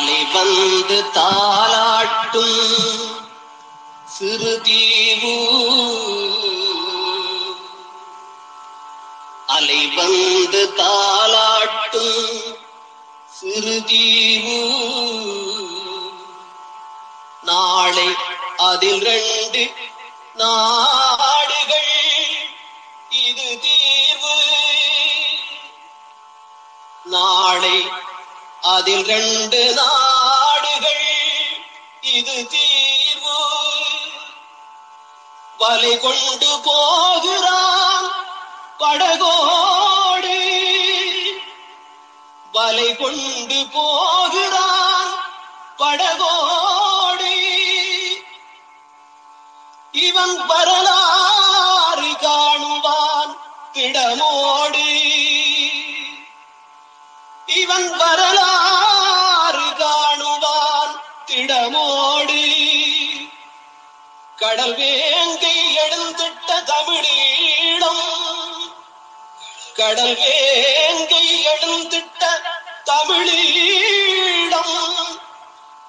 அலை வந்து தாளாட்டும் சிறு தீவு அலை வந்து தாளாட்டும் சிறு தீவு நாளை அதில் ரெண்டு நாடுகள் இது தீர்வு. நாளை அதில் ரெண்டு நாடுகள். இது தீர்வு. வலை கொண்டு போகிறான் படகோடு. வலை கொண்டு போகிறான் படகோடு. இவன் வரலாறு காணுவான் திடமோடு. இவன் வரலாறு காணுவான் திடமோடு. கடல் வேங்கை எழுந்திட்ட தமிழீழம். கடல் வேங்கை எழுந்திட்ட தமிழீழம்.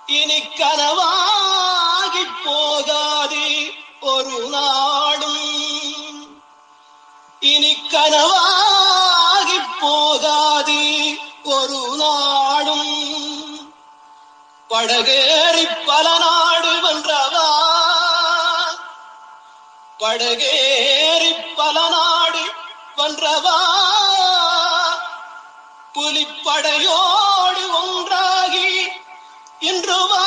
இனி கனவாகி போகாது ஒரு நாடும். இனி கனவாகி போகாதே ஒரு நாடும் படகேறி பல நாடு வென்றவா? படகேறி பல நாடு வென்றவா? புலிப்படையோடு ஒன்றாகி இன்று வா?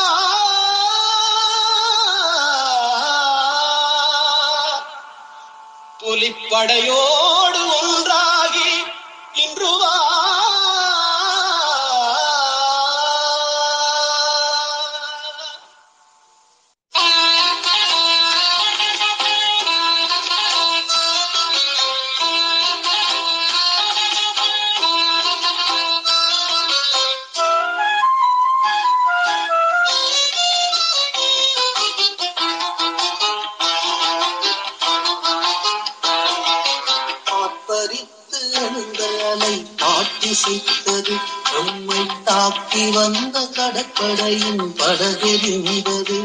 புலிப்படையோடு ஒன்றாகி இன்று வந்த கடற்படையின் படகெறிந்தது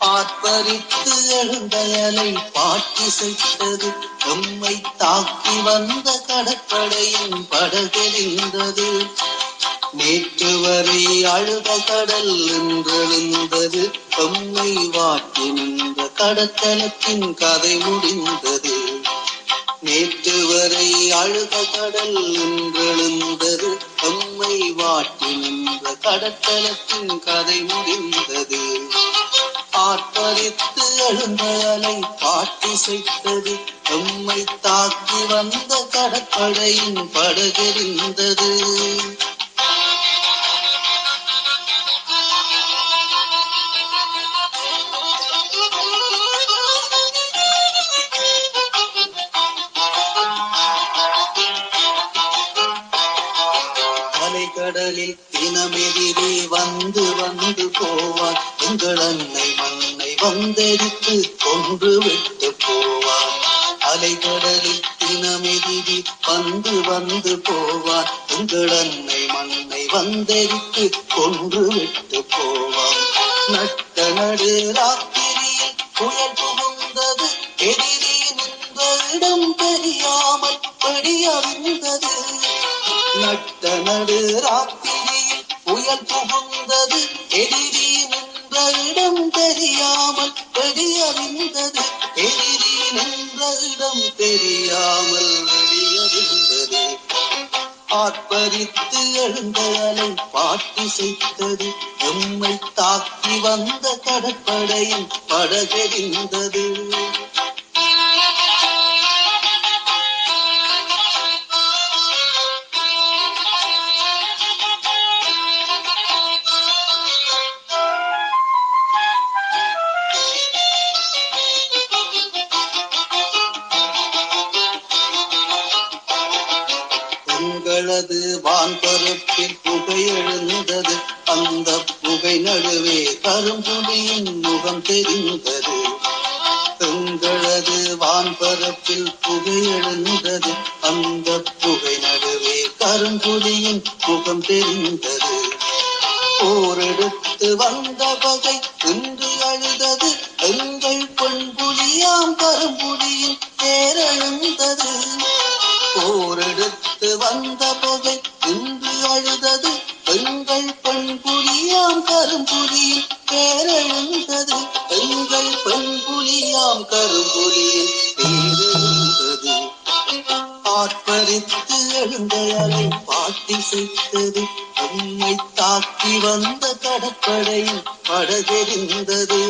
ஆர்ப்பரித்து எழுந்த அலை பாட்டிசைத்தது. உம்மை தாக்கி வந்த கடற்படையின் படகெறிந்தது நேற்று வரை அழுத கடல் என்றெழுந்தது நம்மை வாட்டி நின்ற கடத்தலத்தின் கதை முடிந்தது. நேற்று வரை அழுத கடல் என்றெழுந்தது நம்மை வாட்டி நின்ற அந்த கடத்தலத்தின் கதை முடிந்தது. ஆர்ப்பரித்து எழுந்தலை பாட்டிசைத்தது நம்மை தாக்கி வந்த கடற்படையின் படகெறிந்தது. வந்தெரித்து கொன்று விட்டு போவான். அலைகடலில் தினமெதிரி வந்து வந்து போவான். உங்கள் அன்னை மண்ணை வந்தெரித்து கொன்று விட்டு போவான். நட்ட நடு ராத்திரியில் புயல் புகுந்தது எதிரி நின்ற இடம் தெரியாமல் படியறிந்தது. நட்ட நடு ராத்திரியில் புயல் புகுந்தது எதிரி நின்ற இடம் தெரியாமல் வெளியறிந்தது. எதிரி நின்ற இடம் தெரியாமல் வெடியறிந்தது ஆர்ப்பரித்து எழுந்த அலை பாட்டிசைத்தது எம்மை தாக்கி வந்த கடற்படையின் படகெறிந்தது. கரும்புலியின் முகம் தெரிந்தது எங்களது வான்பரப்பில் புகை எழுந்தது அந்த புகை நடுவே கரும்புலியின் முகம் தெரிந்தது போரெடுத்து வந்த பகை இன்று அழுதது எங்கள் பெண்புலியாம் கரும்புலியின் தேரெழுந்தது போரெடுத்து வந்த பகை இன்று அழுதது பெண்கள் பெண்புலியாம் கரும்புலியில் தேரெழுந்தது பெண்கள் பெண்புலியாம் கரும்புலியில் தேரெழுந்தது ஆர்ப்பரித்து எழுந்த அலை பாட்டி செய்தது. உண்மை தாக்கி வந்த கடற்படையின் படகெறிந்தது.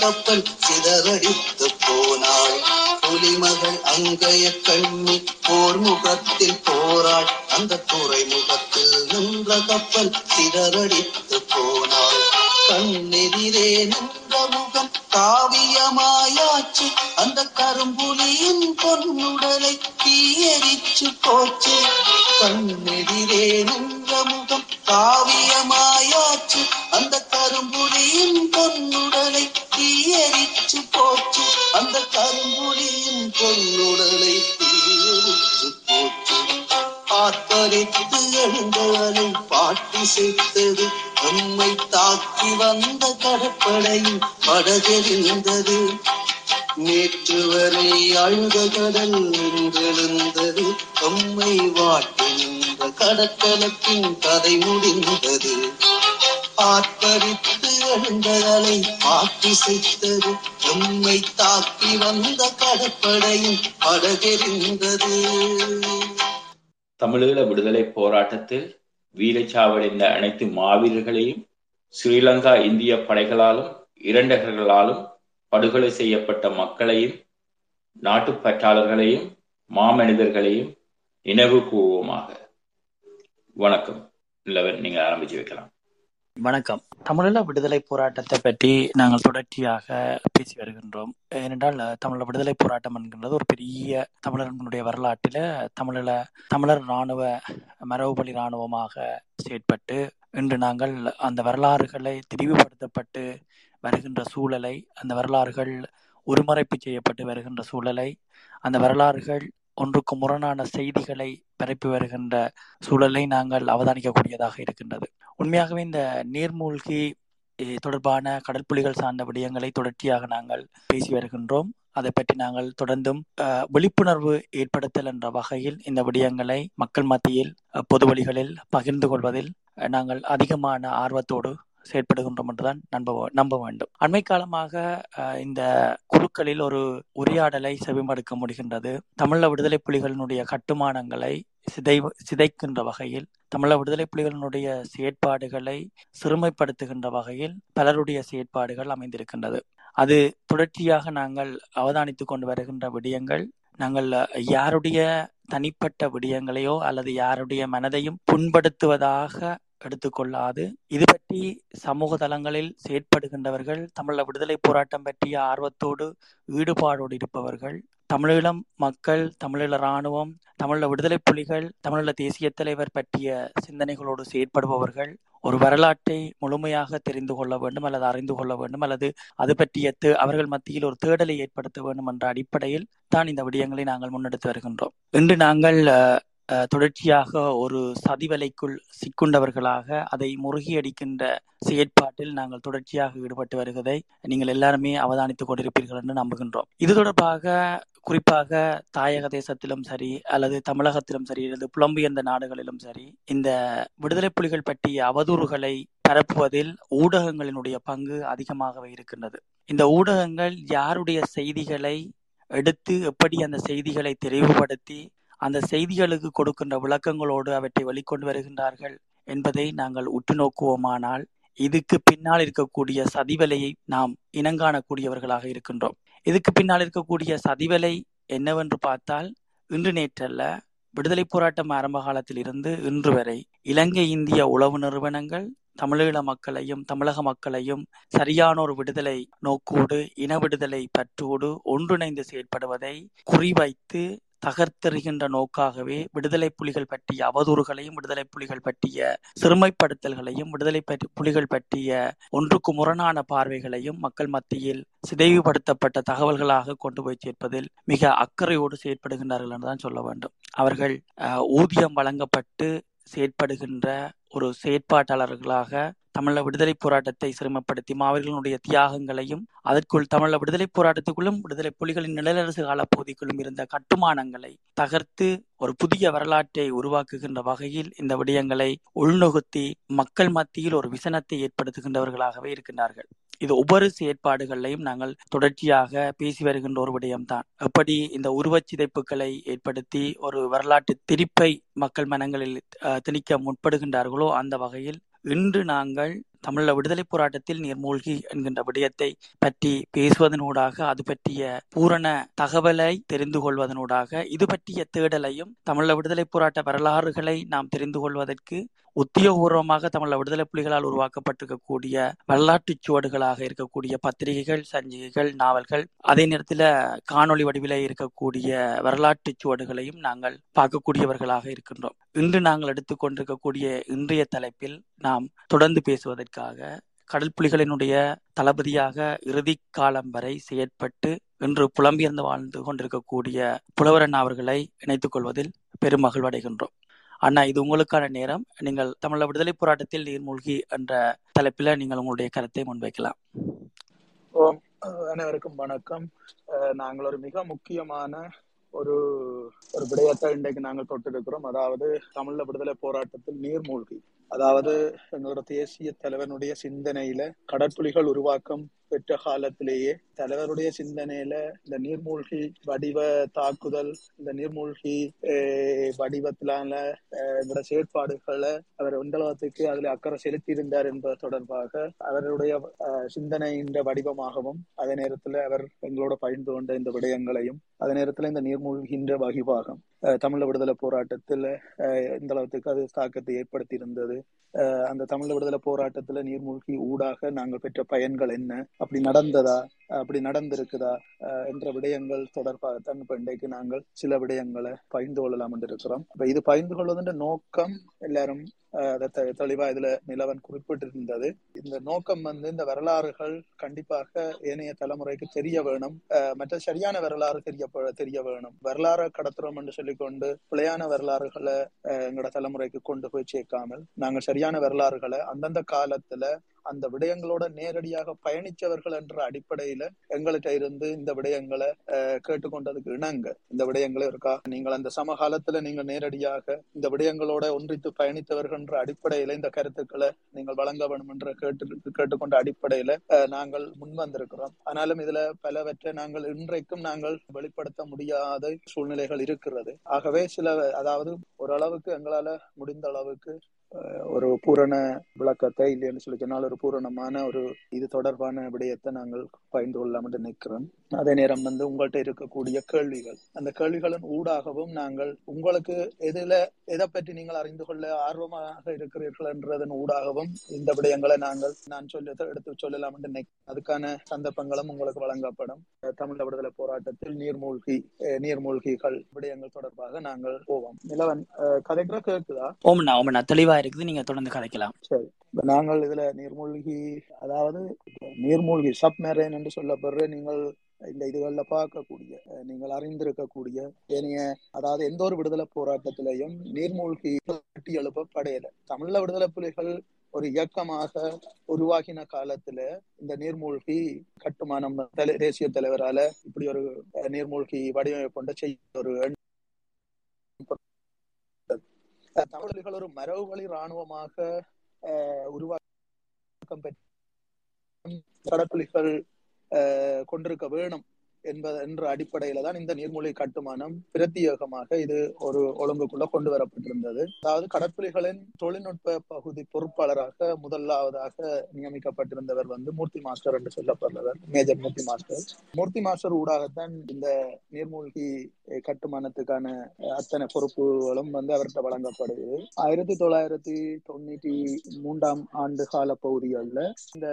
கப்பல் சிதறடித்து போனாள். புலிமகள் அங்கைய கண்ணி போர் முகத்தில் போராள். அந்த துறைமுகத்தில் நின்ற கப்பல் சிதறடித்து போனாள். கண்ணெதிரே நின்ற முகம் காவியமாயாச்சு. அந்த கரும்புலியின் பொன்னுடலை தீயரிச்சு போச்சு. கண்ணெதிரே நின்ற முகம் காவிய நின்ற கதை முடிந்தது. ஆர்ப்பரித்து எழுந்த அலை நம்மை தாக்கி வந்த கடற்படையும் படகெறிந்தது தமிழீழ விடுதலை போராட்டத்தில் வீரச்சாவடைந்த அனைத்து மாவீரர்களையும் ஸ்ரீலங்கா இந்திய படைகளாலும் இரண்டகர்களாலும் படுகொலை செய்யப்பட்ட மக்களையும் நாட்டுப்பற்றாளர்களையும் மாமனிதர்களையும் நினைவு கூறுவோமாக வணக்கம். நீங்க ஆரம்பிச்சு வைக்கலாம். வணக்கம். தமிழீழ விடுதலை போராட்டத்தை பற்றி நாங்கள் தொடர்ச்சியாக பேசி வருகின்றோம். ஏனென்றால் தமிழ விடுதலை போராட்டம் என்கின்றது ஒரு பெரிய தமிழர்களுடைய வரலாற்றில் தமிழீழ தமிழர் இராணுவ மரபுபலி இராணுவமாக செயற்பட்டு இன்று நாங்கள் அந்த வரலாறுகளை திரிவுபடுத்தப்பட்டு வருகின்ற சூழலை அந்த வரலாறுகள் ஒருமறைப்பு செய்யப்பட்டு வருகின்ற சூழலை அந்த வரலாறுகள் ஒன்றுக்கு முரணான செய்திகளை பரப்பி வருகின்ற சூழலை நாங்கள் அவதானிக்கக்கூடியதாக இருக்கின்றது. உண்மையாகவே இந்த நீர்மூழ்கி தொடர்பான கடற்புலிகள் சார்ந்த விடயங்களை தொடர்ச்சியாக நாங்கள் பேசி வருகின்றோம். அதை பற்றி நாங்கள் தொடர்ந்தும் விழிப்புணர்வு ஏற்படுத்தல் என்ற வகையில் இந்த விடயங்களை மக்கள் மத்தியில் பொது வழிகளில் பகிர்ந்து கொள்வதில் நாங்கள் அதிகமான ஆர்வத்தோடு செயற்படுகின்றோம் என்றுதான் நம்ப நம்ப வேண்டும். அண்மை காலமாக இந்த குழுக்களில் ஒரு உரையாடலை செவிமடுக்க முடிகின்றது. தமிழ விடுதலை புலிகளினுடைய கட்டுமானங்களை சிதை சிதைக்கின்ற வகையில் தமிழ விடுதலை புலிகளினுடைய செயற்பாடுகளை சிறுமைப்படுத்துகின்ற வகையில் பலருடைய செயற்பாடுகள் அமைந்திருக்கின்றது. அது தொடர்ச்சியாக நாங்கள் அவதானித்துக் கொண்டு வருகின்ற விடயங்கள் நாங்கள் யாருடைய தனிப்பட்ட விடயங்களையோ அல்லது யாருடைய மனதையும் புண்படுத்துவதாக எடுத்துக்கொள்ளாது. இது பற்றி சமூக தளங்களில் செயற்படுகின்றவர்கள் தமிழ விடுதலை போராட்டம் பற்றிய ஆர்வத்தோடு ஈடுபாடோடு இருப்பவர்கள் தமிழீழம் மக்கள் தமிழீழ இராணுவம் தமிழ விடுதலை புலிகள் தமிழீழ தேசிய தலைவர் பற்றிய சிந்தனைகளோடு செயற்படுபவர்கள் ஒரு வரலாற்றை முழுமையாக தெரிந்து கொள்ள வேண்டும் அல்லது அறிந்து கொள்ள வேண்டும் அல்லது அது பற்றிய அவர்கள் மத்தியில் ஒரு தேடலை ஏற்படுத்த வேண்டும் என்ற அடிப்படையில் தான் இந்த விடயங்களை நாங்கள் முன்னெடுத்து வருகின்றோம். இன்று நாங்கள் தொடர்ச்சியாக ஒரு சதிவலைக்குள் சிக்குண்டவர்களாக அதை முறுகியடிக்கின்ற செயற்பாட்டில் நாங்கள் தொடர்ச்சியாக ஈடுபட்டு வருவதை நீங்கள் எல்லாருமே அவதானித்துக் கொண்டிருப்பீர்கள் என்று நம்புகின்றோம். இது தொடர்பாக குறிப்பாக தாயக தேசத்திலும் சரி அல்லது தமிழகத்திலும் சரி அல்லது புலம்பெயர்ந்த நாடுகளிலும் சரி இந்த விடுதலை புலிகள் பற்றிய அவதூறுகளை பரப்புவதில் ஊடகங்களினுடைய பங்கு அதிகமாகவே இருக்கின்றது. இந்த ஊடகங்கள் யாருடைய செய்திகளை எடுத்து எப்படி அந்த செய்திகளை தெரிவுபடுத்தி அந்த செய்திகளுக்கு கொடுக்கின்ற விளக்கங்களோடு அவற்றை வெளிக்கொண்டு வருகின்றார்கள் என்பதை நாங்கள் உற்று நோக்குவோமானால் இதுக்கு பின்னால் இருக்கக்கூடிய சதிவலையை நாம் இனங்காணக்கூடியவர்களாக இருக்கின்றோம். இதுக்கு பின்னால் இருக்கக்கூடிய சதிவலை என்னவென்று பார்த்தால் இன்று நேற்றல்ல விடுதலை போராட்டம் ஆரம்ப காலத்தில் இருந்து இன்று வரை இலங்கை இந்திய உளவு நிறுவனங்கள் தமிழீழ மக்களையும் தமிழக மக்களையும் சரியான ஒரு விடுதலை நோக்கோடு இன விடுதலை பற்றோடு ஒன்றிணைந்து செயற்படுவதை குறிவைத்து தகர்த்தெறிகின்ற நோக்காகவே விடுதலை புலிகள் பற்றிய அவதூறுகளையும் விடுதலை புலிகள் பற்றிய சிறுமைப்படுத்தல்களையும் விடுதலை பற்றி புலிகள் பற்றிய ஒன்றுக்கு முரணான பார்வைகளையும் மக்கள் மத்தியில் சிதைவுபடுத்தப்பட்ட தகவல்களாக கொண்டு போய் சேர்ப்பதில் மிக அக்கறையோடு செயற்படுகின்றார்கள் என்றுதான் சொல்ல வேண்டும். அவர்கள் ஊதியம் வழங்கப்பட்டு செயற்படுகின்ற ஒரு செயற்பாட்டாளர்களாக தமிழ விடுதலை போராட்டத்தை சிரமப்படுத்தி மாவீரர்களுடைய தியாகங்களையும் அதற்குள் தமிழ விடுதலை போராட்டத்துக்குள்ளும் விடுதலை புலிகளின் நிழலரசு கால பகுதிக்குள்ளும் இருந்த கட்டுமானங்களை தகர்த்து ஒரு புதிய வரலாற்றை உருவாக்குகின்ற வகையில் இந்த விடயங்களை உள்நுகுத்தி மக்கள் மத்தியில் ஒரு விசனத்தை ஏற்படுத்துகின்றவர்களாகவே இருக்கின்றார்கள். இது ஒவ்வொரு செயற்பாடுகளையும் நாங்கள் தொடர்ச்சியாக பேசி வருகின்ற ஒரு விடயம்தான். எப்படி இந்த உருவச்சிதைப்புகளை ஏற்படுத்தி ஒரு வரலாற்று திரிப்பை மக்கள் மனங்களில் அஹ், திணிக்க முற்படுகின்றார்களோ அந்த வகையில் இன்று நாங்கள் தமிழ விடுதலை போராட்டத்தில் நீர்மூழ்கி என்கின்ற விடயத்தை பற்றி பேசுவதனூடாக அது பற்றிய பூரண தகவலை தெரிந்து கொள்வதனூடாக இது பற்றிய தேடலையும் தமிழ விடுதலை போராட்ட வரலாறுகளை நாம் தெரிந்து கொள்வதற்கு உத்தியோகபூர்வமாக தமிழ விடுதலை புலிகளால் உருவாக்கப்பட்டிருக்கக்கூடிய வரலாற்று சுவடுகளாக இருக்கக்கூடிய பத்திரிகைகள் சஞ்சிகைகள் நாவல்கள் அதே நேரத்தில் காணொளி வடிவில் இருக்கக்கூடிய வரலாற்று சுவடுகளையும் நாங்கள் பார்க்கக்கூடியவர்களாக இருக்கின்றோம். இன்று நாங்கள் எடுத்துக்கொண்டிருக்கக்கூடிய இன்றைய தலைப்பில் நாம் தொடர்ந்து பேசுவதற்கு கடல் புலிகளினுடைய தளபதியாக இறுதி காலம் வரை செயற்பட்டு இன்று புலம்பெயர்ந்து வாழ்ந்து கொண்டிருக்கக்கூடிய புலவரன் அவர்களை இணைத்துக் கொள்வதில் பெரும் மகிழ்வடைகின்றோம். அண்ணா இது உங்களுக்கான நேரம். நீங்கள் தமிழ விடுதலை போராட்டத்தில் நீர்மூழ்கி என்ற தலைப்பில் நீங்கள் உங்களுடைய கருத்தை முன்வைக்கலாம். ஓம். அனைவருக்கும் வணக்கம். அஹ் நாங்கள் ஒரு மிக முக்கியமான ஒரு ஒரு விடயத்தை இன்றைக்கு நாங்கள் தொட்டிருக்கிறோம். அதாவது தமிழ விடுதலை போராட்டத்தில் நீர்மூழ்கி அதாவது எங்களோட தேசிய தலைவனுடைய சிந்தனையில கடற்புலிகள் உருவாக்கம் பெற்ற காலத்திலேயே தலைவருடைய சிந்தனையில இந்த நீர்மூழ்கி வடிவ தாக்குதல் இந்த நீர்மூழ்கி வடிவத்திலான இந்த செயற்பாடுகளை அவர் எந்தளவுக்கு அதுல அக்கறை செலுத்தி இருந்தார் என்பது தொடர்பாக அவருடைய சிந்தனை வடிவமாகவும் அதே நேரத்துல அவர் எங்களோட பகிர்ந்து கொண்ட இந்த விடயங்களையும் அதே நேரத்துல இந்த நீர்மூழ்கின்ற வகிபாகம் தமிழ் விடுதலை போராட்டத்துல இந்த அளவுக்கு அது தாக்கத்தை ஏற்படுத்தி இருந்தது அந்த தமிழ் விடுதலை போராட்டத்துல நீர்மூழ்கி ஊடாக நாங்கள் பெற்ற பயன்கள் என்ன? அப்படி நடந்ததா? அப்படி நடந்திருக்குதா? அஹ், என்ற விடயங்கள் தொடர்பாகத்தான் இப்ப இன்றைக்கு நாங்கள் சில விடயங்களை பகிர்ந்து கொள்ளலாம் என்று இருக்கிறோம். இப்ப இது பகிர்ந்து கொள்வதென்ற நோக்கம் எல்லாரும் தெளிவா இதுல நிலவன் குறிப்பிட்டிருந்தது. இந்த நோக்கம் வந்து இந்த வரலாறுகள் கண்டிப்பாக ஏனைய தலைமுறைக்கு தெரிய வேணும். அஹ், மற்ற சரியான வரலாறு தெரிய தெரிய வேணும். வரலாறு கடத்துறோம் என்று சொல்லிக்கொண்டு பிழையான வரலாறுகளை எங்களோட தலைமுறைக்கு கொண்டு போய் சேர்க்காமல் நாங்கள் சரியான வரலாறுகளை அந்தந்த காலத்துல அந்த விடயங்களோட நேரடியாக பயணிச்சவர்கள் என்ற அடிப்படையில எங்கள்கிட்ட இருந்து இந்த விடயங்களை கேட்டுக்கொண்டதுக்கு இணங்க. இந்த விடயங்களே இருக்கா? நீங்கள் அந்த சமகாலத்துல நீங்கள் நேரடியாக இந்த விடயங்களோட ஒன்றித்து பயணித்தவர்கள் என்ற அடிப்படையில இந்த கருத்துக்களை நீங்கள் வழங்க வேண்டும் என்ற கேட்டு கேட்டுக்கொண்ட அடிப்படையில நாங்கள் முன் வந்திருக்கிறோம் ஆனாலும் இதுல பலவற்றை நாங்கள் இன்றைக்கும் நாங்கள் வெளிப்படுத்த முடியாத சூழ்நிலைகள் இருக்கிறது. ஆகவே சில அதாவது ஓரளவுக்கு எங்களால முடிந்த அளவுக்கு ஒரு பூரண விளக்கத்தை இல்லைன்னு சொல்லி சொன்னால் ஒரு பூரணமான ஒரு இது தொடர்பான விடயத்தை நாங்கள் பகிர்ந்து கொள்ளலாம் என்று நிற்கிறோம் அதே நேரம் வந்து உங்கள்கிட்ட இருக்கக்கூடிய கேள்விகள். அந்த கேள்விகளின் ஊடாகவும் நாங்கள் உங்களுக்கு எதுல எதை பற்றி நீங்கள் அறிந்து கொள்ள ஆர்வமாக இருக்கிறீர்கள் என்றதன் ஊடாகவும் இந்த விடயங்களை நாங்கள் நான் சொல்லி எடுத்து சொல்லலாம் என்று அதுக்கான சந்தர்ப்பங்களும் உங்களுக்கு வழங்கப்படும். தமிழ் விடுதலை போராட்டத்தில் நீர்மூழ்கி நீர்மூழ்கிகள் விடயங்கள் தொடர்பாக நாங்கள் போவோம். நிலவன் கதைக்கிற கேட்குதா ஓமண்ணா ஓமண்ணா தெளிவா இருக்குது. நீங்க தொடர்ந்து கதைக்கலாம் சரி. நாங்கள் இதுல நீர்மூழ்கி அதாவது நீர்மூழ்கி சப்மெரைன் என்று சொல்லப்படுற நீங்கள் இந்த இதுகளில் பார்க்கக்கூடிய நீங்கள் அறிந்திருக்கக்கூடிய ஏனைய அதாவது எந்த ஒரு விடுதலை போராட்டத்திலையும் நீர்மூழ்கி கட்டி எழுப்பப்படையல தமிழ்ல விடுதலை புலிகள் ஒரு இயக்கமாக உருவாகின காலத்துல இந்த நீர்மூழ்கி கட்டுமானம் தேசிய தலைவரால இப்படி ஒரு நீர்மூழ்கி வடிவமைப்பு கொண்ட செய்ய ஒரு தமிழர்கள் ஒரு மரபு வழி இராணுவமாக உருவாக்கம் பெற்ற கடற்புலிகள் கொண்டிருக்க வேணும். என்பது என்ற அடிப்படையில தான் இந்த நீர்மூழ்கி கட்டுமானம் பிரத்யேகமாக இது ஒரு ஒழுங்குக்குள்ள கொண்டு வரப்பட்டிருந்தது. அதாவது கடற்புலிகளின் தொழில்நுட்ப பகுதி பொறுப்பாளராக முதலாவதாக நியமிக்கப்பட்டிருந்தவர் வந்து மூர்த்தி மாஸ்டர் என்று சொல்லப்படுறவர் major Murthy master. Murthy master ஊடாகத்தான் இந்த நீர்மூழ்கி கட்டுமானத்துக்கான அத்தனை பொறுப்புகளும் வந்து அவர்கிட்ட வழங்கப்படுது ஆயிரத்தி தொள்ளாயிரத்தி தொண்ணூத்தி மூன்றாம் ஆண்டு கால பகுதிகளில் இந்த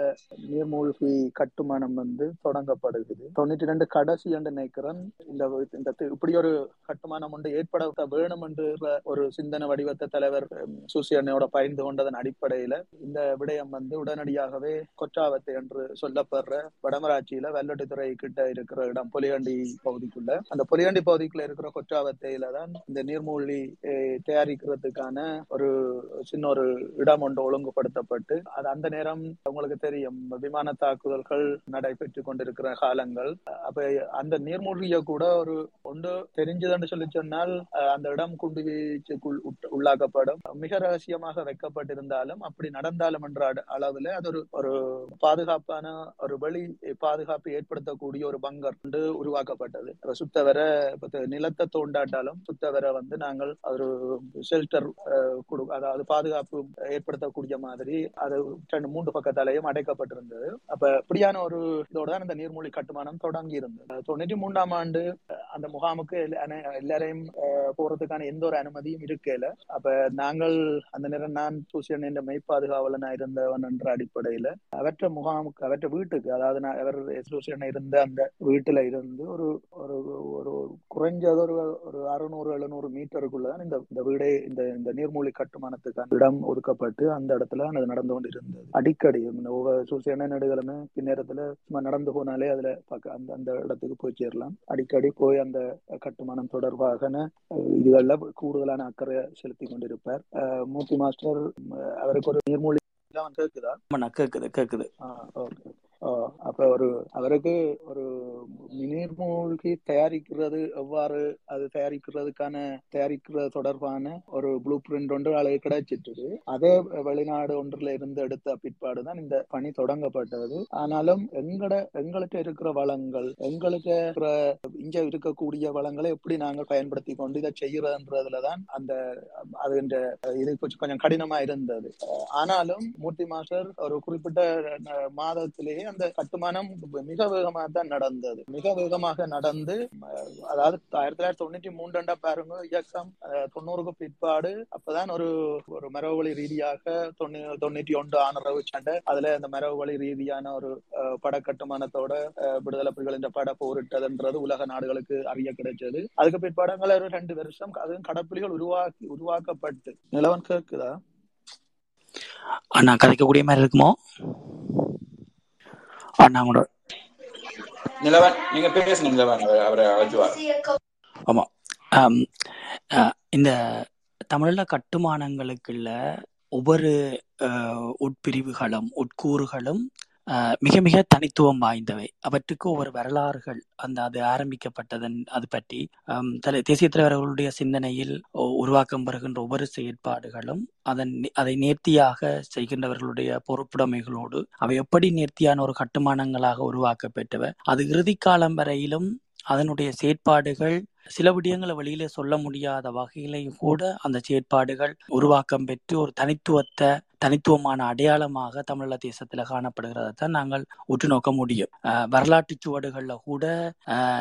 நீர்மூழ்கி கட்டுமானம் வந்து தொடங்கப்படுகிறது. தொண்ணூத்தி ரெண்டு கடைசி என்று நினைக்கிறேன். இந்த இந்த இப்படி ஒரு கட்டுமானம் ஒன்று ஏற்பட வேணும் என்ற ஒரு சிந்தனை வடிவத்தை தலைவர் சூசியனையோட பகிர்ந்து கொண்டதன் அடிப்படையில இந்த விடயம் வந்து உடனடியாகவே கொற்றாவத்தை என்று சொல்லப்படுற வடமராட்சியில வெள்ளட்டுத்துறை கிட்ட இருக்கிற இடம் பொலியாண்டி பகுதிக்குள்ள. அந்த பொலிகண்டி பகுதிக்குள்ள இருக்கிற கொற்றாவத்தையில தான் இந்த நீர்மூழ்கி தயாரிக்கிறதுக்கான ஒரு சின்ன ஒரு இடம் ஒன்று ஒழுங்குபடுத்தப்பட்டு அது அந்த நேரம் உங்களுக்கு தெரியும். விமான தாக்குதல்கள் நடைபெற்று கொண்டிருக்கிற காலங்கள். அப்ப அந்த நீர்மூழ்கிய கூட ஒரு ஒன்று தெரிஞ்சதுன்னு சொல்லி சொன்னால் அந்த இடம் குண்டு வீச்சுக்குள் உள்ளாக்கப்படும். மிக ரகசியமாக வைக்கப்பட்டிருந்தாலும் அப்படி நடந்தாலும் என்ற அளவுல அது ஒரு ஒரு பாதுகாப்பான ஒரு வழி பாதுகாப்பு ஏற்படுத்தக்கூடிய ஒரு பங்கர் வந்து உருவாக்கப்பட்டது. சுத்த வர நிலத்தை தோண்டாட்டாலும் சுத்தவர வந்து நாங்கள் ஒரு ஷெல்டர் கொடு அதாவது பாதுகாப்பு ஏற்படுத்தக்கூடிய மாதிரி அது ரெண்டு மூன்று பக்கத்தாலேயும் அடைக்கப்பட்டிருந்தது. அப்ப இப்படியான ஒரு இதோட தான் இந்த நீர்மூழ்கி கட்டுமானம் தொடங்கி இருந்தது தொண்ணூற்றி மூன்றாம் ஆண்டு அந்த முகாமுக்கு எல்லாரையும் போறதுக்கான எந்த ஒரு அனுமதியும் இருக்கல. அப்ப நாங்கள் அந்த நேரம் நான் சூசியன் என்ற மெய்ப்பாதுகாவலனா இருந்தவன் என்ற அடிப்படையில அவற்ற முகாமுக்கு அவற்ற வீட்டுக்கு அதாவது நான் அவர் சூசியன் இருந்த அந்த வீட்டுல இருந்து ஒரு ஒரு ஒரு குறைஞ்சது ஒரு ஒரு அறுநூறு எழுநூறு மீட்டருக்குள்ளதான் இந்த இந்த வீடே இந்த இந்த நீர்மூழ்கி கட்டுமானத்துக்கான இடம் ஒதுக்கப்பட்டு அந்த இடத்துல அது நடந்து கொண்டு இருந்தது அடிக்கடி சூசியன நடுகளுமே பின்னேரத்துல சும்மா நடந்து போனாலே அதுல அந்த அந்த இடத்துக்கு போய் சேரலாம். அடிக்கடி போய் அந்த கட்டுமானம் தொடர்பாக இதுகள்ல கூடுதலான அக்கறை செலுத்தி கொண்டிருப்பார். மூர்த்தி மாஸ்டர் அவருக்கு ஒரு எல்லாம் கேக்குதா கேக்குது கேக்குது ஓகே. அப்ப ஒரு அவருக்கு ஒரு நீர்மூழ்கி தயாரிக்கிறது எவ்வாறு அது தயாரிக்கிறதுக்கான தயாரிக்கிறது தொடர்பான ஒரு ப்ளூ பிரிண்ட் ஒன்று அழகு கிடைச்சிட்டு அதே வெளிநாடு ஒன்றுல இருந்து எடுத்த பிற்பாடுதான் இந்த பணி தொடங்கப்பட்டது. ஆனாலும் எங்கட எங்களுக்கு இருக்கிற வளங்கள் எங்களுக்கு இருக்கிற இங்க இருக்கக்கூடிய வளங்களை எப்படி நாங்கள் பயன்படுத்தி கொண்டு இதை செய்யறதுன்றதுலதான் அந்த அது இது கொஞ்சம் கொஞ்சம் கடினமா இருந்தது. ஆனாலும் மூர்த்தி மாஸ்டர் ஒரு குறிப்பிட்ட மாதத்திலேயே அந்த கட்டுமானம் மிக வேகமாக தான் நடந்தது. மிக வேகமாக நடந்து அதாவது ஆயிரத்தி தொள்ளாயிரத்தி தொண்ணூற்றி மூன்றுண்டா பாருங்க இயக்கம் தொண்ணூறுக்கு பிற்பாடு அப்பதான் ஒரு ஒரு மரபுவழி ரீதியாக தொண்ணூ தொண்ணூற்றி ஒன்று ஆனரவு சண்டை அதுல அந்த மரபுவழி ரீதியான ஒரு அஹ், பட கட்டுமானத்தோட விடுதலை புலிகள் என்ற பட போரிட்டதுன்றது உலக நாடுகளுக்கு அறிய கிடைச்சது. அதுக்கு பிற்பாடங்கள ஒரு ரெண்டு வருஷம் அதுவும் கடப்புலிகள் உருவாக்கி உருவாக்கப்பட்டு. நிலவன் கேக்குதா? அண்ணா கதைக்கக்கூடிய மாதிரி இருக்குமோ? அண்ணா உங்களோட நிலவன் நீங்க பேசுங்க நிலவன் அவர் ஆமா. இந்த தமிழ்ல கட்டுமானங்களுக்குள்ள ஒவ்வொரு உட்பிரிவுகளும் உட்கூறுகளும் மிக மிக தனித்துவம் வாய்ந்தவை. அவற்றுக்கு ஒவ்வொரு வரலாறுகள் அந்த அது ஆரம்பிக்கப்பட்டதன் அது பற்றி தலை தேசிய தலைவர்களுடைய சிந்தனையில் உருவாக்கம் பெறுகின்ற ஒவ்வொரு செயற்பாடுகளும் அதன் அதை நேர்த்தியாக செய்கின்றவர்களுடைய பொறுப்புடைமைகளோடு அவை எப்படி நேர்த்தியான ஒரு கட்டுமானங்களாக உருவாக்கப்பட்டவை அது இறுதி காலம் வரையிலும் அதனுடைய செயற்பாடுகள் சில விடயங்களை வெளியில சொல்ல முடியாத வகையிலையும் கூட அந்த செயற்பாடுகள் உருவாக்கம் பெற்று ஒரு தனித்துவத்தை தனித்துவமான அடையாளமாக தமிழீழ தேசத்துல காணப்படுகிறதான் நாங்கள் உற்று நோக்க முடியும். அஹ் வரலாற்று சுவடுகள்ல கூட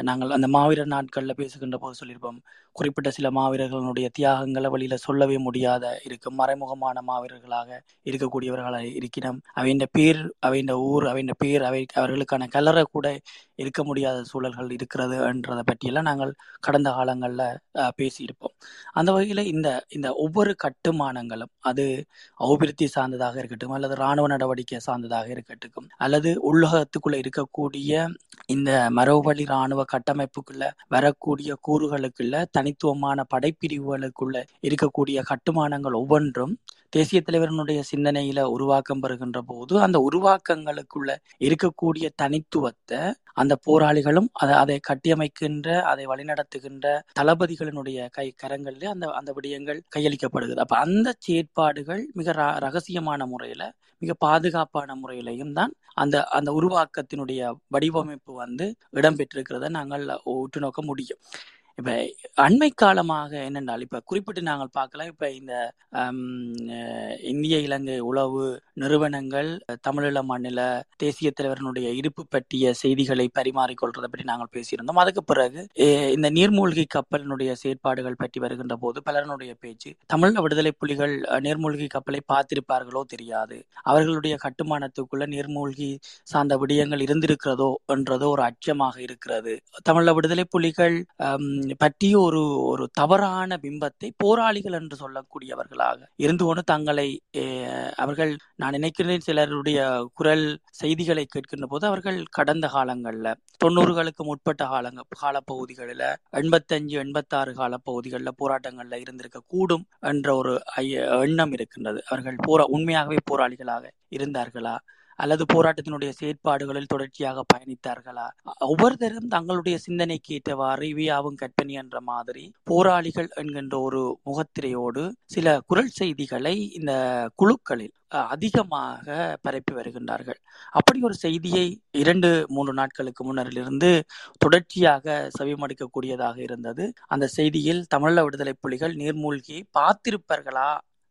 நாங்கள் அந்த மாவீரர் நாட்கள்ல பேசுகின்ற போது சொல்லியிருப்போம். குறிப்பிட்ட சில மாவீரர்களுடைய தியாகங்களை வழியில சொல்லவே முடியாத இருக்கும். மறைமுகமான மாவீரர்களாக இருக்கக்கூடியவர்களாக இருக்கிறோம் அவையின் பேர் அவையின் ஊர் அவையின் பேர் அவை அவர்களுக்கான கலரை கூட இருக்க முடியாத சூழல்கள் இருக்கிறது என்றதை பற்றியெல்லாம் நாங்கள் கடந்த காலங்கள்ல அஹ், பேசியிருப்போம். அந்த வகையில இந்த இந்த ஒவ்வொரு கட்டுமானங்களும் அது சார்ந்ததாக இருக்கட்டும் அல்லது இராணுவ நடவடிக்கை சார்ந்ததாக இருக்கட்டும் அல்லது உள்ளகத்துக்குள்ள இருக்கக்கூடிய இந்த மரபுவழி இராணுவ கட்டமைப்புக்குள்ள வரக்கூடிய கூறுகளுக்குள்ள தனித்துவமான படைப்பிரிவுகளுக்குள்ள இருக்கக்கூடிய கட்டுமானங்கள் ஒவ்வொன்றும் தேசிய தலைவரனுடைய சிந்தனையில உருவாக்கம் பெறுகின்ற போது அந்த உருவாக்கங்களுக்குள்ள இருக்கக்கூடிய தனித்துவத்தை அந்த போராளிகளும் அதை அதை கட்டியமைக்கின்ற அதை வழிநடத்துகின்ற தளபதிகளினுடைய கை கரங்களில் அந்த அந்த விடயங்கள் கையளிக்கப்படுகிறது. அப்ப அந்த செயற்பாடுகள் மிக ர- ரகசியமான முறையில மிக பாதுகாப்பான முறையிலையும் தான் அந்த அந்த உருவாக்கத்தினுடைய வடிவமைப்பு வந்து இடம்பெற்றிருக்கிறத நாங்கள் உற்று நோக்க முடியும். இப்ப அண்மை காலமாக என்னென்றால் இப்ப குறிப்பிட்டு நாங்கள் பார்க்கலாம். இப்ப இந்த ஹம், இந்திய இலங்கை உளவு நிறுவனங்கள் தமிழீழ மாநில தேசிய தலைவரனுடைய இருப்பு பற்றிய செய்திகளை பரிமாறிக்கொள்றதை பற்றி நாங்கள் பேசியிருந்தோம். அதுக்கு பிறகு இந்த நீர்மூழ்கி கப்பலினுடைய செயற்பாடுகள் பற்றி வருகின்ற போது பலருடைய பேச்சு தமிழ் விடுதலை புலிகள் அஹ், நீர்மூழ்கி கப்பலை பார்த்திருப்பார்களோ தெரியாது? அவர்களுடைய கட்டுமானத்துக்குள்ள நீர்மூழ்கி சார்ந்த விடயங்கள் இருந்திருக்கிறதோ? என்றதோ ஒரு அச்சமாக இருக்கிறது. தமிழ விடுதலை புலிகள் ஹம், பற்றிய ஒரு ஒரு தவறான பிம்பத்தை போராளிகள் என்று சொல்லக்கூடியவர்களாக இருந்து கொண்டு தங்களை அவர்கள் நான் நினைக்கிறேன் சிலருடைய குரல் செய்திகளை கேட்கின்ற போது அவர்கள் கடந்த காலங்கள்ல தொண்ணூறுகளுக்கு முற்பட்ட காலங்க காலப்பகுதிகளில் எண்பத்தஞ்சு எண்பத்தாறு காலப்பகுதிகளில் போராட்டங்கள்ல இருந்திருக்க கூடும் என்ற ஒரு எண்ணம் இருக்கின்றது. அவர்கள் போரா உண்மையாகவே போராளிகளாக இருந்தார்களா? அல்லது போராட்டத்தினுடைய செயற்பாடுகளில் தொடர்ச்சியாக பயணித்தார்களா? ஒவ்வொருத்தரும் தங்களுடைய சிந்தனைக்கு ஏற்றவாறு இவையாவும் கற்பனை என்ற மாதிரி போராளிகள் என்கின்ற ஒரு முகத்திரையோடு சில குரல் செய்திகளை இந்த குழுக்களில் அஹ், அதிகமாக பரப்பி வருகின்றார்கள். அப்படி ஒரு செய்தியை இரண்டு மூன்று நாட்களுக்கு முன்னரிலிருந்து தொடர்ச்சியாக செவிமடுக்கக்கூடியதாக இருந்தது. அந்த செய்தியில் தமிழ விடுதலை புலிகள் நீர்மூழ்கி பார்த்திருப்பார்களா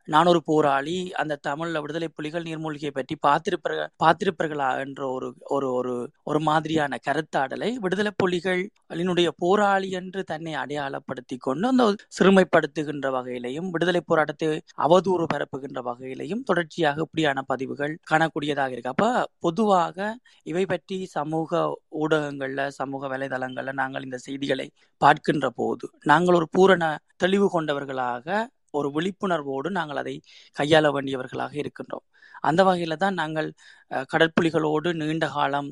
நான் ஒரு போராளி அந்த தமிழ்ல விடுதலை புலிகள் நீர்மூழ்கியை பற்றி பார்த்திருப்பார்கள் பார்த்திருப்பார்களா என்ற ஒரு ஒரு ஒரு ஒரு மாதிரியான கருத்தாடலை விடுதலை புலிகளினுடைய போராளி என்று தன்னை அடையாளப்படுத்தி கொண்டு அந்த சிறுமைப்படுத்துகின்ற வகையிலையும் விடுதலை போராட்டத்தை அவதூறு பரப்புகின்ற வகையிலையும் தொடர்ச்சியாக இப்படியான பதிவுகள் காணக்கூடியதாக இருக்கு. அப்ப பொதுவாக இவை பற்றி சமூக ஊடகங்கள்ல சமூக வலைதளங்கள்ல நாங்கள் இந்த செய்திகளை பார்க்கின்ற போது நாங்கள் ஒரு பூரண தெளிவு கொண்டவர்களாக ஒரு விழிப்புணர்வோடு நாங்கள் அதை கையாள வேண்டியவர்களாக இருக்கின்றோம். அந்த வகையில தான் நாங்கள் கடற்புலிகளோடு நீண்ட காலம்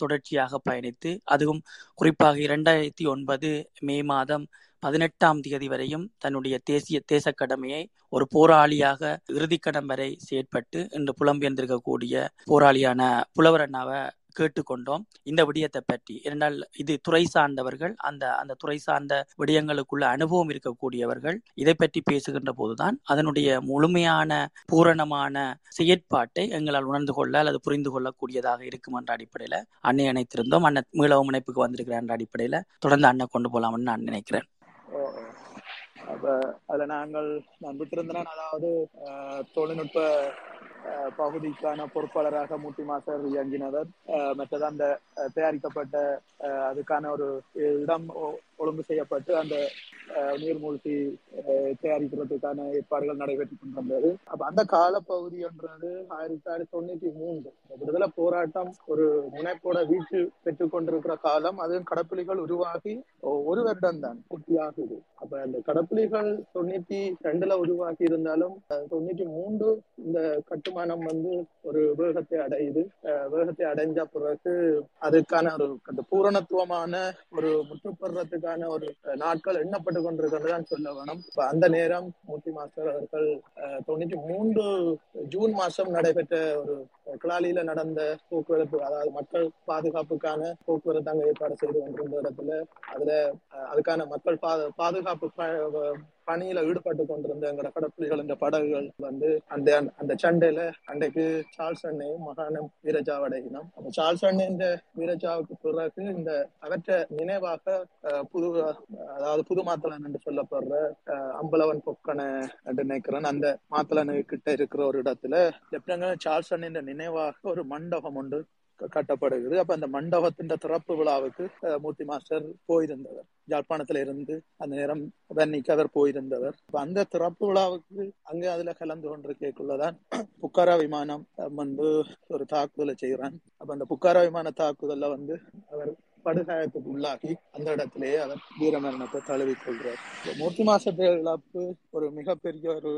தொடர்ச்சியாக பயணித்து அதுவும் குறிப்பாக இரண்டாயிரத்தி ஒன்பது மே மாதம் பதினெட்டாம் தேதி வரையும் தன்னுடைய தேசிய தேச கடமையை ஒரு போராளியாக இறுதிக்கடம் வரை செயற்பட்டு இன்று புலம்பெயர்ந்திருக்கக்கூடிய போராளியான புலவரண்ணாவை கேட்டுக்கொண்டோம். இந்த விடயத்தை பற்றி. இரண்டால் இது துறை சார்ந்தவர்கள் அந்த அந்த துறை சார்ந்த விடயங்களுக்குள்ள அனுபவம் இருக்கக்கூடியவர்கள் இதை பற்றி பேசுகின்ற போதுதான் அதனுடைய முழுமையான பூரணமான செயற்பாட்டை எங்களால் உணர்ந்து கொள்ள அல்லது புரிந்து கொள்ளக்கூடியதாக இருக்கும் என்ற அடிப்படையில அன்னை இணைத்திருந்தோம் அண்ணன் மீளவும் இணைப்புக்கு வந்திருக்கிற என்ற அடிப்படையில தொடர்ந்து அண்ணன் கொண்டு போலாம்னு நான் நினைக்கிறேன். அப்ப அதுல நாங்கள் நான் விட்டிருந்தேன் அதாவது தொழில்நுட்ப பகுதிக்கான பொறுப்பாளராக மூட்டி மாஸ்டர் இயங்கினவர். மற்றது அந்த தயாரிக்கப்பட்ட அதுக்கான ஒரு இடம் ஒழுங்கு செய்யப்பட்டு அந்த நீர்மூழ்கி அஹ், தயாரிக்கிறதுக்கான ஏற்பாடுகள் நடைபெற்றுக் கொண்டிருந்தது. அப்ப அந்த காலப்பகுதின்றது ஆயிரத்தி தொள்ளாயிரத்தி தொண்ணூத்தி மூன்று. விடுதலை போராட்டம் ஒரு முனைப்போட வீச்சு பெற்றுக் கொண்டிருக்கிற காலம் அது கடப்புலிகள் உருவாகி ஒரு வருடம் தான் குட்டியாகுது அப்ப அந்த கடப்புலிகள் தொண்ணூத்தி ரெண்டுல உருவாகி இருந்தாலும் தொண்ணூத்தி மூன்று இந்த கட்டு கட்டுமானம் வந்து ஒரு வேகத்தை அடையுது. வேகத்தை அடைஞ்ச பிறகு அதுக்கான ஒரு அந்த பூரணத்துவமான ஒரு முற்றுப்படுறதுக்கான ஒரு நாட்கள் எண்ணப்பட்டு கொண்டிருக்கிறதுதான் சொல்ல வேணும். இப்ப அந்த நேரம் மூர்த்தி மாஸ்டர் அவர்கள் அஹ், தொண்ணூத்தி மூன்று ஜூன் மாசம் நடைபெற்ற ஒரு கிளாலியில நடந்த போக்குவரத்து அதாவது மக்கள் பாதுகாப்புக்கான போக்குவரத்து அங்க ஏற்பாடு செய்து கொண்டிருந்த இடத்துல அதுல அதுக்கான மக்கள் பாதுகாப்பு பணியில ஈடுபட்டு கொண்டிருந்த எங்களோட கடற்புலிகள் இந்த படகுகள் வந்து அந்த அந்த சண்டையில அன்றைக்கு சார்ல்ஸ் அண்ணையும் மகானம் வீரஜாவடையினோம் அந்த சார்ல்ஸ் அண்ணன் வீரஜாவுக்கு பிறகு இந்த அவற்ற நினைவாக புது அதாவது புது மாத்தளன் என்று சொல்லப்படுற அஹ், அம்பலவன் பொக்கனை நினைக்கிறேன். அந்த மாத்தளனு கிட்ட இருக்கிற ஒரு இடத்துல லெப்டினன்ட் சார்ல்ஸ் அண்ணன் நினைவாக ஒரு மண்டபம் ஒன்று கட்டப்படுகிறது. அப்ப அந்த மண்டபத்தின் திறப்பு விழாவுக்கு மூர்த்தி மாஸ்டர் போயிருந்தவர். ஜாழ்ப்பாணத்துல இருந்து அந்த நேரம் வன்னிக்கு அவர் போயிருந்தவர். அந்த திறப்பு விழாவுக்கு அங்க அதுல கலந்து கொண்டிருக்கக்குள்ளதான் புக்காரா விமானம் வந்து ஒரு தாக்குதலை செய்யறான் அப்ப அந்த புக்காரா விமான தாக்குதல்ல வந்து அவர் படுகாயத்துக்கு உள்ளாகி அந்த இடத்திலேயே அவர் வீரமரணத்தை தழுவிக் கொள்கிறார். மூர்த்தி மாசத்தை இழப்பு ஒரு மிகப்பெரிய ஒரு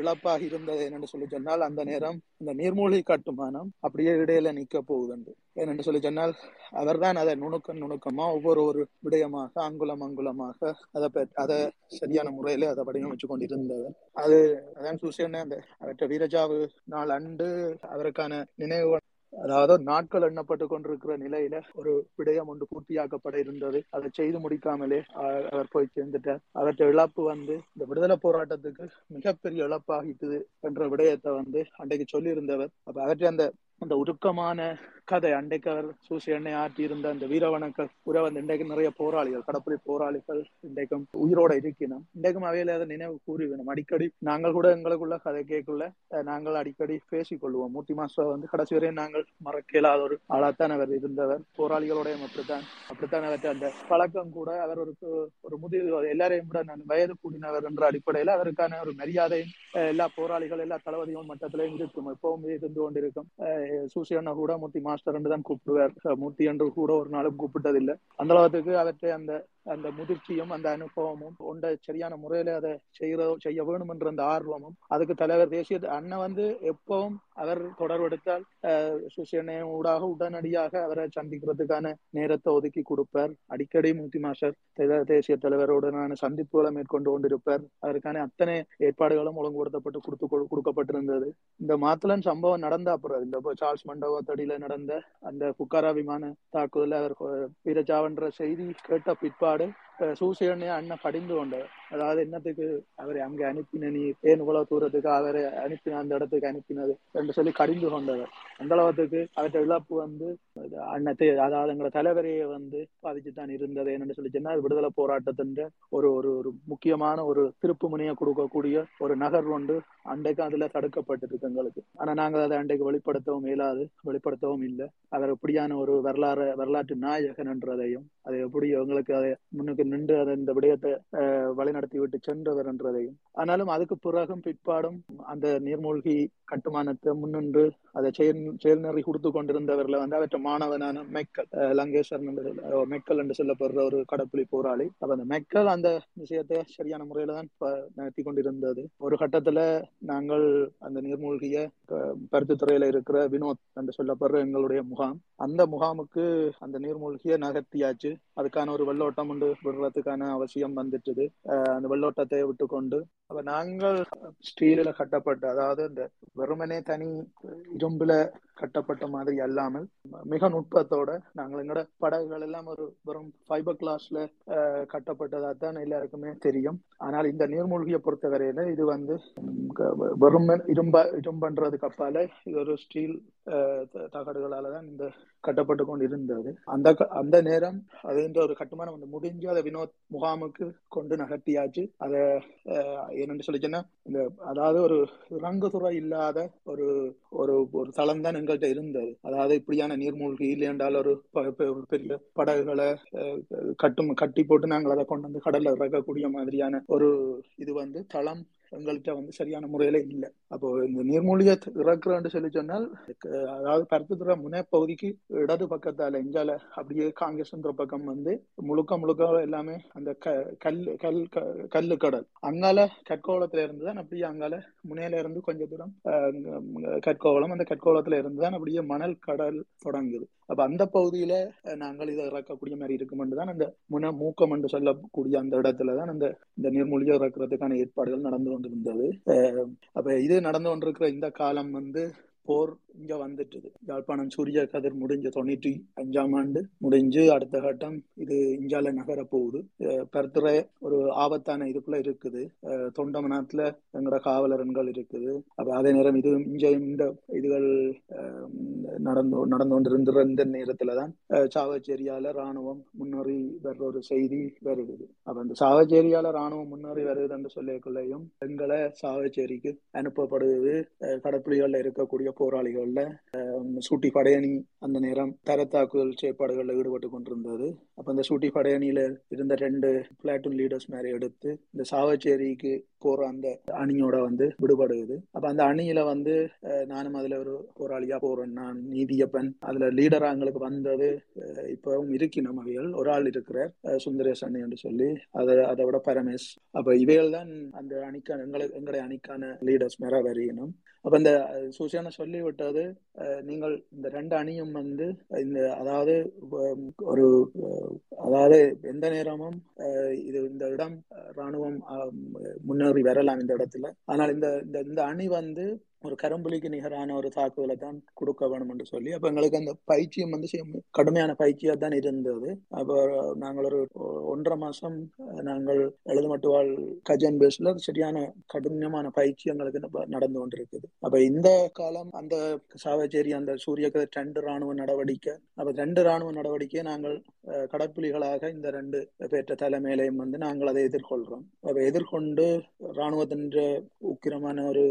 இழப்பாக இருந்தது என்னென்று சொல்லி சொன்னால் அந்த நேரம் இந்த நீர்மூழ்கி கட்டுமானம் அப்படியே இடையில நிக்க போகுதுண்டு. ஏனென்று சொல்லி சொன்னால் அவர்தான் அதை நுணுக்கம் நுணுக்கமா ஒவ்வொரு ஒரு விடயமாக அங்குலம் அங்குலமாக அதை அதை சரியான முறையில அதை வடிவமைச்சு கொண்டிருந்தவர். அது அதான் சூசியன்னு அந்த அவற்றை வீரஜாவு நாள் அன்று அவருக்கான நினைவு அதாவது நாட்கள் எண்ணப்பட்டு கொண்டிருக்கிற நிலையில ஒரு விடயம் ஒன்று பூர்த்தியாக்கப்பட இருந்தது. அதை செய்து முடிக்காமலே அவர் போய் சேர்ந்துட்டார். அவற்றை இழப்பு வந்து இந்த விடுதலை போராட்டத்துக்கு மிகப்பெரிய இழப்பாகிட்டது என்ற விடயத்தை வந்து அன்றைக்கு சொல்லியிருந்தவர். அப்ப அவற்றை அந்த அந்த உருக்கமான கதை அண்டைக்கு அவர் சூசி எண்ணெய் ஆற்றியிருந்த அந்த வீரவணக்க உறவு வந்து இன்றைக்கு நிறைய போராளிகள் கடற்படை போராளிகள் இன்றைக்கும் உயிரோட இருக்கணும் இன்றைக்கும் அவையில அதை நினைவு கூறி வேணும். அடிக்கடி நாங்கள் கூட எங்களுக்குள்ள கதை கேட்குள்ள நாங்கள் அடிக்கடி பேசிக் கொள்வோம் மூர்த்தி மாஸ்டர் வந்து கடைசி வரையும் நாங்கள் மறக்க இயலாத ஒரு ஆளாத்தான் அவர் இருந்தவர். போராளிகளோடையும் அப்படித்தான் அப்படித்தான் அவற்றை அந்த பழக்கம் கூட அவர் ஒரு ஒரு முதிர் எல்லாரையும் விட நான் வயது கூடினவர் என்ற அடிப்படையில் அவருக்கான ஒரு மரியாதையும் எல்லா போராளிகள் எல்லா தளபதிகள் மட்டத்திலையும் இருக்கும். எப்பவும் இருந்து கொண்டிருக்கும். சூசி அண்ணா கூட மூர்த்தி மாஸ்டர் என்று தான் கூப்பிடுவார். மூர்த்தி என்று கூட ஒரு நாளும் கூப்பிட்டதில்லை. அந்த அளவுக்கு அவற்றை அந்த அந்த முதிர்ச்சியும் அந்த அனுபவமும் கொண்ட சரியான முறையில அதை செய்ய செய்ய வேணும் என்ற அந்த ஆர்வமும் அதுக்கு தலைவர் தேசிய அண்ணன் வந்து எப்பவும் அவர் தொடர்பெடுத்தால் அஹ், சுசேனை ஊடாக உடனடியாக அவரை சந்திக்கிறதுக்கான நேரத்தை ஒதுக்கி கொடுப்பார். அடிக்கடி மூர்த்தி மாஸ்டர் தேசிய தலைவருடனான சந்திப்புகளை மேற்கொண்டு கொண்டிருப்பார். அதற்கான அத்தனை ஏற்பாடுகளும் ஒழுங்குபடுத்தப்பட்டு கொடுத்து கொடுக்கப்பட்டிருந்தது. இந்த மாத்தலன் சம்பவம் நடந்த அப்புறம் இந்த சார்ல்ஸ் மண்டபத்தடியில நடந்த அந்த புக்காரா விமான தாக்குதல அவர் கொ- செய்தி கேட்ட பிற்பாடு அஹ், சூசேனைய அண்ணன் படிந்து கொண்டவர் அதாவது என்னத்துக்கு அவரை அங்க அனுப்பின நீ ஏன் இவ்வளவு தூரத்துக்கு அவரை அனுப்பின அந்த இடத்துக்கு அனுப்பினது என்று சொல்லி கடிந்து கொண்டவர். அந்த அளவுக்கு அவற்றை இழப்பு வந்து அன்னத்தை அதாவது எங்களோட தலைவரையே வந்து பாதிச்சுதான் இருந்தது என்னன்னு சொல்லி சொன்னா விடுதலை போராட்டத்தின் ஒரு ஒரு ஒரு முக்கியமான ஒரு திருப்பு முனையை கொடுக்கக்கூடிய ஒரு நகர் ஒன்று அன்றைக்கு அதுல தடுக்கப்பட்டிருக்கு எங்களுக்கு. ஆனா நாங்க அதை அன்றைக்கு வெளிப்படுத்தவும் இயலாது வெளிப்படுத்தவும் இல்லை. அவர் எப்படியான ஒரு வரலாறு வரலாற்று நாயகன் என்றதையும் அதை எப்படி எங்களுக்கு அதை முன்னுக்கு நின்று அதை இந்த விடயத்தை அஹ், வழிநடத்தி விட்டு சென்றவர் என்றதையும். ஆனாலும் அதுக்கு பிறகும் பிற்பாடும் அந்த நீர்மூழ்கி கட்டுமானத்தை முன்னின்று அதை செயல் செயல்நெறி கொடுத்து கொண்டிருந்தவர்ல வந்து அவற்ற மாணவனான மெக்கல் அஹ், லங்கேஸ்வரன் மெக்கல் என்று சொல்லப்படுற ஒரு கடப்புலி போராளி. அப்ப அந்த மெக்கல் அந்த விஷயத்தை சரியான முறையில தான் நடத்தி கொண்டிருந்தது. ஒரு கட்டத்துல நாங்கள் அந்த நீர்மூழ்கிய பருத்தித்துறையில இருக்கிற வினோத் என்று சொல்லப்படுற எங்களுடைய முகாம். அந்த முகாமுக்கு அந்த நீர்மூழ்கிய நகர்த்தியாச்சு. அதுக்கான ஒரு வெள்ளோட்டம் உண்டு விடுறதுக்கான அவசியம் வந்துட்டுது. அந்த வெள்ளோட்டத்தை விட்டுக்கொண்டு அப்ப நாங்கள் ஸ்டீலில் கட்டப்பட்ட அதாவது இந்த வெறுமனே தனி இரும்புல கட்டப்பட்ட மாதிரி அல்லாமல் மிக நுட்பத்தோட நாங்கள் எங்களோட படகுகள் எல்லாம் ஒரு வெறும் ஃபைபர் கிளாஸ்ல கட்டப்பட்டதா தான் எல்லாருக்குமே தெரியும். ஆனால் இந்த நீர்மூழ்கியை பொறுத்தவரையில இது வந்து க- வெறும் இரும்ப இரும்பன்றதுக்கு அப்பால இது ஒரு ஸ்டீல் தகடுகளால தான் இந்த கட்டப்பட்டு கொண்டு இருந்தது அந்த க- அந்த நேரம் அதுன்ற ஒரு கட்டுமானம் வந்து முடிஞ்சு அதை வினோத் முகாமுக்கு கொண்டு நகர்த்தியாச்சு அதை அஹ், என்னன்னு சொல்லி சொன்னா இந்த அதாவது ஒரு ரங்குதுறை இல்லாத ஒரு ஒரு ஒரு தளம் தான் எங்கள்கிட்ட இருந்தது. அதாவது இப்படியான நீர்மூழ்கி இல்லையென்றால் ஒரு ப- ஒரு பெரிய படகுகளை அஹ், கட்டும் கட்டி போட்டு நாங்கள் அதை கொண்டு வந்து கடல்ல இறக்கக்கூடிய மாதிரியான ஒரு இது வந்து தளம் எங்கள்கிட்ட வந்து சரியான முறையில இல்லை. அப்போ இந்த நீர்மூழ்கிய இறக்குறேன்னு சொல்லி சொன்னால் அஹ், அதாவது பருத்துத்துறை முனைப்பகுதிக்கு இடது பக்கத்தால எங்கால அப்படியே காங்கிரஸ் பக்கம் வந்து முழுக்க முழுக்க எல்லாமே அந்த க கல் கல் க- கல்லு கடல். அங்கால கற்கோளத்துல இருந்து தான் அப்படியே அங்கால முனையில இருந்து கொஞ்ச தூரம் அஹ், கற்கோளம் அந்த கற்கோளத்துல இருந்து தான் அப்படியே மணல் கடல் தொடங்குது. அப்ப அந்த பகுதியில நாங்கள் இதை இறக்கக்கூடிய மாதிரி இருக்குமென்று தான் அந்த முன மூக்கம் என்று சொல்லக்கூடிய அந்த இடத்துல தான் அந்த இந்த நீர்மூழ்கியை இறக்குறதுக்கான ஏற்பாடுகள் நடந்து கொண்டிருந்தது. அஹ், அப்ப இது நடந்து கொண்டிருக்கிற இந்த காலம் வந்து போர் இங்க வந்துட்டுது. யாழ்ப்பாணம் சூரிய கதிர் முடிஞ்ச தொண்ணூற்றி அஞ்சாம் ஆண்டு முடிஞ்சு அடுத்த கட்டம் இது இஞ்சால நகர போகுது அஹ் ஒரு ஆபத்தான இதுக்குள்ள இருக்குது. அஹ் தொண்டமனாத்துல எங்களோட காவலரன்கள் இருக்குது. அப்ப அதே நேரம் இது இஞ்ச இந்த இதுகள் அஹ், நடந்து நடந்து கொண்டிருந்த இந்த நேரத்துல தான் சாவச்சேரியால ராணுவம் முன்னேறி வர்ற ஒரு செய்தி வருது அப்ப அந்த சாவச்சேரியால ராணுவம் முன்னேறி வருது என்று சொல்லியக்குள்ளையும் எங்களை சாவச்சேரிக்கு அனுப்பப்படுவது கடற்புலிகள்ல இருக்கக்கூடிய போராளிகள்ல அஹ், சூட்டி படையணி அந்த நேரம் தரத்தாக்குதல் செயற்பாடுகளில் ஈடுபட்டு கொண்டிருந்தது. அப்ப இந்த சூட்டி படையணியில இருந்த ரெண்டு பிளாட்டூன் லீடர்ஸ் மாதிரி எடுத்து இந்த சாவச்சேரிக்கு போற அந்த அணியோட வந்து விடுபடுது. அப்ப அந்த அணியில வந்து நானும் அதுல ஒரு போராளியா போறேன். நான் நீதியப்பன். அதுல லீடரா எங்களுக்கு வந்தது இப்போவும் இப்பவும் இருக்கணும் அவைகள். ஒரு ஆள் இருக்கிறார் அஹ், சுந்தரேஷ் அண்ணி என்று சொல்லி. அதை அதை விட பரமேஷ் அப்ப இவைகள் தான் அந்த அணிக்கான எங்களை எங்களுடைய அணிக்கான லீடர்ஸ் மேல வரையணும் அப்ப இந்த சூசியான சொல்லி விட்டது நீங்கள் இந்த ரெண்டு அணியும் வந்து இந்த அதாவது ஒரு அதாவது எந்த நேரமும் அஹ், இது இந்த இடம் ராணுவம் அஹ், முன்னேறி வரலாம் இந்த இடத்துல. ஆனால் இந்த இந்த இந்த அணி வந்து ஒரு கரும்புலிக்கு நிகரான ஒரு தாக்குதலை தான் கொடுக்க வேணும் என்று சொல்லி அப்ப எங்களுக்கு அந்த பயிற்சியும் வந்து கடுமையான பயிற்சியா தான் இருந்தது. அப்போ நாங்கள் ஒரு ஒன்றரை மாசம் நாங்கள் எழுதுமட்டுவாள் கஜன் பேஸ்ல சரியான கடுமையான பயிற்சி எங்களுக்கு நடந்து கொண்டிருக்குது. அப்ப இந்த காலம் அந்த சாவச்சேரி அந்த சூரிய கதிர் ரெண்டு ராணுவ நடவடிக்கை அப்ப ரெண்டு ராணுவ நடவடிக்கையை நாங்கள் கடற்புலிகளாக இந்த ரெண்டு பேற்ற தலைமையிலையும் வந்து நாங்கள் அதை எதிர்கொள்றோம். அப்ப எதிர்கொண்டு ராணுவத்தின் உக்கிரமான ஒரு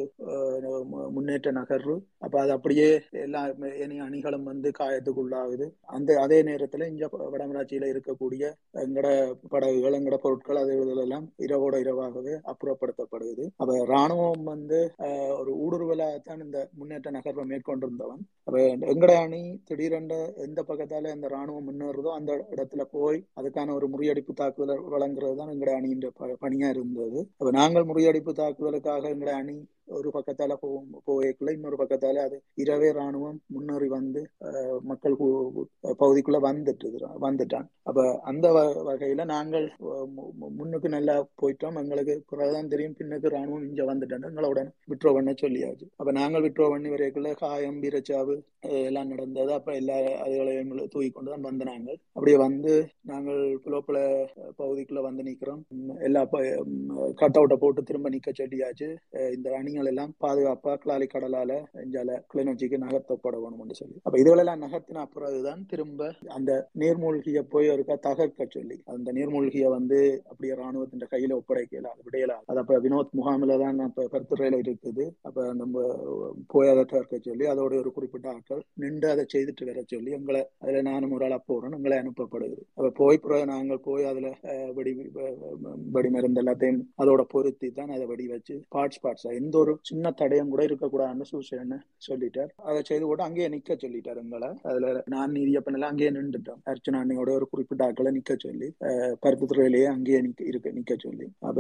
முன்னேற்ற நகர்வு. அப்ப அது அப்படியே எல்லா இனி அணிகளும் வந்து காயத்துக்குள்ளாகுது. அந்த அதே நேரத்துல இங்க வடமராட்சியில இருக்கக்கூடிய எங்கட படகுகள் எங்கட பொருட்கள் அது எல்லாம் இரவோட இரவாகவே அப்புறப்படுத்தப்படுது. அப்ப ராணுவம் வந்து ஒரு ஊடுருவலாகத்தான் இந்த முன்னேற்ற நகர்வை மேற்கொண்டிருந்தவன். அப்ப எங்கட அணி திடீரென்று எந்த பக்கத்தால அந்த ராணுவம் முன்னேறுதோ அந்த இடத்துல போய் அதுக்கான ஒரு முறியடிப்பு தாக்குதல் வழங்குறது தான் எங்கட அணியின் ப- பணியா இருந்தது. அப்ப நாங்கள் முறியடிப்பு தாக்குதலுக்காக எங்கட அணி ஒரு பக்கத்தால போகும் போய்க்குள்ள இன்னொரு பக்கத்தால அது இரவே ராணுவம் முன்னேறி வந்து அஹ், மக்கள் பகுதிக்குள்ள வந்துட்டு வந்துட்டான் அப்ப அந்த வ- வகையில நாங்கள் மு- முன்னுக்கு நல்லா போயிட்டோம். எங்களுக்கு பிறகுதான் தெரியும். பின்னுக்கு ராணுவம் இங்க வந்துட்டாங்க எங்களோட விட்ரோ பண்ண சொல்லியாச்சு. அப்ப நாங்கள் விட்ரோ பண்ணி வரைக்குள்ள காயம் வீரச்சாவு எல்லாம் நடந்தது. அப்ப எல்லா அதுகளையும் தூக்கி கொண்டு தான் வந்து நாங்கள் அப்படியே வந்து நாங்கள் புலோப்பல பகுதிக்குள்ள வந்து நிக்கிறோம். எல்லா கட் அவுட்டை போட்டு திரும்ப நிக்க சொல்லியாச்சு. இந்த அணி அணிகள் எல்லாம் பாதுகாப்பா கிளாலி கடலால எஞ்சால கிளிநொச்சிக்கு நகர்த்தப்பட வேணும்னு சொல்லி. அப்ப இதுகளெல்லாம் நகர்த்தின பிறகுதான் திரும்ப அந்த நீர்மூழ்கிய போய் ஒருக்கா தகர்க்க சொல்லி. அந்த நீர்மூழ்கிய வந்து அப்படியே ராணுவத்தின் கையில ஒப்படைக்கல அது விடையல. அது அப்ப வினோத் முகாமில தான் அப்ப கருத்துறையில இருக்குது. அப்ப நம்ம போய் அதை தகர்க்க சொல்லி அதோட ஒரு குறிப்பிட்ட ஆட்கள் நின்று அதை செய்துட்டு வர சொல்லி எங்களை அதுல நானும் ஒரு ஆளா போறோம் எங்களை அனுப்பப்படுது. அப்ப போய் பிறகு நாங்கள் போய் அதுல வெடி வெடி மருந்து எல்லாத்தையும் அதோட பொருத்தி தான் அதை வெடி வச்சு பார்ட்ஸ் பார்ட்ஸா எந்த ஒரு சின்ன தடயம் கூட இருக்கக்கூடாதுன்னு சூசேன்னு சொல்லிட்டார். அதை செய்து கூட அங்கேயே நிக்க சொல்லிட்டார் எங்களை. அதுல நான் நீதியப்பன் எல்லாம் அங்கேயே நின்றுட்டோம் அர்ச்சனா அண்ணியோட ஒரு குறிப்பிட்ட ஆக்களை நிக்க சொல்லி அஹ், பருத்தித்துறையிலேயே அங்கேயே நிக்க இருக்க நிக்க சொல்லி. அப்ப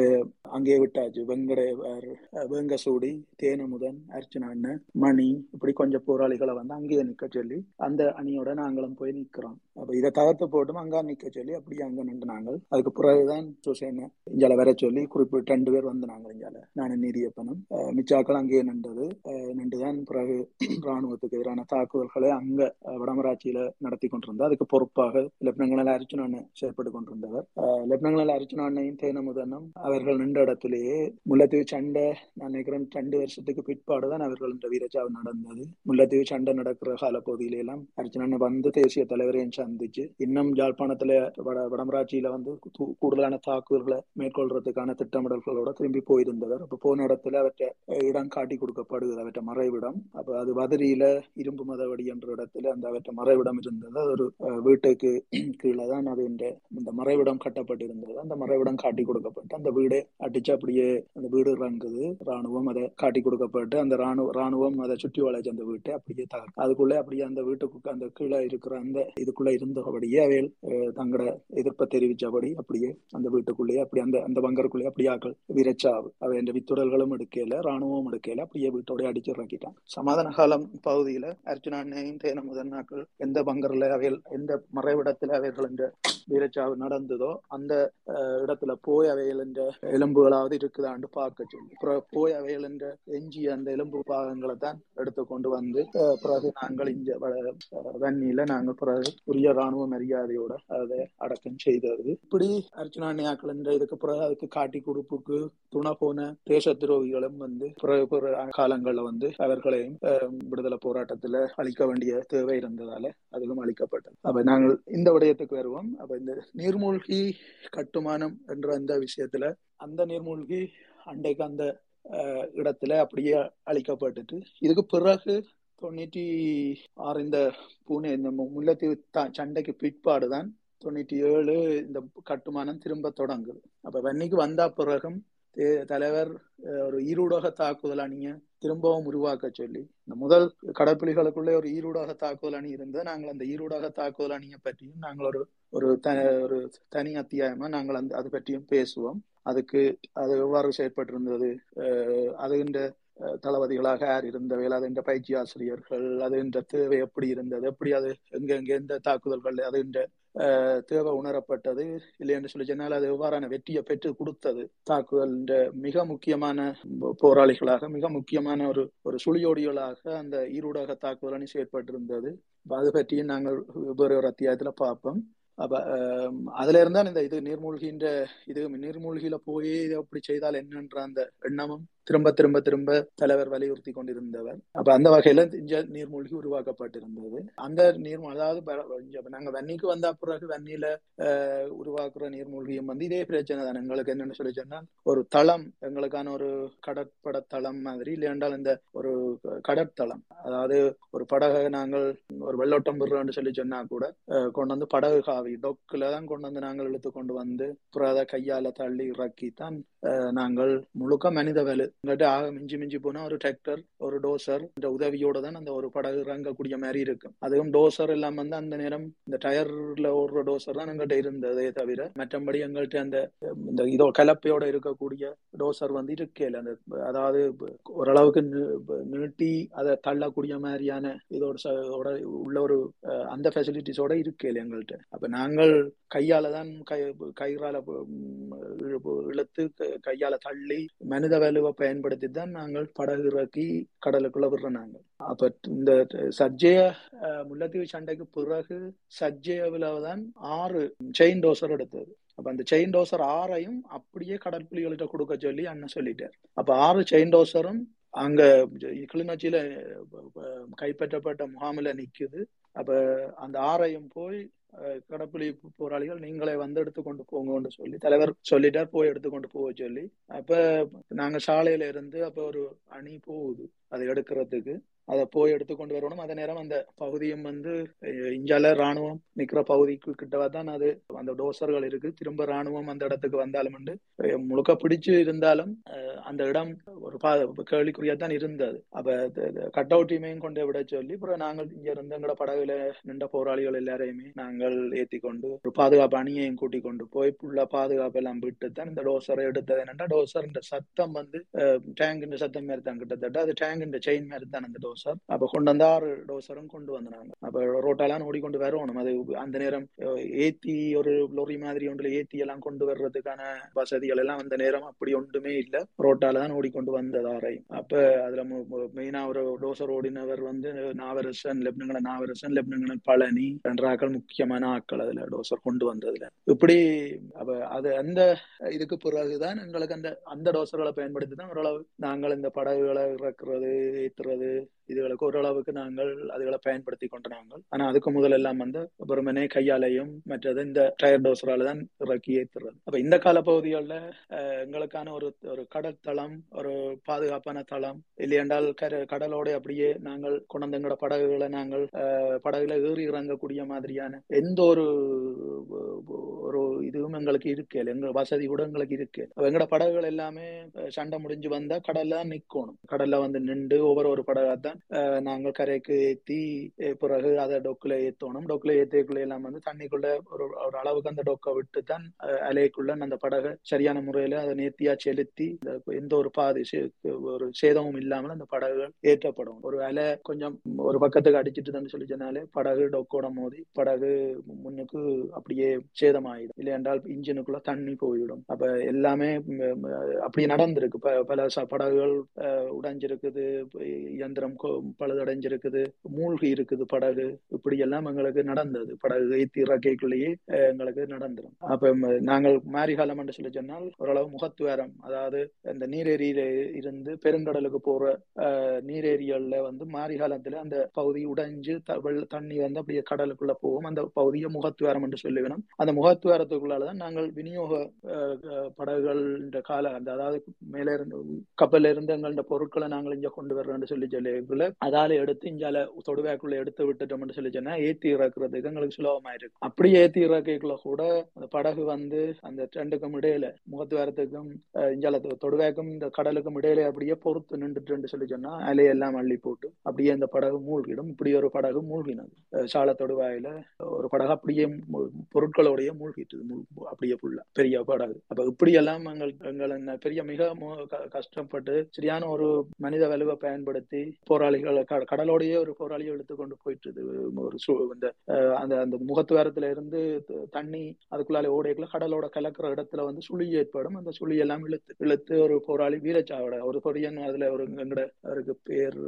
அங்கேயே விட்டாச்சு. வெங்கடே வெங்கசூடி தேனமுதன் அர்ச்சனா அண்ணன் மணி இப்படி கொஞ்சம் போராளிகளை வந்து அங்கேயே நிக்க சொல்லி அந்த அணியோட நாங்களும் போய் நிக்கிறோம். அப்ப இதை தகர்த்து போட்டும் அங்க நிக்க சொல்லி அப்படியே அங்க நின்று நாங்கள். அதுக்கு பிறகுதான் சூசேன இஞ்சால வர சொல்லி குறிப்பிட்ட ரெண்டு பேர் வந்து நாங்கள் இஞ்சால. நான் நீதியப்பனும் மிச்சாக்கள் அங்கேயே நின்றது. நின்றுதான் பிறகு ராணுவத்துக்கு எதிரான தாக்குதல்களை அங்க வடமராட்சியில நடத்தி கொண்டிருந்தார். அதுக்கு பொறுப்பாக லெப்டினல் அர்ச்சுனன் செயற்பட்டு கொண்டிருந்தவர். அஹ், லெப்டினல் அர்ச்சுனனையும் தேனமுதனும் அவர்கள் நின்ற இடத்திலேயே முல்லைத்தீவு சண்டை நான் நினைக்கிறேன் ரெண்டு வருஷத்துக்கு பிற்பாடுதான் அவர்கள் இந்த வீரச்சாவு நடந்தது. முல்லைத்தீவு சண்டை நடக்கிற காலப்பகுதியில எல்லாம் அர்ச்சனன் வந்து தேசிய தலைவரையும் சந்திச்சு இன்னும் யாழ்ப்பாணத்துல வட வடமராட்சியில வந்து கூடுதலான தாக்குதல்களை மேற்கொள்றதுக்கான திட்டமிடல்களோட திரும்பி போயிருந்தவர். அப்ப போன இடத்துல அவற்றை இடம் காட்டி கொடுக்கப்படுகிறது அவற்ற மறைவிடம். அப்ப அது வதரியில இரும்பு மதவடி என்ற இடத்துல அந்த அவற்ற மறைவிடம் இருந்தது. அது ஒரு வீட்டுக்கு கீழே தான் அது இந்த இந்த மறைவிடம் கட்டப்பட்டிருந்தது. அந்த மறைவிடம் காட்டி கொடுக்கப்பட்டு அந்த வீடு அடிச்சு அப்படியே அந்த வீடு இறங்குது. ராணுவம் அதை காட்டி கொடுக்கப்பட்டு அந்த ராணுவ ராணுவம் அதை சுற்றி வளைச்சு அந்த வீட்டை அப்படியே தகர்க்கு அதுக்குள்ளே அப்படியே அந்த வீட்டுக்கு அந்த கீழே இருக்கிற அந்த இதுக்குள்ள இருந்தபடியே அவையில் அஹ், தங்களோட எதிர்ப்பை தெரிவிச்சபடி அப்படியே அந்த வீட்டுக்குள்ளேயே அப்படி அந்த அந்த பங்கருக்குள்ளேயே அப்படியே ஆக்கள் விரைச்சாவு. அவை என்ற வித்துடல்களும் எடுக்கல ராணுவம் எடுக்கல அப்படியே வீட்டோடய அடிச்சு இறக்கிட்டான் சமாதான காலம் பகுதியில அர்ஜுனா தேன முதன்னாக்கள் எந்த பங்கர்ல அவைகள் எந்த மறைவிடத்துல அவைகள் என்ற வீரச்சாவு நடந்ததோ அந்த இடத்துல போய் அவைகள் என்ற எலும்புகளாவது இருக்குதான்னு பார்க்க சொல்லி போய் அவைகள் என்ற எஞ்சிய அந்த எலும்பு பாகங்களை தான் எடுத்து கொண்டு வந்து பிறகு நாங்கள் இங்க வன்னியில நாங்கள் பிறகு உரிய ராணுவ மரியாதையோட அதை அடக்கம் செய்தது. இப்படி அர்ச்சனா அண்ணியாக்கள் என்ற இதுக்கு பிறகு அதுக்கு காட்டி கொடுப்புக்கு துணை போன தேச துரோகிகளும் வந்து பிறகு பிற காலங்கள்ல வந்து அவர்களையும் விடுதலை போராட்டத்துல அளிக்க வேண்டிய தேவை இருந்ததால அதிலும் அளிக்கப்பட்டது அப்ப நாங்கள் இந்த விடயத்துக்கு வருவோம். அப்ப இந்த நீர்மூழ்கி கட்டுமானம் என்ற அந்த விஷயத்துல அந்த நீர்மூழ்கி அண்டைக்கு அந்த இடத்துல அப்படியே அழிக்கப்பட்டுட்டு இதுக்கு பிறகு தொண்ணூற்றி ஆறு இந்த பூனே இந்த முல்லைத்தீவு சண்டைக்கு பிற்பாடுதான் தொண்ணூற்றி ஏழு இந்த கட்டுமானம் திரும்ப தொடங்குது. அப்ப வன்னிக்கு வந்த பிறகும் தலைவர் ஒரு ஈரூடக தாக்குதல் அணிய திரும்பவும் உருவாக்க சொல்லி இந்த முதல் கடற்புலிகளுக்குள்ளே ஒரு ஈரூடக தாக்குதல் அணி இருந்தது. நாங்கள் அந்த ஈரூடக தாக்குதல் அணியை பற்றியும் நாங்கள் ஒரு ஒரு த ஒரு தனி அத்தியாயமா நாங்கள் அந்த அது பற்றியும் பேசுவோம். அதுக்கு அது எவ்வாறு செயற்பட்டிருந்தது? அஹ், அதுகின்ற தளபதிகளாக யார் இருந்தவைகள் அது என்ற பயிற்சி ஆசிரியர்கள் அது என்ற தேவை எப்படி இருந்தது எப்படி அது எங்கெங்கே எந்த தாக்குதல்கள் அது என்ற தேவை உணரப்பட்டது இல்லை என்று சொல்லி சொன்னால் அது எவ்வாறான வெற்றியை பெற்று கொடுத்தது. தாக்குதல் மிக முக்கியமான போராளிகளாக மிக முக்கியமான ஒரு ஒரு சுழியோடிகளாக அந்த ஈரூடக தாக்குதல் அணி செயற்பட்டிருந்தது. அது பற்றியும் நாங்கள் வேறு ஒரு அத்தியாயத்துல பார்ப்போம். அப்ப அஹ், அதுல இருந்தான் இந்த இது நீர்மூழ்கின்ற இது நீர்மூழ்கியில போய் இதை அப்படி செய்தால் என்னன்ற அந்த எண்ணமும் திரும்ப திரும்ப திரும்ப தலைவர் வலியுறுத்தி கொண்டிருந்தவர். அப்ப அந்த வகையில இஞ்ச நீர்மூழ்கி உருவாக்கப்பட்டிருந்தது. அந்த நீர் அதாவது நாங்க வன்னிக்கு வந்த பிறகு வன்னியில அஹ், உருவாக்குற நீர்மூழ்கியும் வந்து இதே பிரச்சனை தான். எங்களுக்கு என்னன்னு சொல்லி சொன்னால் ஒரு தளம் எங்களுக்கான ஒரு கடற்பட தளம் மாதிரி இல்லையென்றால் இந்த ஒரு கடற்தளம். அதாவது ஒரு படகை நாங்கள் ஒரு வெள்ளோட்டம் விடுறோம்னு சொல்லி சொன்னா கூட கொண்டு வந்து படகு காவி டொக்குல தான் கொண்டு வந்து நாங்கள் இழுத்து கொண்டு வந்து அப்புறம் அதை கையால தள்ளி இறக்கி தான் நாங்கள் முழுக்க மனித வேலை. எங்கிட்ட ஆக மிஞ்சி மிஞ்சி போனா ஒரு டிராக்டர் ஒரு டோசர் இந்த உதவியோட தான் அந்த ஒரு படகு இறங்கக்கூடிய மாதிரி இருக்கும் அதுவும் டோசர் எல்லாம் வந்து அந்த நேரம் இந்த டயர்ல ஓடுற டோசர் தான் எங்கிட்ட இருந்ததே தவிர மற்றபடி எங்கள்கிட்ட அந்த இந்த இதோ கலப்பையோட இருக்கக்கூடிய டோசர் வந்து இருக்கல அந்த அதாவது ஓரளவுக்கு நீட்டி அதை தள்ளக்கூடிய மாதிரியான இதோட உள்ள ஒரு அந்த ஃபெசிலிட்டிஸோட இருக்கல எங்கள்கிட்ட அப்ப நாங்கள் கையால தான் கை கயிறால இழுத்து கையால தள்ளி மனித வலுவை பயன்படுத்தி தான் நாங்கள் படகு இறக்கி கடலுக்குள்ள விடுறோம் நாங்கள். அப்ப இந்த சஜ்ஜய முல்லத்தீவு முல்லைத்தீவு சண்டைக்கு பிறகு சஜ்ஜயவில் தான் ஆறு செயின் டோசர் எடுத்தது. அப்ப அந்த செயின் டோசர் ஆறையும் அப்படியே கடற்புலிகள்கிட்ட கொடுக்க சொல்லி அண்ணன் சொல்லிட்டார். அப்ப ஆறு செயின் டோசரும் அங்க கிளிநொச்சியில கைப்பற்றப்பட்ட முகாமில் நிக்குது. அப்ப அந்த ஆறையும் போய் கடப்புலி போராளிகள் நீங்களே வந்து எடுத்து கொண்டு போங்கன்னு சொல்லி தலைவர் சொல்லிட்டார் போய் எடுத்துக்கொண்டு போக சொல்லி. அப்ப நாங்க சாலையில இருந்து அப்ப ஒரு அணி போகுது அதை எடுக்கிறதுக்கு. அதை போய் எடுத்து கொண்டு வரணும். அதே நேரம் அந்த பகுதியும் வந்து இஞ்சால ராணுவம் நிக்கிற பகுதிக்கு கிட்டவா தான் அது அந்த டோசர்கள் இருக்கு. திரும்ப ராணுவம் அந்த இடத்துக்கு வந்தாலும் உண்டு. முழுக்க பிடிச்சு இருந்தாலும் அந்த இடம் ஒரு பா கேள்விக்குறியா தான் இருந்தது. அப்ப கட் அவுட்டையுமையும் கொண்டு விட சொல்லி அப்புறம் நாங்கள் இங்க இருந்து எங்கட படகுல நின்ற போராளிகள் எல்லாரையுமே நாங்கள் ஏத்தி கொண்டு ஒரு பாதுகாப்பு அணியையும் கூட்டி கொண்டு போய் புள்ள பாதுகாப்பு எல்லாம் விட்டு தான் இந்த டோசரை எடுத்தது. என்னன்னா டோசர் சத்தம் வந்து டேங்கின் சத்தம் மாதிரி தான். கிட்டத்தட்ட அது டேங்கின் செயின் மாதிரி தான் அந்த டோசர் அப்ப கொண்டு வந்த ஆறு டோசரும் கொண்டு வந்தாங்க அப்ப ரோட்டாலாம் ஓடிக்கொண்டு வரணும் அது அந்த நேரம் ஏத்தி ஒரு லொரி மாதிரி ஒன்றுல ஏத்தி எல்லாம் கொண்டு வர்றதுக்கான வசதிகள் எல்லாம் அந்த நேரம் அப்படி ஒன்றுமே இல்ல ரோட்டால தான் ஓடிக்கொண்டு வந்தது ஆரை அப்ப அதுல மெயினா ஒரு டோசர் ஓடினவர் வந்து நாவரசன் லெப்டினல் நாவரசன் லெப்டினல் பழனி ரெண்டு ஆக்கள் முக்கியமான ஆட்கள் அதுல டோசர் கொண்டு வந்ததுல இப்படி அப்ப அது அந்த இதுக்கு பிறகுதான் எங்களுக்கு அந்த அந்த டோசர்களை பயன்படுத்தி தான் ஓரளவு நாங்கள் இந்த படகுகளை இறக்குறது ஏத்துறது இதுகளுக்கு ஓரளவுக்கு நாங்கள் அதுகளை பயன்படுத்தி கொண்ட நாங்கள். ஆனா அதுக்கு முதல் எல்லாம் வந்து பெருமனே கையாலையும் மற்றது இந்த டயர் டோசரால தான் இறக்கி ஏத்துறது. அப்ப இந்த கால பகுதிகளில் எங்களுக்கான ஒரு ஒரு கடல் தளம் ஒரு பாதுகாப்பான தளம் இல்லையென்றால் கர கடலோட அப்படியே நாங்கள் கொண்டு எங்களோட படகுகளை நாங்கள் படகுல ஏறி இறங்கக்கூடிய மாதிரியான எந்த ஒரு ஒரு இதுவும் எங்களுக்கு இருக்கு எங்க வசதி கூட எங்களுக்கு இருக்கு அப்ப எங்களோட படகுகள் எல்லாமே சண்டை முடிஞ்சு வந்தா கடல்ல தான் நிக்கணும் கடல்ல வந்து நின்று ஒவ்வொரு ஒரு படகா தான் நாங்கள் கரைக்கு ஏத்தி பிறகு அதை டொக்குல ஏத்தணும். டொக்குல ஏத்திக்குள்ள எல்லாம் வந்து தண்ணிக்குள்ள ஒரு ஒரு அளவுக்கு அந்த டொக்கை விட்டு தான் அலைக்குள்ள அந்த படகை சரியான முறையில அதை நேர்த்தியா செலுத்தி எந்த ஒரு பாதி சே- ஒரு சேதமும் இல்லாமல் அந்த படகுகள் ஏற்றப்படும். ஒரு அலை கொஞ்சம் ஒரு பக்கத்துக்கு அடிச்சிட்டுதுன்னு சொல்லி சொன்னாலே படகு டொக்கோட மோதி படகு முன்னுக்கு அப்படியே சேதமாயிடும். இல்லை என்றால் இன்ஜினுக்குள்ள தண்ணி போயிடும். அப்ப எல்லாமே அப்படி நடந்திருக்கு. ப- பல ச- படகுகள் அஹ், உடைஞ்சிருக்குது இயந்திரம் பழுதடைஞ்சிருக்குது மூழ்கி இருக்குது படகு. இப்படி எல்லாம் எங்களுக்கு நடந்தது. படகு ஏத்தி இறக்கைக்குள்ளேயே எங்களுக்கு நடந்துடும் அப்ப நாங்கள் மாரிகாலம் என்று சொல்லி சொன்னால் ஓரளவு முகத்துவாரம் அதாவது இந்த நீரேரியில இருந்து பெருங்கடலுக்கு போற அஹ், நீரேரியல்ல வந்து மாரிகாலத்துல அந்த பகுதி உடைஞ்சு த- வெள்ள- தண்ணி வந்து அப்படியே கடலுக்குள்ள போகும். அந்த பகுதியை முகத்துவாரம் என்று சொல்லி வேணும். அந்த முகத்துவாரத்துக்குள்ளாலதான் நாங்கள் விநியோக படகுகள் கால அந்த அதாவது மேல இருந்து கப்பல்ல இருந்து எங்கள்ட பொருட்களை நாங்கள் இங்க கொண்டு வர்றோம்னு சொல்லி சொல்லி அதால எடுத்து இஞ்சால தொடுவாக்குள்ள எடுத்து விட்டுட்டோம்னு சொல்லி சொன்னா ஏத்தி இறக்குறதுக்கு எங்களுக்கு சுலபமா இருக்கு. அப்படி ஏத்தி இறக்கைக்குள்ள கூட அந்த படகு வந்து அந்த ரெண்டுக்கும் இடையில முகத்துவாரத்துக்கும் இஞ்சால தொடுவாக்கும் இந்த கடலுக்கும் இடையில அப்படியே பொறுத்து நின்றுட்டு சொல்லி சொன்னா அலையெல்லாம் அள்ளி போட்டு அப்படியே அந்த படகு மூழ்கிடும். இப்படி ஒரு படகு மூழ்கினது. சால தொடுவாயில ஒரு படகு அப்படியே மூ- பொருட்களோடய மூழ்கிட்டுது. அப்படியே ஃபுல்லா பெரிய படகு. அப்ப இப்படி எல்லாம் எங்கள் எங்களை பெரிய மிக கஷ்டப்பட்டு சரியான ஒரு மனித வலுவை பயன்படுத்தி போற போராளிகள் க- கடலோடையே ஒரு போராளியை இழுத்து கொண்டு போயிட்டுது. ஒரு இந்த அந்த அந்த முகத்துவாரத்துல இருந்து தண்ணி அதுக்குள்ளால ஓடைக்குள்ள கடலோட கலக்கிற இடத்துல வந்து சுழி ஏற்படும். அந்த சுழி எல்லாம் இழுத்து இழுத்து ஒரு போராளி வீரச்சாவோட ஒரு கொரியன் அதுல ஒரு எங்கட அவருக்கு பேர்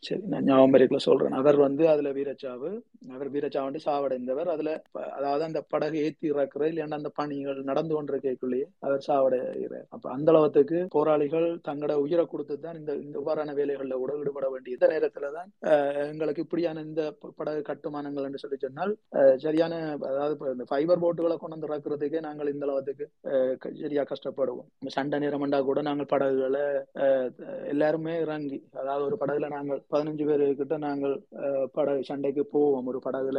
சரி நான் ஞாபகம் இருக்குல்ல சொல்றேன். அவர் வந்து அதுல வீரச்சாவு அவர் வீரச்சாவண்டி சாவடைந்தவர். அதுல அதாவது அந்த படகு ஏத்தி இறக்குற இல்லைன்னா அந்த பணிகள் நடந்து கொண்டிருக்கைக்குள்ளேயே அவர் சாவடைகிறார். அப்ப அந்த அளவுக்கு போராளிகள் தங்களோட உயிரை கொடுத்து தான் இந்த இந்த இவ்வாறான வேலைகள்ல கூட ஈடுபட வேண்டிய இந்த நேரத்துல தான் எங்களுக்கு இப்படியான இந்த படகு கட்டுமானங்கள் என்று சொல்லி சொன்னால் சரியான அதாவது இந்த ஃபைபர் போட்டுகளை கொண்டு வந்து இறக்குறதுக்கே நாங்கள் இந்த அளவுக்கு சரியா கஷ்டப்படுவோம். சண்டை நேரமண்டா கூட நாங்கள் படகுகளை எல்லாருமே இறங்கி அதாவது ஒரு படகுல நாங்கள் பதினஞ்சு பேர் கிட்ட நாங்கள் அஹ், படகு சண்டைக்கு போவோம். ஒரு படகுல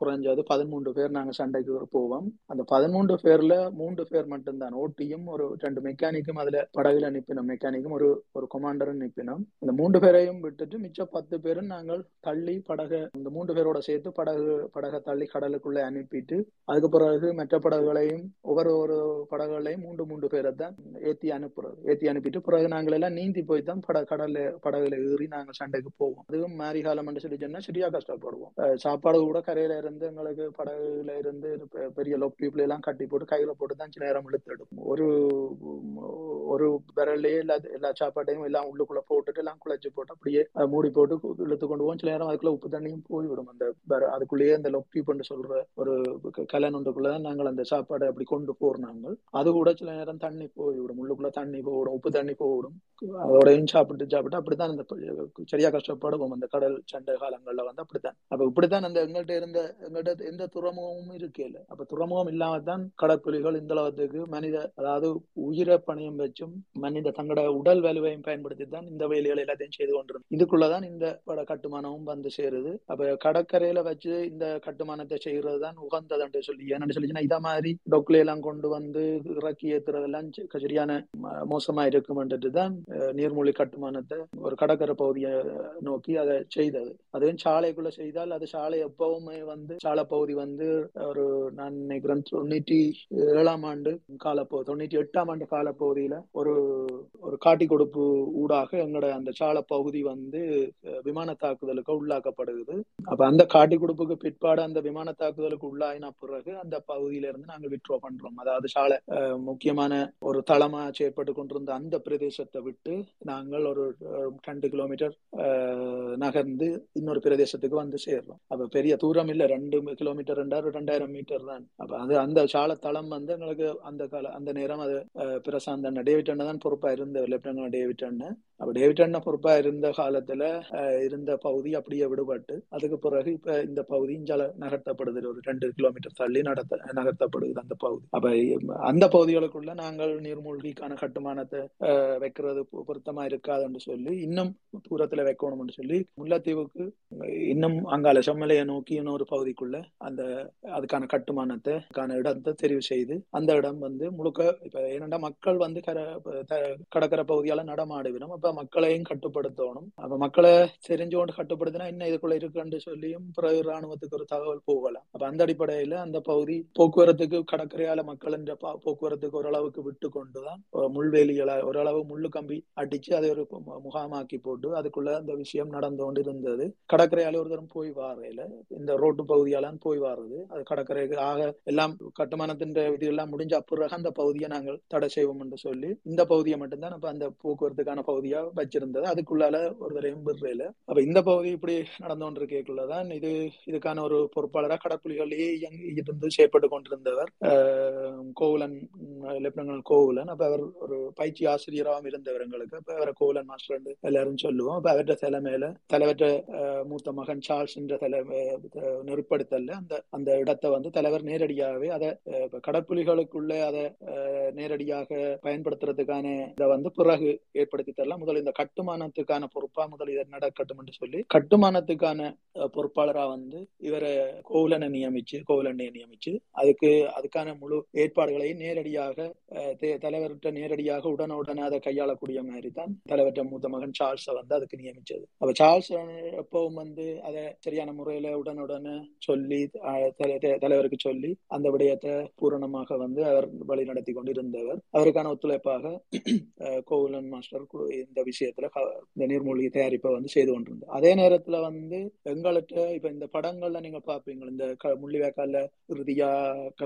குறைஞ்சது பதிமூன்று பேர் நாங்க சண்டைக்கு போவோம். அந்த பதிமூன்று பேர்ல மூன்று பேர் மட்டும்தான். ஓட்டியும் ஒரு ரெண்டு மெக்கானிக்கும் அதுல படகுல நிப்பினோம். மெக்கானிக்கும் ஒரு ஒரு கொமாண்டரும் நிப்பினோம். இந்த மூன்று பேரையும் விட்டுட்டு மிச்ச பத்து பேரும் நாங்கள் தள்ளி படக இந்த மூன்று பேரோட சேர்த்து படகு படகை தள்ளி கடலுக்குள்ள அனுப்பிட்டு அதுக்கு பிறகு மற்ற படகுகளையும் ஒவ்வொரு ஒரு படகுகளையும் மூன்று மூன்று பேரை தான் ஏத்தி அனுப்புறது ஏத்தி அனுப்பிட்டு பிறகு நாங்கள் எல்லாம் நீந்தி போய் தான் பட கடல்ல படகுல ஏறி நாங்கள் சண்டைக்கு போவோம். அதுவும் மாரி காலம் சொல்லி சொன்னா சரியா கஷ்டப்படுவோம். சாப்பாடு கூட கரையில இருந்து எங்களுக்கு படகுல இருந்து பெ- பெரிய லொப்பீப்ல எல்லாம் கட்டி போட்டு கையில போட்டு தான் சில நேரம் இழுத்து ஒரு ஒரு விரல்லையே எல்லா எல்லா சாப்பாட்டையும் எல்லாம் உள்ளுக்குள்ள போட்டுட்டு எல்லாம் குழைச்சு போட்டு அப்படியே மூடி போட்டு இழுத்து கொண்டு போவோம். சில நேரம் அதுக்குள்ள உப்பு தண்ணியும் போய்விடும். அந்த அதுக்குள்ளேயே அந்த லொப்பீப்னு சொல்ற ஒரு க- நாங்கள் அந்த சாப்பாடை அப்படி கொண்டு போறோம் நாங்கள். அது கூட சில நேரம் தண்ணி போய்விடும். உள்ளுக்குள்ள தண்ணி போய்விடும் உப்பு தண்ணி போய்விடும் அதோடையும் சாப்பிட்டு சாப்பிட்டு அப்படித்தான் அந்த சரியா கஷ்டப்படுவோம். அந்த கடல் சண்டை காலங்கள்ல வந்து அப்படித்தான். அப்ப இப்படித்தான் அந்த எங்கள்கிட்ட இருந்த எங்கள்கிட்ட எந்த துறைமுகமும் இருக்கல அப்ப துறைமுகம் இல்லாம தான் கடற்புலிகள் இந்த அளவுக்கு மனித அதாவது உயிரை பணியம் வச்சு வச்சும் மனித தங்களோட உடல் வலுவையும் பயன்படுத்தி தான் இந்த வேலைகள் எல்லாத்தையும் செய்து கொண்டிருந்தோம். இதுக்குள்ளதான் இந்த பட கட்டுமானமும் வந்து சேருது. அப்ப கடற்கரையில வச்சு இந்த கட்டுமானத்தை செய்யறது தான் உகந்ததுன்னு சொல்லி என்னன்னு சொல்லிச்சுன்னா இதை மாதிரி டொக்குல எல்லாம் கொண்டு வந்து இறக்கி ஏத்துறதெல்லாம் சரியான மோசமா இருக்கும்ன்றது தான் அஹ், நீர்மூழ்கி கட்டுமானத்தை ஒரு கடற்கரை பகுதியை நோக்கி அதை செய்தது. அதுவும் சாலைக்குள்ள செய்தால் அது சாலை எப்பவுமே வந்து சாலை பகுதி வந்து ஒரு நான் நினைக்கிறேன் தொண்ணூற்றி ஏழாம் ஆண்டு காலப்போ தொண்ணூற்றி எட்டாம் ஆண்டு காலப்பகுதியில ஒரு ஒரு காட்டி கொடுப்பு ஊடாக எங்களோட அந்த சால பகுதி வந்து விமான தாக்குதலுக்கு உள்ளாக்கப்படுகிறது. அப்ப அந்த காட்டி கொடுப்புக்கு பிற்பாடு அந்த விமான தாக்குதலுக்கு உள்ளாயின பிறகு அந்த பகுதியில இருந்து நாங்க விட்ரோ பண்றோம். அதாவது சாலை முக்கியமான ஒரு தளமா செயற்பட்டு கொண்டிருந்த அந்த பிரதேசத்தை விட்டு நாங்கள் ஒரு ரெண்டு கிலோமீட்டர் நகர்ந்து இன்னொரு பிரதேசத்துக்கு வந்து சேர்றோம். அப்ப பெரிய தூரம் இல்ல ரெண்டு கிலோமீட்டர் ரெண்டாயிரம் ரெண்டாயிரம் மீட்டர் தான். அப்ப அது அந்த சாலை தளம் வந்து எங்களுக்கு அந்த கால அந்த நேரம் அது பிரசாந்த டேவிட் அண்ணன் தான் பொறுப்பா இருந்த லெப்டினன்ட் டேவிட் அண்ணன். அப்ப டேவிட் அண்ணன் பொறுப்பா இருந்த காலத்துல இருந்த பகுதி அப்படியே விடுபட்டு அதுக்கு பிறகு இப்ப இந்த பகுதி இஞ்சால நகர்த்தப்படுது. ஒரு ரெண்டு கிலோமீட்டர் தள்ளி நடத்த நகர்த்தப்படுது அந்த பகுதி. அப்ப அந்த பகுதிகளுக்குள்ள நாங்கள் நீர்மூழ்கிக்கான கட்டுமானத்தை வைக்கிறது பொ- பொருத்தமா இருக்காதுன்னு சொல்லி இன்னும் தூரத்துல வைக்கணும்னு சொல்லி முல்லைத்தீவுக்கு இன்னும் அங்கால செம்மலையை நோக்கி இன்னொரு பகுதிக்குள்ள அந்த அதுக்கான கட்டுமானத்தை இடத்தை தெரிவு செய்து அந்த இடம் வந்து முழுக்க இப்ப ஏனென்றா மக்கள் வந்து கர கடற்கரை கடற்கரை பகுதியால நடமாடுவிடும். அப்ப மக்களையும் கட்டுப்படுத்தணும். அப்ப மக்களை தெரிஞ்சோண்டு கட்டுப்படுத்தினா என்ன இதுக்குள்ள இருக்குன்னு சொல்லியும் பிறகு ராணுவத்துக்கு ஒரு தகவல் போகலாம் அப்ப அந்த அடிப்படையில அந்த பகுதி போக்குவரத்துக்கு கடற்கரையால மக்கள் என்ற போக்குவரத்துக்கு ஓரளவுக்கு விட்டு கொண்டுதான் முள்வேலிகளை ஓரளவு முள்ளு கம்பி அடிச்சு அதை ஒரு முகாமாக்கி போட்டு அதுக்குள்ள அந்த விஷயம் நடந்து கொண்டு இருந்தது. கடற்கரையால ஒரு தரம் போய் வாரையில இந்த ரோட்டு பகுதியால போய் வாருது. அது கடற்கரைக்கு ஆக எல்லாம் கட்டுமானத்தின் விதி எல்லாம் முடிஞ்ச அப்புறம் அந்த பகுதியை நாங்கள் தடை செய்வோம் என்று சொல்லி இந்த பகுதியை மட்டும்தான் அப்ப அந்த போக்குவரத்துக்கான பகுதியா வச்சிருந்தது. அதுக்குள்ளால ஒரு தரையும் விடுறையில அப்ப இந்த பகுதி இப்படி நடந்து கொண்டிருக்கக்குள்ளதான் இது இதுக்கான ஒரு பொறுப்பாளராக கடற்புலிகளிலேயே இருந்து செயற்பட்டு கொண்டிருந்தவர் கோவலன் கோகுலன் லெப்டினல் அப்ப அவர் ஒரு பயிற்சி ஆசிரியராகவும் இருந்தவர் எங்களுக்கு. அப்ப அவரை கோவலன் மாஸ்டர் எல்லாரும் சொல்லுவோம். அப்ப அவற்ற தலைமையில தலைவர்கிட்ட மூத்த மகன் சார்ஸ் என்ற தலைமை நெருப்படுத்தல அந்த அந்த இடத்தை வந்து தலைவர் நேரடியாகவே அதை கடற்புலிகளுக்குள்ள அதை நேரடியாக நேரடியாக பயன்படுத்துறதுக்கான இதை வந்து பிறகு ஏற்படுத்தி தரலாம். முதல் இந்த கட்டுமானத்துக்கான பொறுப்பா முதல் இதை நடக்கட்டும் என்று சொல்லி கட்டுமானத்துக்கான பொறுப்பாளரா வந்து இவரை கோவலனை நியமிச்சு கோவலனை நியமிச்சு அதுக்கு அதுக்கான முழு ஏற்பாடுகளையும் நேரடியாக தலைவர்கிட்ட நேரடியாக உடனுடனே அதை கையாளக்கூடிய மாதிரி தான் தலைவர்கிட்ட மூத்த மகன் சார்ல்ஸை வந்து அதுக்கு நியமிச்சது. அப்ப சார்ல்ஸ் எப்பவும் வந்து அதை சரியான முறையில உடனுடனே சொல்லி தலை- தலைவருக்கு சொல்லி அந்த விடயத்தை பூரணமாக வந்து அவர் வழி நடத்தி கொண்டிருந்தவர். அவருக்கான ஒத்துழைப்பாக அஹ், கோகுலன் மாஸ்டர் இந்த விஷயத்துல இந்த நீர்மூழ்கி தயாரிப்பை வந்து செய்து கொண்டிருந்தார். அதே நேரத்துல வந்து எங்கள்கிட்ட இப்ப இந்த படங்கள்ல நீங்க பாப்பீங்க இந்த க- இறுதியா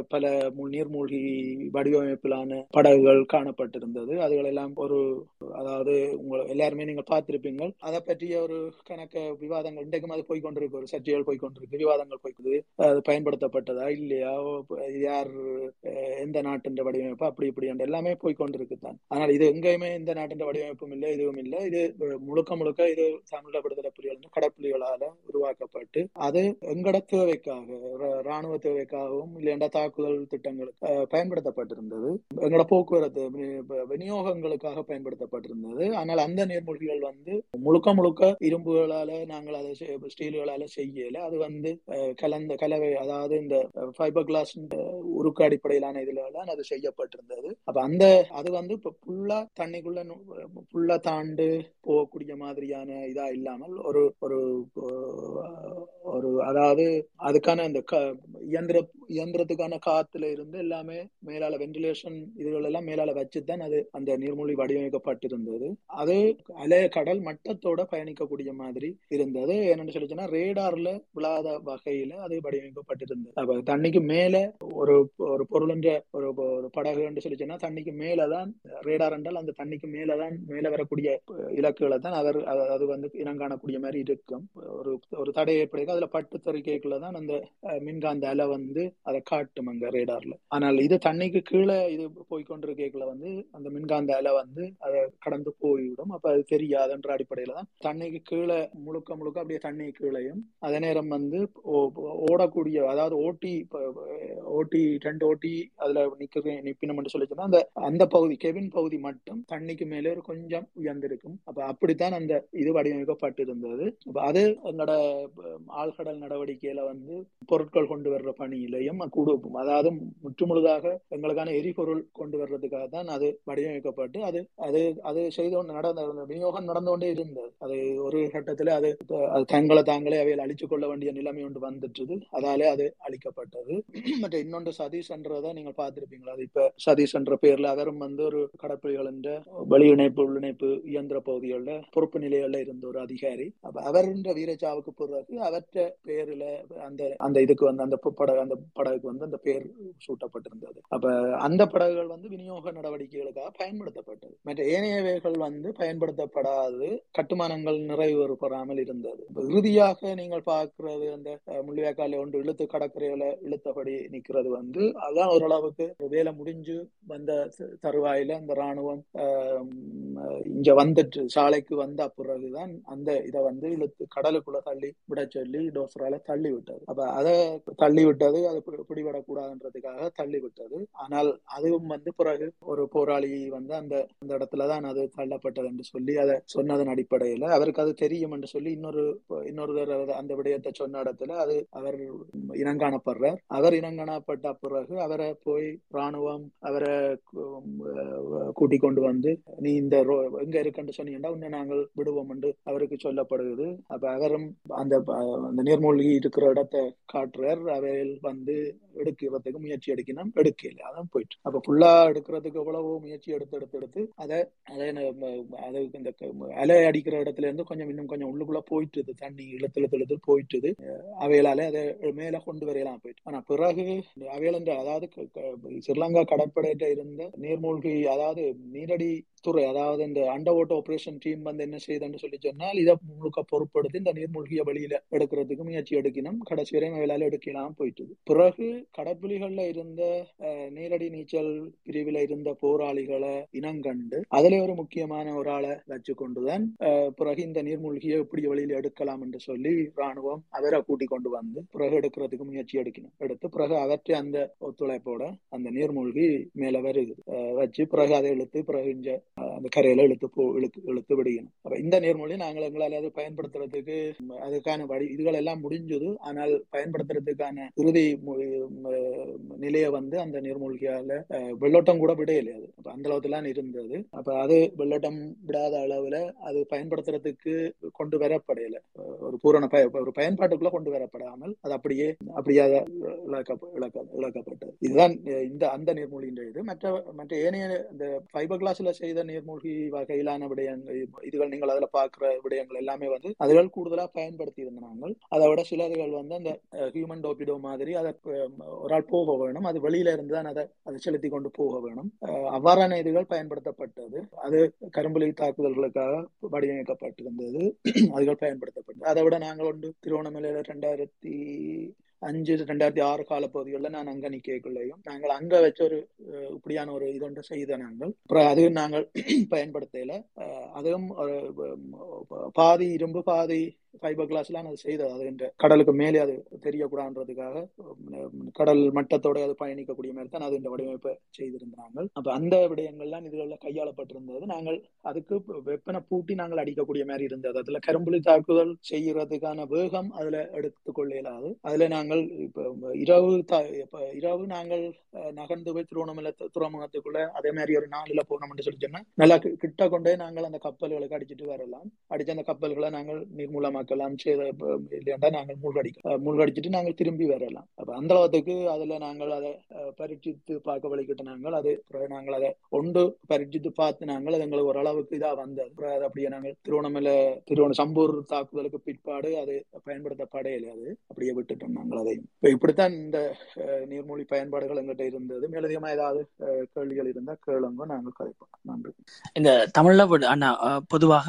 பல நீர்மூழ்கி வடிவமைப்பிலான படகுகள் காணப்பட்டிருந்தது. அதுகளெல்லாம் ஒரு அதாவது உங்களை எல்லாருமே நீங்க பார்த்திருப்பீங்க. அதை பற்றிய ஒரு கணக்க விவாதங்கள் இன்றைக்கும் அது போய்கொண்டிருக்கு ஒரு சர்ச்சைகள் போய்கொண்டிருக்கு விவாதங்கள் போய்க்குது அது பயன்படுத்தப்பட்டதா இல்லையா? யார் எந்த நாட்டின் வடிவமைப்பு? அப்படி இப்படி என்று எல்லாமே போய்கொண்டிருக்கு தான் ஆனால் இது எங்கேயுமே இந்த நாட்டின் வடிவமைப்பும் இல்லை இதுவும் இல்லை. இது முழுக்க முழுக்க இது தமிழ விடுதலை புலிகள் கடற்புலிகளால உருவாக்கப்பட்டு அது எங்கட தேவைக்காக ராணுவ தேவைக்காகவும் இல்லைண்டா தாக்குதல் திட்டங்களுக்கு பயன்படுத்தப்பட்டிருந்தது. எங்கட போக்குவரத்து விநியோகங்களுக்காக பயன்படுத்தப்பட்டிருந்தது. ஆனால் அந்த நீர்மூழ்கிகள் வந்து முழுக்க முழுக்க இரும்புகளால நாங்கள் அதை ஸ்டீல்களால செய்யல. அது வந்து கலந்த கலவை அதாவது இந்த ஃபைபர் கிளாஸ் உருக்கு அடிப்படையிலான இதுல தான் அது செய்யப்பட்டிருந்தது. அப்ப அந்த அது வந்து இப்ப ஃபுல்லா தண்ணிக்குள்ள ஃபுல்லா தாண்டு போகக்கூடிய மாதிரியான இதா இல்லாமல் ஒரு ஒரு ஒரு அதாவது அதுக்கான அந்த க- இயந்திர இயந்திரத்துக்கான காத்துல இருந்து எல்லாமே மேலால வென்டிலேஷன் இதுகள் எல்லாம் மேலால வச்சுதான் அது அந்த நீர்மூழ்கி வடிவமைக்கப்பட்டிருந்தது. அது அலை கடல் மட்டத்தோட பயணிக்கக்கூடிய மாதிரி இருந்தது. என்னன்னு சொல்லிச்சுன்னா ரேடார்ல விழாத வகையில அது வடிவமைக்கப்பட்டிருந்தது. அப்ப தண்ணிக்கு மேல ஒரு ஒரு பொருளுன்ற ஒரு ஒரு படகு என்று சொல்லி தண்ணிக்கு மேலதான் ரேடார் என்றால் அந்த தண்ணிக்கு மேலதான் மேல வரக்கூடிய இலக்குகளை தான் அவர் அது- வந்து இனங்காணக்கூடிய மாதிரி இருக்கும். ஒரு ஒரு தடை ஏற்படுகிறது அதுல பட்டு தறிக்கைக்குள்ள தான் அந்த மின்காந்த அலை வந்து அதை காட்டும் அங்க ரேடார்ல ஆனால் இது தண்ணிக்கு கீழே இது போய்கொண்டிருக்கைக்குள்ள வந்து அந்த மின்காந்த அலை வந்து அதை கடந்து போய்விடும். அப்ப அது தெரியாதுன்ற அடிப்படையில தான் தண்ணிக்கு கீழே முழுக்க முழுக்க அப்படியே தண்ணி கீழையும் அதே நேரம் வந்து ஓடக்கூடிய அதாவது ஓட்டி ஓட்டி ரெண்டு ஓட்டி அதுல நிக்க நிப்பினம் சொல்லி சொன்னா அந்த அந்த பகுதி கெவின் பகுதி மட்டும் தண்ணிக்கு மேலே ஒரு கொஞ்சம் உயர்ந்திருக்கும். அப்ப அப்படித்தான் அந்த இது வடிவமைக்கப்பட்டிருந்தது. அப்ப அது எங்களோட ஆழ்கடல் நடவடிக்கையில வந்து பொருட்கள் கொண்டு வர்ற பணியிலையும் குடும்பம் அதாவது முற்றுமுழுதாக எங்களுக்கான எரிபொருள் கொண்டு வர்றதுக்காக தான் அது வடிவமைக்கப்பட்டு அது அது அது செய்து கொண்டு நடந்த விநியோகம் நடந்து கொண்டே இருந்தது. அது ஒரு கட்டத்துல அது அது தங்களை தாங்களே அவையில் அழிச்சு கொள்ள வேண்டிய நிலைமை ஒன்று வந்துட்டுது. அதாலே அது அழிக்கப்பட்டது. மற்ற இன்னொன்று சதீஷ் என்றதை நீங்க பார்த்திருப்பீங்களா? அது இப்ப சதீஷ் என்ற பேர்ல அவரும் வந்து ஒரு கடற்புலிகள் என்ற வெளி இணைப்பு உள்ளிணைப்பு இயந்திர பகுதிகளில் பொறுப்பு நிலைகள்ல இருந்த ஒரு அதிகாரி. அப்ப அவர் வீரச்சாவுக்கு பிறகு அவற்ற பேர்ல அந்த அந்த இதுக்கு வந்து அந்த படகு அந்த படகுக்கு வந்து அந்த பேர் சூட்டப்பட்டிருந்தது. அப்ப அந்த படகுகள் வந்து விநியோக நடவடிக்கைகளுக்காக பயன்படுத்தப்பட்டது. மற்ற ஏனையவைகள் வந்து பயன்படுத்தப்படாது கட்டுமானங்கள் நிறைவு பெறாமல் இருந்தது. இறுதியாக நீங்கள் பார்க்கிறது அந்த அஹ், முள்ளிவாய்க்கால ஒன்று இழுத்து கடற்கரையில இழுத்தபடி நிக்கிறது வந்து அதான் ஓரளவுக்கு வேலை முடிஞ்சு வந்த த- தருவாயில அந்த ராணுவம் இங்க வந்துட்டு சாலைக்கு வந்த பிறகுதான் அந்த இதை வந்து இழுத்து கடலுக்குள்ள தள்ளி விட சொல்லி டோசரால தள்ளி விட்டது. அப்ப அதை தள்ளி விட்டது அது பிடிபடக்கூடாதுன்றதுக்காக தள்ளி விட்டது. ஆனால் அதுவும் வந்து பிறகு ஒரு போராளி வந்து அந்த அந்த இடத்துலதான் அது தள்ளப்பட்டது என்று சொல்லி அதை சொன்னதன் அடிப்படையில அவருக்கு அது தெரியும் என்று சொல்லி இன்னொரு இன்னொரு அந்த விடயத்தை சொன்ன இடத்துல அது அவர் இனங்காணப்படுறார். அவர் இனங்காணப்பட்ட பிறகு அவரை போய் ராணுவம் அவரை கூட்டிக் கொண்டு வந்து நீ இந்த ரோ- எங்க இருக்குன்னு சொன்னீங்கன்னா உன்னை நாங்கள் விடுவோம் என்று அவருக்கு சொல்லப்படுகிறது. அப்ப அவரும் அந்த அந்த நீர்மூழ்கி இருக்கிற இடத்தை காட்டுறார். அவையில் வந்து எடுக்கிறதுக்கு முயற்சி எடுக்கணும். எடுக்கல. அதான் போயிட்டு. அப்ப ஃபுல்லா எடுக்கிறதுக்கு எவ்வளவோ முயற்சி எடுத்து எடுத்து எடுத்து அதை அதை அது இந்த அலை அடிக்கிற இடத்துல இருந்து கொஞ்சம் இன்னும் கொஞ்சம் உள்ளுக்குள்ள போயிட்டுது. தண்ணி இழுத்து இழுத்து போயிட்டுது. அவைகளால அதை மேல கொண்டு வரையலாம் போயிட்டு. ஆனா பிறகு அவையல் என்ற அதாவது ஸ்ரீலங்கா கடற்படையிட்ட இருந்த நீர்மூழ்கி அதாவது நீரடி துறை அதாவது இந்த அண்டர் வாட்டர் ஆபரேஷன் டீம் வந்து என்ன செய்யுதுன்னு சொல்லி சொன்னால் இதை முழுக்க பொருட்படுத்தி இந்த நீர்மூழ்கிய வழியில எடுக்கிறதுக்கு முயற்சி எடுக்கணும். கடைசி வரை வேலையில எடுக்கலாம் போயிட்டுது. பிறகு கடற்புலிகள்ல இருந்த நீரடி நீச்சல் பிரிவில் இருந்த போராளிகளை இனங்கண்டு அதுல ஒரு முக்கியமான ஒரு ஆளை வச்சு கொண்டுதான் பிறகு இந்த நீர்மூழ்கியை எப்படி வழியில எடுக்கலாம் என்று சொல்லி ராணுவம் அவரை கூட்டி கொண்டு வந்து பிறகு எடுக்கிறதுக்கு முயற்சி எடுக்கணும். எடுத்து பிறகு அவற்றை அந்த ஒத்துழைப்போட அந்த நீர்மூழ்கி மேல வருது வச்சு வச்சு பிறகு அதை இழுத்து பிறகு இங்க அந்த கரையில இழுத்து போ இழுத்து இழுத்து விடுகணும் அப்ப இந்த நேர்மொழி நாங்கள் எங்களால் அது பயன்படுத்துறதுக்கு அதுக்கான வழி இதுகள் எல்லாம் முடிஞ்சது. ஆனால் பயன்படுத்துறதுக்கான இறுதி நிலையை வந்து அந்த நீர்மூழ்கியால வெள்ளோட்டம் கூட விடையில அது. அப்ப அந்த அளவுக்குலாம் இருந்தது. அப்ப அது வெள்ளோட்டம் விடாத அளவுல அது பயன்படுத்துறதுக்கு கொண்டு வரப்படையில. ஒரு பூரண பய ஒரு பயன்பாட்டுக்குள்ள கொண்டு வரப்படாமல் அது அப்படியே அப்படியே இழக்க இழக்கப்பட்டது. இதுதான் இந்த அந்த நீர்மூழ்கின்ற இது மற்ற மற்ற ஏனைய இந்த ஃபைபர் கிளாஸ்ல செய்த நீர்மூழ்கி வகையிலான விடயங்கள் இதுகள் நீங்கள் அதுல பாக்குற விடயங்கள் எல்லாமே வந்து அதுகள் கூடுதலா பயன்படுத்தி இருந்தாங்க அதை விட சில இதுகள் வந்து அந்த ஹியூமன் டோபிடோ மாதிரி அதை ஒரு ஆள் போக வேணும். அது வெளியில இருந்து தான் அதை அதை செலுத்தி கொண்டு போக வேணும். அவ்வாறான இதுகள் பயன்படுத்தப்பட்டது. அது கரும்புலி தாக்குதல்களுக்காக வடிவமைக்கப்பட்டிருந்தது. அதுகள் பயன்படுத்தப்பட்டது. அதை விட நாங்கள் ஒன்று திருவண்ணாமலையில ரெண்டாயிரத்தி அஞ்சு ரெண்டாயிரத்தி ஆறு கால பகுதிகளில் நான் அங்கே நிற்கக்குள்ளேயும் நாங்கள் அங்கே வச்ச ஒரு இப்படியான ஒரு இதொன்று செய்த நாங்கள். அப்புறம் அது நாங்கள் பயன்படுத்தல. அதுவும் ஒரு பாதி இரும்பு பாதி ஃபைபர் கிளாஸ்லாம் அது செய்தது அது என்ற கடலுக்கு மேலே அது தெரியக்கூடாதுன்றதுக்காக கடல் மட்டத்தோட அது பயணிக்கக்கூடிய மாதிரி தான் அது இந்த வடிவமைப்பை செய்திருந்தாங்க அப்ப அந்த விடயங்கள்லாம் இதுகளில் கையாளப்பட்டிருந்தது. நாங்கள் அதுக்கு வெப்பனை பூட்டி நாங்கள் அடிக்கக்கூடிய மாதிரி இருந்தது. அதுல கரும்புலி தாக்குதல் செய்யறதுக்கான வேகம் அதுல எடுத்துக்கொள்ள இயலாது அதுல நாங்கள் இப்ப இரவு இரவு நாங்கள் நகர்ந்து போய் திருவண்ணாமலை துறைமுகத்துக்குள்ள அதே மாதிரி ஒரு நாளில் போனோம்னு சொல்லி சொன்னா நல்லா கிட்ட கொண்டே நாங்கள் அந்த கப்பல்களுக்கு அடிச்சிட்டு வரலாம். அடிச்ச அந்த கப்பல்களை நாங்கள் நிர்மூலமாக செய்த இப்ப இல்லையாண்டா நாங்கள் மூழ்கடிக்க மூழ்கடிச்சிட்டு நாங்கள் திரும்பி வரலாம். அப்ப அந்த அளவுக்கு அதுல நாங்கள் அதை பரீட்சித்து பார்க்க வழிகிட்ட நாங்கள் அது நாங்கள் அதை ஒன்று பரீட்சித்து பார்த்து நாங்கள் அது எங்களுக்கு ஓரளவுக்கு இதா வந்தது. அப்புறம் அது அப்படியே நாங்கள் திருவண்ணாமலை திருவண்ண சம்பூர் தாக்குதலுக்கு பிற்பாடு அது பயன்படுத்தப்படையில அது. அப்படியே விட்டுட்டோம் நாங்கள் அதை இப்ப இப்படித்தான் இந்த நீர்மொழி பயன்பாடுகள் எங்கிட்ட இருந்தது. மேலதிகமா ஏதாவது கேள்விகள் இருந்தா கேளுங்க நாங்கள் கதைப்போம். நன்றி. இந்த தமிழ்ல அண்ணா அஹ், பொதுவாக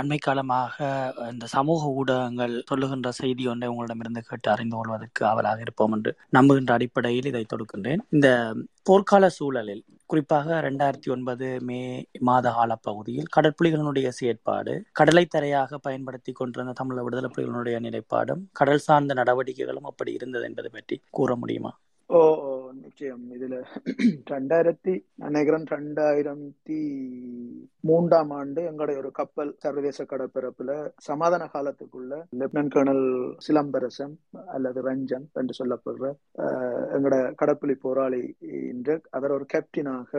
அண்மை காலமாக இந்த சமூக ஊடகங்கள் சொல்லுகின்ற செய்தி ஒன்றை உங்களிடமிருந்து கேட்டு அறிந்து கொள்வதற்கு அவராக இருப்போம் என்று நம்புகின்ற அடிப்படையில் இதை தொடுக்கின்றேன். இந்த போர்க்கால சூழலில் குறிப்பாக ரெண்டாயிரத்தி ஒன்பது மே மாத கால பகுதியில் கடற்புலிகளினுடைய செயற்பாடு கடலை தரையாக பயன்படுத்தி கொண்டிருந்த தமிழக விடுதலை புலிகளினுடைய நிலைப்பாடும் கடல் சார்ந்த நடவடிக்கைகளும் அப்படி இருந்தது என்பதை பற்றி கூற முடியுமா? ஓ ஓ நிச்சயம். இதுல ரெண்டாயிரத்தி நினைக்கிறேன் ரெண்டாயிரத்தி மூன்றாம் ஆண்டு எங்களுடைய ஒரு கப்பல் சர்வதேச கடற்பரப்புல சமாதான காலத்துக்குள்ள லெப்டினன்ட் கர்னல் சிலம்பரசன் அல்லது ரஞ்சன் என்று சொல்லப்படுற எங்களோட கடற்புலி போராளி என்று அவர் ஒரு கேப்டனாக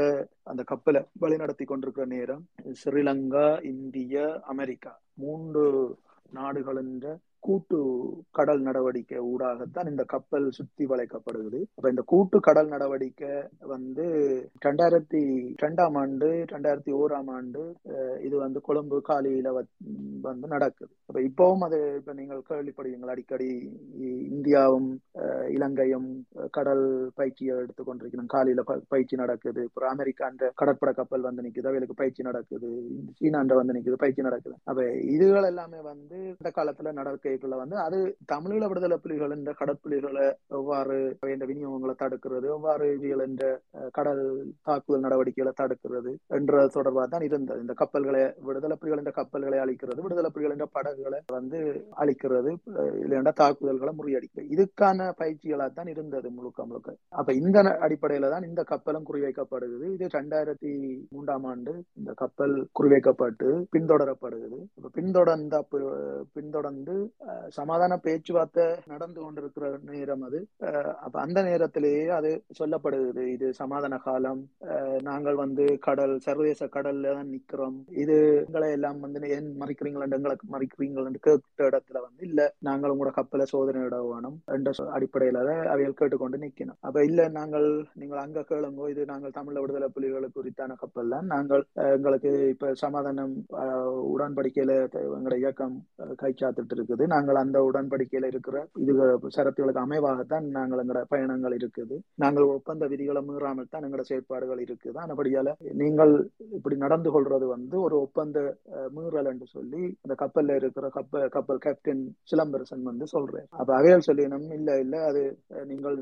அந்த கப்பலை வழிநடத்தி கொண்டிருக்கிற நேரம் ஸ்ரீலங்கா இந்தியா அமெரிக்கா மூன்று நாடுகளின் கூட்டு கடல் நடவடிக்கை ஊடாகத்தான் இந்த கப்பல் சுத்தி வளைக்கப்படுகிறது. அப்ப இந்த கூட்டு கடல் நடவடிக்கை வந்து ரெண்டாயிரத்தி ரெண்டாம் ஆண்டு ரெண்டாயிரத்தி ஓராம் ஆண்டு இது வந்து கொழும்பு காலியில வந்து நடக்குது. அப்ப இப்பவும் அது இப்ப நீங்கள் கேள்விப்படுவீங்கள் அடிக்கடி இந்தியாவும் அஹ், இலங்கையும் கடல் பயிற்சியை எடுத்துக்கொண்டிருக்கணும் காலியில ப- பயிற்சி நடக்குது. அப்புறம் அமெரிக்கான்ற கடற்படை கப்பல் வந்து நிக்குது. அவைகளுக்கு பயிற்சி நடக்குது. சீனாண்ட வந்து நிக்குது. பயிற்சி நடக்குது. அப்ப இதுகள் எல்லாமே வந்து இந்த காலத்துல நடக்கைக்குள்ள வந்து அது தமிழீழ விடுதலை புலிகள் என்ற கடற்புலிகளை எவ்வாறு இந்த விநியோகங்களை தடுக்கிறது எவ்வாறு இவியல் என்ற கடல் தாக்குதல் நடவடிக்கைகளை தடுக்கிறது என்ற தொடர்பாக தான் இருந்தது. இந்த கப்பல்களை விடுதலை புலிகள் என்ற கப்பல்களை அழிக்கிறது விடுதலை புலிகள் என்ற படகுகளை வந்து அழிக்கிறது இல்லைன்னா தாக்குதல்களை முறியடிக்கிறது. இதுக்கான பயிற்சிகளாக தான் இருந்தது முழுக்க முழுக்க. அப்ப இந்த அடிப்படையில தான் இந்த கப்பலும் குறிவைக்கப்படுகிறது. இது ரெண்டாயிரத்தி மூன்றாம் ஆண்டு இந்த கப்பல் குறிவைக்கப்பட்டு பின்தொடரப்படுகிறது. பின்தொடர்ந்த பின்தொடர்ந்து சமாதான பேச்சுவார்த்தை நடந்து கொண்டிருக்கிற நேரம் அது. அப்ப அந்த நேரத்திலேயே அது சொல்லப்படுகிறது. இது சமாதான காலம். நாங்கள் வந்து கடல் சர்வதேச கடல்ல தான் நிக்கிறோம். இது எங்களை எல்லாம் வந்து ஏன் மறிக்கிறீங்களா எங்களுக்கு மறைக்கிறீங்களா கேட்ட இடத்துல வந்து இல்ல நாங்கள் உங்களோட கப்பலை இட வேணும் என்ற அடிப்படையில தான் அவைகள் கேட்டுக்கொண்டு நிக்கணும் அப்ப இல்ல நாங்கள் நீங்கள் அங்க கேளுங்கோ இது நாங்கள் தமிழ் விடுதலை புலிகளுக்கு குறித்தான கப்பல் தான். நாங்கள் எங்களுக்கு இப்ப சமாதானம் உடன்படிக்கையில த- எங்களோட இயக்கம் அஹ், கை இருக்குது. நாங்கள் அந்த உடன்படிக்கையில இருக்கிற இது சரத்துகளுக்கு அமைவாகத்தான் நாங்கள் எங்களோட பயணங்கள் இருக்குது. நாங்கள் ஒப்பந்த விதிகளை மீறாமல் தான் எங்களோட செயற்பாடுகள் இருக்குது. ஆனபடியால நீங்கள் இப்படி நடந்து கொள்றது வந்து ஒரு ஒப்பந்த மீறல் என்று சொல்லி அந்த கப்பல்ல இருக்கிற கப்பல் கப்பல் கேப்டன் சிலம்பரசன் வந்து சொல்றேன் அப்ப அவையல் சொல்லினோம் இல்ல இல்ல அது நீங்கள்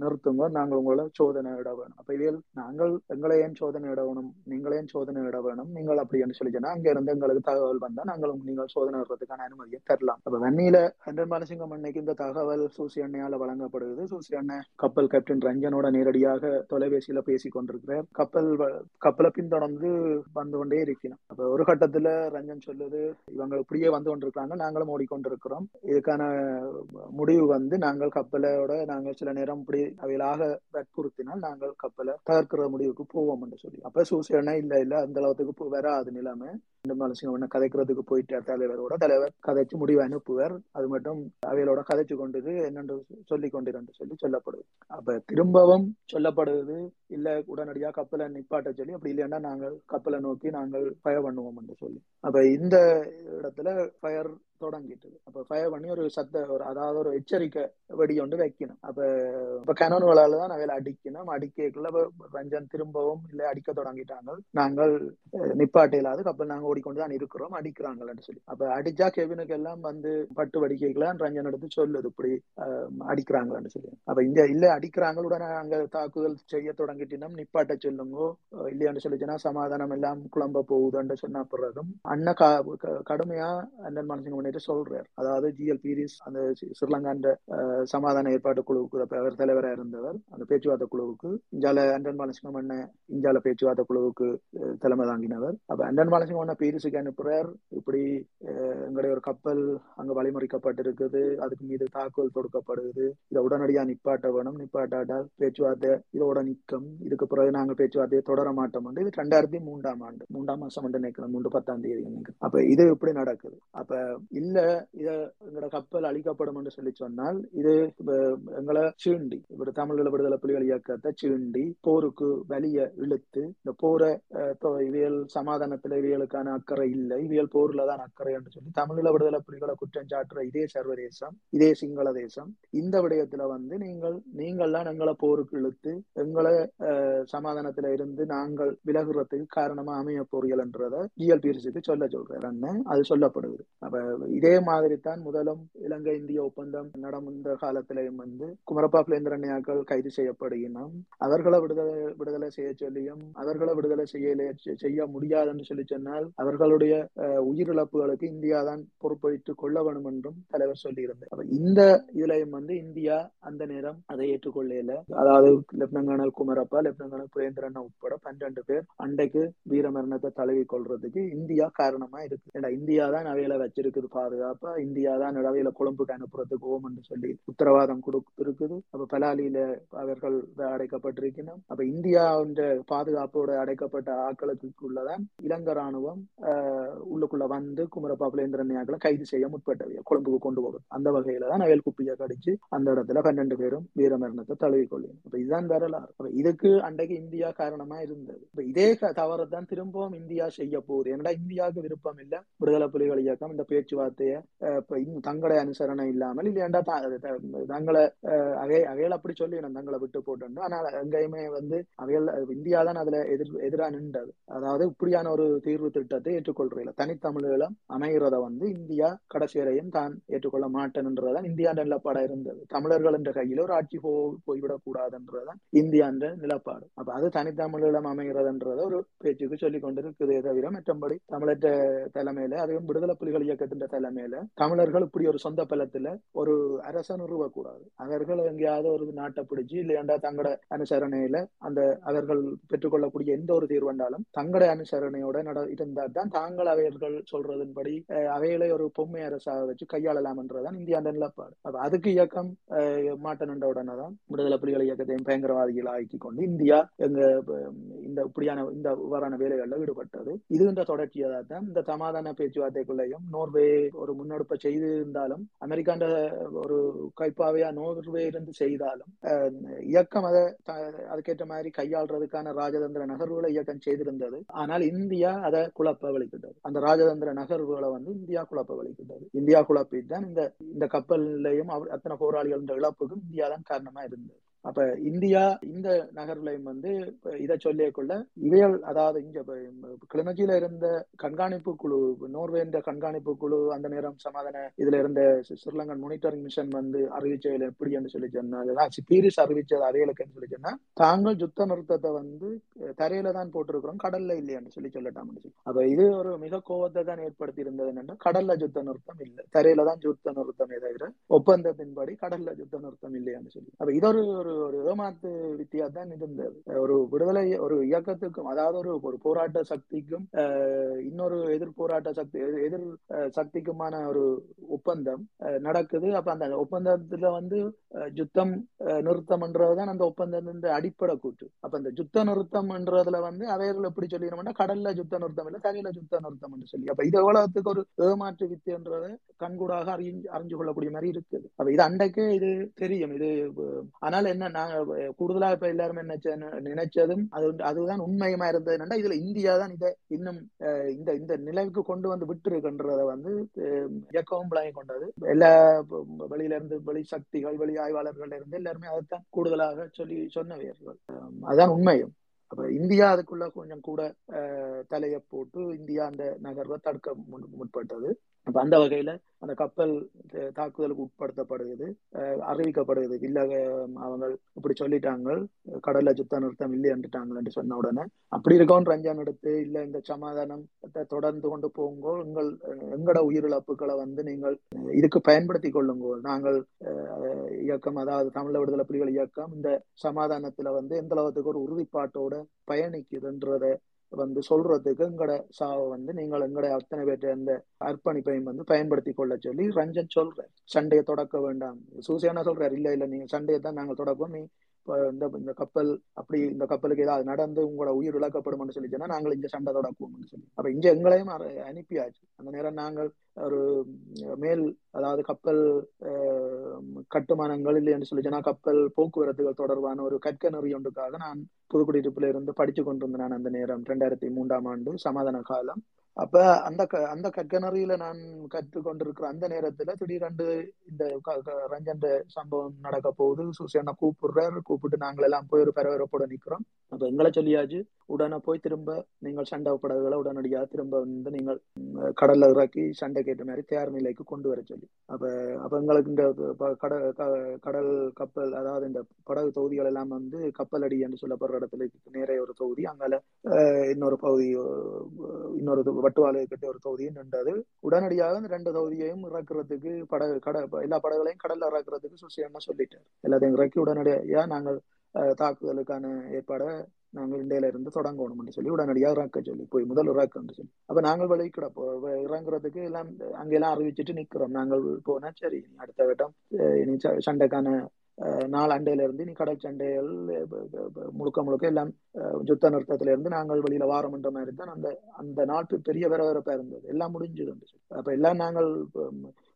நிறுத்துங்க. நாங்கள் உங்களை சோதனை இட வேணும். அப்ப இவையல் நாங்கள் எங்களை ஏன் சோதனை இட வேணும்? நீங்களே சோதனை இட வேணும்? நீங்கள் அப்படி என்று சொல்லி சொன்னா அங்க இருந்து எங்களுக்கு தகவல் வந்தா நாங்கள் நீங்கள் சோதனை இடுறதுக்கான அனுமதியை தரலாம். அப்ப சென்னையில அன்றன் பாலசிங்கம் அன்னைக்கு இந்த தகவல் சூசி அண்ணையால வழங்கப்படுகிறது. சூசி அண்ணன் கப்பல் கேப்டன் ரஞ்சனோட நேரடியாக தொலைபேசியில பேசி கொண்டிருக்கிறார். கப்பல் வ- கப்பலை பின்தொடர்ந்து வந்து கொண்டே இருக்கிறோம் அப்ப ஒரு கட்டத்துல ரஞ்சன் சொல்லுது இவங்க இப்படியே வந்து கொண்டிருக்கிறாங்க நாங்களும் ஓடிக்கொண்டிருக்கிறோம். இதுக்கான முடிவு வந்து நாங்கள் கப்பலோட நாங்கள் சில நேரம் இப்படி அவைகளாக வற்புறுத்தினால் நாங்கள் கப்பலை தகர்க்கிற முடிவுக்கு போவோம் என்று சொல்லி. அப்ப சூசியனா இல்ல இல்ல அந்த அளவுக்கு போ- வராது நிலைமை. ரெண்டு நாள் ஒன்னு கதைக்கிறதுக்கு போயிட்டார் தலைவரோட. தலைவர் கதைச்சு முடிவு அனுப்புவார். அது மட்டும் அவையோட கதைச்சு கொண்டது என்னென்று சொல்லி கொண்டிருந்து சொல்லி சொல்லப்படுது. அப்ப திரும்பவும் சொல்லப்படுது இல்ல உடனடியா கப்பலை நிப்பாட்ட சொல்லி அப்படி இல்லைன்னா நாங்கள் கப்பலை நோக்கி நாங்கள் ஃபயர் பண்ணுவோம் என்று சொல்லி. அப்ப இந்த இடத்துல ஃபயர் தொடங்கிட்டது. அப்ப ஃபயர் பண்ணி ஒரு சத்த ஒரு அதாவது ஒரு எச்சரிக்கை வெடி ஒன்று வைக்கணும். அப்ப இப்ப கனோன்களால தான் வேலை அடிக்கணும். அடிக்கக்குள்ள ரஞ்சன் திரும்பவும் இல்ல அடிக்க தொடங்கிட்டாங்க. நாங்கள் அஹ், நிப்பாட்ட இல்லாத கப்பல் நாங்க ஓடிக்கொண்டு தான் இருக்கிறோம். அடிக்கிறாங்கன்னு சொல்லி. அப்ப அடிச்சா கெவினுக்கு எல்லாம் வந்து பட்டு வடிக்கலாம் ரஞ்சன் எடுத்து சொல்லுது. இப்படி அஹ், சொல்லி. அப்ப இங்க இல்ல அடிக்கிறாங்க உடனே அங்க தாக்குதல் செய்ய தொடங்கிட்டினோம் நிப்பாட்ட சொல்லுங்கோ இல்லையான்னு சொல்லிச்சுன்னா சமாதானம் எல்லாம் குழம்ப போகுதுன்னு சொன்ன பிறகும் அண்ணன் க- க- கடுமையா அண்ணன் மனசுங்க பண்ணிட்டு சொல்றார். அதாவது ஜிஎல் பீரிஸ் அந்த ஸ்ரீலங்காண்ட சமாதான ஏற்பாட்டு குழுவுக்கு அவர் தலைவரா இருந்தவர் அந்த பேச்சுவார்த்தை குழுவுக்கு இஞ்சால அண்டன் பாலசிங்கம் இஞ்சால பேச்சுவார்த்தை குழுவுக்கு தலைமை தாங்கினவர். அப்ப அண்டன் பாலசிங்கம் பீரிஸுக்கு அனுப்புறார். இப்படி அஹ், எங்களுடைய ஒரு கப்பல் அங்க வழிமறிக்கப்பட்டிருக்குது. அதுக்கு மீது தாக்குதல் தொடுக்கப்படுது. இதை உடனடியா நிப்பாட்ட வேணும் நிப்பாட்டாட்டால் பேச்சுவார்த்தை இதோட நிற்கும். இதுக்கு பிறகு நாங்கள் பேச்சுவார்த்தையை தொடர மாட்டோம் இது ரெண்டாயிரத்தி மூன்றாம் ஆண்டு. மூன்றாம் மாசம் வந்து மூன்று பத்தாம் தேதி அப்ப இது எப்படி நடக்குது. அப்ப இல்ல இத எங்களோட கப்பல் அழிக்கப்படும் என்று சொல்லி சொன்னால் இது எங்களை சீண்டி இப்படி தமிழீழ விடுதலை புலிகள் இயக்கத்தை சீண்டி போருக்கு வலிய இழுத்து இந்த போரை இவியல் சமாதானத்துல இவியலுக்கான அக்கறை இல்லை இவியல் போர்ல தான் அக்கறை என்று சொல்லி தமிழீழ விடுதலை புலிகளை குற்றம் சாட்டுற இதே சர்வதேசம் இதே சிங்கள தேசம் இந்த விடயத்துல வந்து நீங்கள் நீங்கள் தான் எங்களை போருக்கு இழுத்து எங்களை சமாதானத்துல இருந்து நாங்கள் விலகுறதுக்கு காரணமா அமைய போறீர்கள் என்றதை ஜிஎல் சொல்ல சொல்றாரு. அது சொல்லப்படுது அப்ப இதே மாதிரி தான் முதலும் இலங்கை இந்திய ஒப்பந்தம் நடந்த காலத்திலையும் வந்து குமரப்பா பிளேந்திரண்யாக்கள் கைது செய்யப்படுகினோம் அவர்களை விடுதலை விடுதலை செய்ய சொல்லியும் அவர்களை விடுதலை செய்ய செய்ய முடியாது என்று சொல்லி சொன்னால் அவர்களுடைய உயிரிழப்புகளுக்கு இந்தியா தான் பொறுப்பேற்றுக் கொள்ள வேண்டும் என்றும் தலைவர் சொல்லியிருந்தார். இந்த இதுலயும் வந்து இந்தியா அந்த நேரம் அதை ஏற்றுக்கொள்ளல. அதாவது lieutenant colonel Kumarappa lieutenant colonel Purendran உட்பட பன்னெண்டு பேர் அண்டைக்கு வீரமரணத்தை தழுவி கொள்றதுக்கு இந்தியா காரணமா இருக்கு. ஏன்னா இந்தியா தான் அவையில வச்சிருக்குது பாதுகாப்பா இந்தியா தான் அவையில கொழும்புக்கு அனுப்புறதுக்கு ஓம் என்று சொல்லி உத்தரவாதம் கொடுத்திருக்குது. அப்ப பலாலியில அவர்கள் அடைக்கப்பட்டிருக்கணும். அப்ப இந்தியா பாதுகாப்போட அடைக்கப்பட்ட ஆக்களுக்குள்ளதான் இலங்கை ராணுவம் உள்ளுக்குள்ள வந்து குமரப்பா புலேந்திரன் கைது செய்ய முற்பட்டவை கொழும்புக்கு கொண்டு போகுது. அந்த வகையில தான் அவையல் குப்பியை கடிச்சு அந்த இடத்துல பன்னெண்டு பேரும் வீரமரணத்தை தழுவிக்கொள்ளும் அப்ப இதுதான் வரலாறு. அப்ப இதுக்கு அன்றைக்கு இந்தியா காரணமா இருந்தது. இப்ப இதே தவறை தான் திரும்பவும் இந்தியா செய்ய போகுது. ஏன்னா இந்தியாவுக்கு விருப்பம் இல்ல? விடுதலை புலிகள் இயக்கம் இந்த பேச்சுவார்த்தை அஹ், தங்களை அனுசரணை இல்லாமல் இல்லையாண்டா தங்களை அவை அப்படி சொல்லி தங்களை விட்டு போட்டு ஆனால் எங்கேயுமே வந்து அவைகள் இந்தியா தான் அதுல எதிர் எதிராக நின்றது. அதாவது இப்படியான ஒரு தீர்வு திட்டத்தை ஏற்றுக்கொள்றதில்ல. தனித்தமிழீழம் அமைகிறத வந்து இந்தியா கடைசி வரையும் தான் ஏற்றுக்கொள்ள மாட்டேன்ன்றதான் இந்தியா நிலப்பாடா இருந்தது. தமிழர்கள் என்ற கையில ஒரு ஆட்சி போ போய்விடக் கூடாதுன்றதுதான் இந்தியா என்ற நிலப்பாடு. அப்ப அது தனித்தமிழீழம் அமைகிறதுன்றத ஒரு பேச்சுக்கு சொல்லி கொண்டிருக்குதே தவிர மற்றபடி தமிழற்ற தலைமையில அதுவும் விடுதலை புலிகள் இயக்கத்தின் தலைமையில தமிழர்கள் இப்படி ஒரு சொந்த பலத்துல ஒரு அரசன் நிறுவக்கூடாது அவர்கள் எங்கேயாவது ஒரு நாட்டை பிடிச்சி இல்லையாண்டா தங்களோட அனுசரணையில அந்த அவர்கள் பெற்றுக்கொள்ளக்கூடிய எந்த ஒரு தீர்வண்டாலும் தங்கட அனுசரணையோட நட இருந்தா தான் தாங்கள் அவையர்கள் சொல்றதன்படி அவைகளை ஒரு பொம்மை அரசாக வச்சு கையாளலாம் என்றதான் இந்தியா நிலப்பாடு. அப்ப அதுக்கு இயக்கம் அஹ், மாட்ட நின்ற உடனே தான் விடுதலை புலிகள் இயக்கத்தையும் பயங்கரவாதிகள் ஆக்கி கொண்டு இந்தியா எங்க இந்த இப்படியான இந்த இவ்வாறான வேலைகள்ல ஈடுபட்டது. இது இந்த தொடர்ச்சியாக தான் இந்த சமாதான பேச்சுவார்த்தைக்குள்ளேயும் நோர்வே ஒரு முன்னெடுப்பை செய்து இருந்தாலும் அமெரிக்காண்ட ஒரு கைப்பாவையா நோர்வே இருந்து செய்தாலும் இயக்கம் அதை அதுக்கேற்ற மாதிரி கையாள்றதுக்கான ராஜதந்திர நகர்வுகளை இயக்கம் செய்திருந்தது. ஆனால் இந்தியா அதை குழப்ப வலிக்கிட்டது. அந்த ராஜதந்திர நகர்வுகளை வந்து இந்தியா குழப்ப வலிக்கிட்டது. இந்தியா குழப்பி தான் இந்த இந்த கப்பல்லையும் அத்தனை போராளிகள் இழப்புக்கும் இந்தியா தான் காரணமா இருந்தது. அப்ப இந்தியா இந்த நகர்வுலையும் வந்து இதை சொல்லியக்குள்ள இவையல் அதாவது இங்க கிளிநொச்சியில இருந்த கண்காணிப்பு குழு நோர்வேந்த கண்காணிப்பு குழு அந்த நேரம் சமாதான இதுல இருந்த ஸ்ரீலங்கன் மானிட்டரிங் மிஷன் வந்து அறிவிச்சதுல எப்படி என்று சொல்லி சொன்னா பீரிஸ் அறிவிச்சது அவைகளுக்குன்னு சொல்லி சொன்னா தாங்கள் யுத்த நிறுத்தத்தை வந்து தரையில தான் போட்டிருக்கிறோம் கடல்ல இல்லையான்னு சொல்லி சொல்லட்டாம்னு அப்ப இது ஒரு மிக கோபத்தை தான் ஏற்படுத்தி இருந்தது என்னன்னா கடல்ல யுத்த நிறுத்தம் இல்லை தரையில தான் யுத்த நிறுத்தமே தவிர ஒப்பந்தத்தின்படி கடல்ல யுத்த நிறுத்தம் இல்லையான்னு சொல்லி. அப்ப இது ஒரு ஒரு ஏமாத்து வித்தியா தான் இருந்தது. ஒரு விடுதலை ஒரு இயக்கத்துக்கும் அதாவது ஒரு ஒரு போராட்ட சக்திக்கும் அஹ், இன்னொரு எதிர் போராட்ட சக்தி எதிர் சக்திக்குமான ஒரு ஒப்பந்தம் நடக்குது. அப்ப அந்த ஒப்பந்தத்துல வந்து யுத்தம் அஹ், நிறுத்தம்ன்றதுதான் அந்த ஒப்பந்தத்தின் அடிப்படை கூற்று. அப்ப அந்த யுத்த நிறுத்தம்ன்றதுல வந்து அவைகள் எப்படி சொல்லிடணும்னா கடல்ல யுத்த நிறுத்தம் இல்ல தரையில யுத்த நிறுத்தம் என்று சொல்லி. அப்ப இது உலகத்துக்கு ஒரு ஏமாற்று வித்தியன்றதை கண்கூடாக அறிஞ்சு அறிஞ்சு கொள்ளக்கூடிய மாதிரி இருக்குது. அப்ப இது அண்டைக்கே இது தெரியும். இது ஆனால் என்ன நாங்க கூடுதலா இப்ப எல்லாருமே நினைச்சதும் அது அதுதான் உண்மையுமா இருந்தது என்னன்னா இதுல இந்தியா தான் இதை இன்னும் இந்த இந்த நிலைக்கு கொண்டு வந்து விட்டுருக்குன்றத வந்து இயக்கவும் பிளாங்கி கொண்டது. எல்லா வெளியில இருந்து வெளி சக்திகள் வெளி ஆய்வாளர்கள் இருந்து எல்லாருமே அதைத்தான் கூடுதலாக சொல்லி சொன்னவர்கள் அதுதான் உண்மையும். அப்ப இந்தியா அதுக்குள்ள கொஞ்சம் கூட அஹ், தலையை போட்டு இந்தியா அந்த நகர்வை தடுக்க முன்- முற்பட்டது. அப்ப அந்த வகையில அந்த கப்பல் தாக்குதலுக்கு உட்படுத்தப்படுகிறது. அஹ், அறிவிக்கப்படுகிறது. இல்ல அவங்க இப்படி சொல்லிட்டாங்க. கடல்ல சுத்த நிறுத்தம் இல்லைன்னுட்டாங்கன்னு சொன்ன உடனே அப்படி இருக்கவும் ரஞ்சன் எடுத்து இல்ல இந்த சமாதானம் தொடர்ந்து கொண்டு போங்கோ உங்கள் எங்கட உயிரிழப்புகளை வந்து நீங்கள் இதுக்கு பயன்படுத்தி கொள்ளுங்கோ நாங்கள் அஹ், இயக்கம் அதாவது தமிழ விடுதலை புலிகள் இயக்கம் இந்த சமாதானத்துல வந்து எந்த அளவுக்கு ஒரு உறுதிப்பாட்டோட பயணிக்குதுன்றத வந்து சொல்றதுக்கு எங்கட சாவை வந்து நீங்கள் எங்கட அத்தனை பேர்ட்ட அந்த அர்ப்பணிப்பையும் வந்து பயன்படுத்தி கொள்ள சொல்லி ரஞ்சன் சொல்றார் சண்டையை தொடக்க வேண்டாம். சூசியானா சொல்றாரு இல்ல இல்ல நீங்க சண்டையை தான் நாங்க தொடப்போம். நீ இந்த இந்த கப்பல் அப்படி இந்த கப்பலுக்கு ஏதாவது நடந்து உங்களோட உயிர் இழக்கப்படும் சொல்லி சொன்னா நாங்கள் இங்க சண்டை தொடக்குவோம்னு சொல்லி. அப்ப இங்க எங்களையும் அனுப்பியாச்சு. அந்த நேரம் நாங்கள் ஒரு மேல் அதாவது கப்பல் அஹ், கட்டுமானங்கள் இல்லைன்னு சொல்லி கப்பல் போக்குவரத்துகள் தொடர்பான ஒரு கற்க நெறி ஒன்றுக்காக நான் புதுக்குடியிருப்புல இருந்து படிச்சு கொண்டிருந்தேன் நான் அந்த நேரம். ரெண்டாயிரத்தி மூன்றாம் ஆண்டு சமாதான காலம். அப்ப அந்த க- அந்த கற்கனறியில நான் கற்றுக்கொண்டிருக்கிற அந்த நேரத்துல திடீரென்று இந்த ரஞ்சன் சம்பவம் நடக்க போகுது. சுசேனா கூப்பிடுறாரு. கூப்பிட்டு நாங்கள் எல்லாம் போய் ஒரு பரபரப்போட நிக்கிறோம். அப்ப எங்களை சொல்லியாச்சு உடனே போய் திரும்ப நீங்கள் சண்டை படகுகளை உடனடியாக திரும்ப வந்து நீங்கள் கடல்ல இறக்கி சண்டை கேட்ட மாதிரி தயார் நிலைக்கு கொண்டு வர சொல்லி. அப்ப அப்ப எங்களுக்கு இந்த கடல் க- கடல் கப்பல் அதாவது இந்த படகு தொகுதிகள் எல்லாம் வந்து கப்பல் அடி என்று சொல்லப்படுற இடத்துல நேரே ஒரு தொகுதி. அங்கால இன்னொரு பகுதி இன்னொரு வட்டுவாலையை கட்டி கிட்ட ஒரு தொகுதியும் நின்றது. உடனடியாக அந்த ரெண்டு தொகுதியையும் இறக்குறதுக்கு படகு கட எல்லா படகுகளையும் கடல்ல இறக்குறதுக்கு சுசியம்மா சொல்லிட்டார். எல்லாத்தையும் இறக்கி உடனடியா நாங்கள் தாக்குதலுக்கான ஏற்பாடை நாங்கள் இந்தியில இருந்து தொடங்கணும்னு சொல்லி உடனடியாக இறக்க சொல்லி போய் முதல் இறக்குன்னு சொல்லி. அப்ப நாங்கள் வெளிக்கிடப்போ இறங்குறதுக்கு எல்லாம் அங்கெல்லாம் அறிவிச்சிட்டு நிக்கிறோம். நாங்கள் போனா சரி இனி அடுத்த கட்டம் இனி ச- சண்டைக்கான நாலு அண்டையிலிருந்து இருந்து இனி கடல் சண்டைகள் முழுக்க முழுக்க எல்லாம் யுத்த நிறுத்தத்துல இருந்து நாங்கள் வெளியில வாரம்ன்ற மாதிரி தான் அந்த அந்த நாட்டு பெரிய விரவரப்பா இருந்தது. எல்லாம் முடிஞ்சது அப்ப எல்லாம் நாங்கள்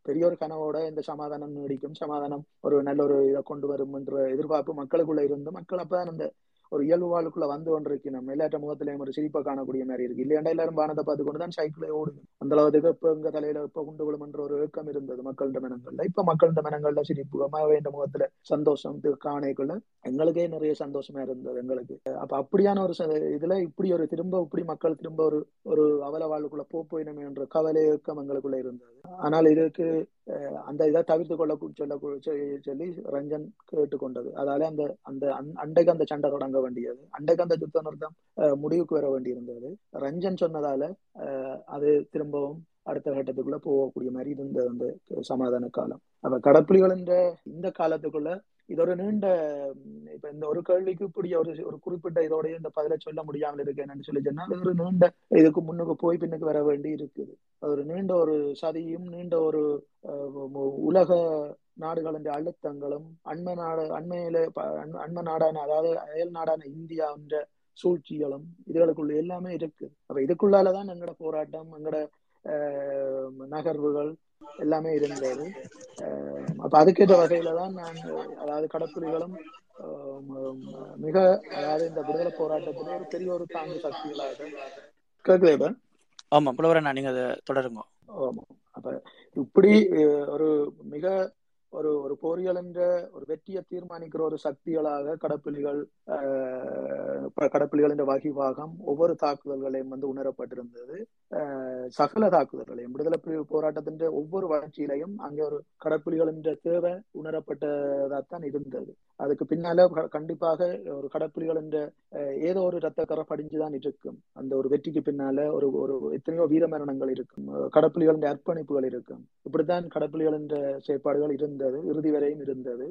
பெரிய ஒரு கனவோட இந்த சமாதானம் நீடிக்கும் சமாதானம் ஒரு நல்ல ஒரு இதை கொண்டு வரும் என்ற எதிர்பார்ப்பு மக்களுக்குள்ள இருந்து மக்கள் அப்பதான் அந்த ஒரு இயல்பு வாழ்க்குள்ள வந்து கொண்டிருக்கணும் எல்லாட்ட முகத்திலையும் ஒரு சிரிப்பை காணக்கூடிய மாதிரி இருக்கு. இல்லையாண்டா எல்லாரும் பானத்தை பார்த்து கொண்டு தான் சைக்கிளே ஓடுது. அந்த அளவுக்கு இப்ப எங்க தலையில இப்ப குண்டு விழும் ஒரு ஏக்கம் இருந்தது மக்களிட மனங்கள்ல. இப்ப மக்கள்கிட்ட மனங்கள்ல சிரிப்பு வேண்ட முகத்துல சந்தோஷம் இது காணைக்குள்ள எங்களுக்கே நிறைய சந்தோஷமா இருந்தது எங்களுக்கு. அப்ப அப்படியான ஒரு இதுல இப்படி ஒரு திரும்ப இப்படி மக்கள் திரும்ப ஒரு ஒரு அவல வாழ்வுக்குள்ள போ போயினமே என்ற கவலை ஏக்கம் எங்களுக்குள்ள இருந்தது. ஆனால் இதுக்கு அந்த இதை தவிர்த்து கொள்ள சொல்ல சொல்லி ரஞ்சன் கேட்டுக்கொண்டது. அதால அந்த அந்த அண்டைக்கு அந்த சண்டை தொடங்க வேண்டியது. அண்டைக்கு அந்த யுத்த நிறுத்தம் முடிவுக்கு வர வேண்டியிருந்தது. ரஞ்சன் சொன்னதால அஹ், அது திரும்பவும் அடுத்த கட்டத்துக்குள்ள போகக்கூடிய மாதிரி இருந்தது அந்த சமாதான காலம். அப்ப கடப்புலிகள் என்ற இந்த காலத்துக்குள்ள இது ஒரு நீண்ட இப்ப இந்த ஒரு கேள்விக்கு இப்படி ஒரு ஒரு குறிப்பிட்ட இதோட இந்த பதில சொல்ல முடியாமல் இருக்கு என்னன்னு சொல்லி சொன்னால் அது ஒரு நீண்ட இதுக்கு முன்னுக்கு போய் பின்னுக்கு வர வேண்டி இருக்குது. அது ஒரு நீண்ட ஒரு சதியும் நீண்ட ஒரு அஹ், உலக நாடுகளின் அழுத்தங்களும் அண்மை நாடு அண்மையில அண்ம- அண்மை நாடான அதாவது அயல் நாடான இந்தியா என்ற சூழ்ச்சிகளும் இதுகளுக்குள்ள எல்லாமே இருக்கு. அப்ப இதுக்குள்ளாலதான் எங்களோட போராட்டம் எங்களோட நகர்வுகள் எல்லாமே இருந்தது. அப்ப அதுக்கேற்ற வகையில தான் நான் அதாவது கடப்புலிகளும் அஹ், ம- மிக அதாவது இந்த விடுதலை போராட்டத்திலே ஒரு பெரிய ஒரு தாங்கு சக்திகளாக. கேக்குதேபா ஆமாம் புலவரண்ணா நீங்க அதை தொடருங்க. ஆமா. அப்ப இப்படி ஒரு மிக ஒரு ஒரு போரியல் என்ற ஒரு வெற்றியை தீர்மானிக்கிற ஒரு சக்திகளாக கடப்புலிகள் ஆஹ் ப- கடப்புலிகளின் வகிவாகம் ஒவ்வொரு தாக்குதல்களையும் வந்து உணரப்பட்டிருந்தது. சகல தாக்குதல்களையும் விடுதலை பிரிவு போராட்டத்தின் ஒவ்வொரு வளர்ச்சியிலையும் அங்கே ஒரு கடப்புலிகளின் தேவை உணரப்பட்டதாத்தான் இருந்தது. அதுக்கு பின்னால கண்டிப்பாக ஒரு கடப்புலிகள் என்ற அஹ், ஏதோ ஒரு ரத்தக்கரை படிஞ்சுதான் இருக்கும். அந்த ஒரு வெற்றிக்கு பின்னால ஒரு ஒரு எத்தனையோ வீர மரணங்கள் இருக்கும். அஹ், கடப்புலிகளின் அர்ப்பணிப்புகள் இருக்கும். இப்படித்தான் கடப்புலிகளின் செயற்பாடுகள் இருந்தது இறுதி வரையும் இருந்தது.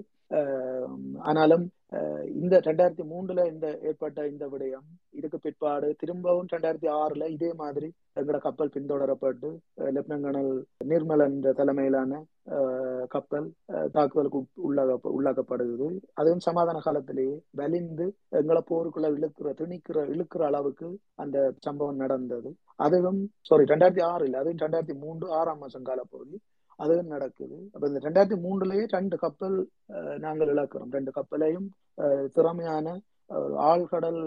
ஆனாலும் அஹ், இந்த ரெண்டாயிரத்தி மூன்றுல இந்த ஏற்பட்ட இந்த விடயம் இதுக்கு பிற்பாடு திரும்பவும் ரெண்டாயிரத்தி ஆறுல இதே மாதிரி எங்களோட கப்பல் பின்தொடரப்பட்டு அஹ், லெப்டினன்ட் கர்னல் நிர்மலன் தலைமையிலான கப்பல் அஹ், தாக்குதலுக்கு உட்- உள்ளாக உள்ளாக்கப்படுகிறது. அதுவும் சமாதான காலத்திலேயே வலிந்து எங்களை போருக்குள்ள இழுக்கிற திணிக்கிற இழுக்கிற அளவுக்கு அந்த சம்பவம் நடந்தது. அதுவும் சாரி ரெண்டாயிரத்தி ஆறு இல்லை அதுவும் ரெண்டாயிரத்தி மூன்று ஆறாம் மாசம் காலப்பகுதி அதுவும் நடக்குது. அப்ப இந்த ரெண்டாயிரத்தி மூன்றுலயே ரெண்டு கப்பல் நாங்கள் இழக்கிறோம். ரெண்டு கப்பலையும் திறமையான ஆழ்கடல்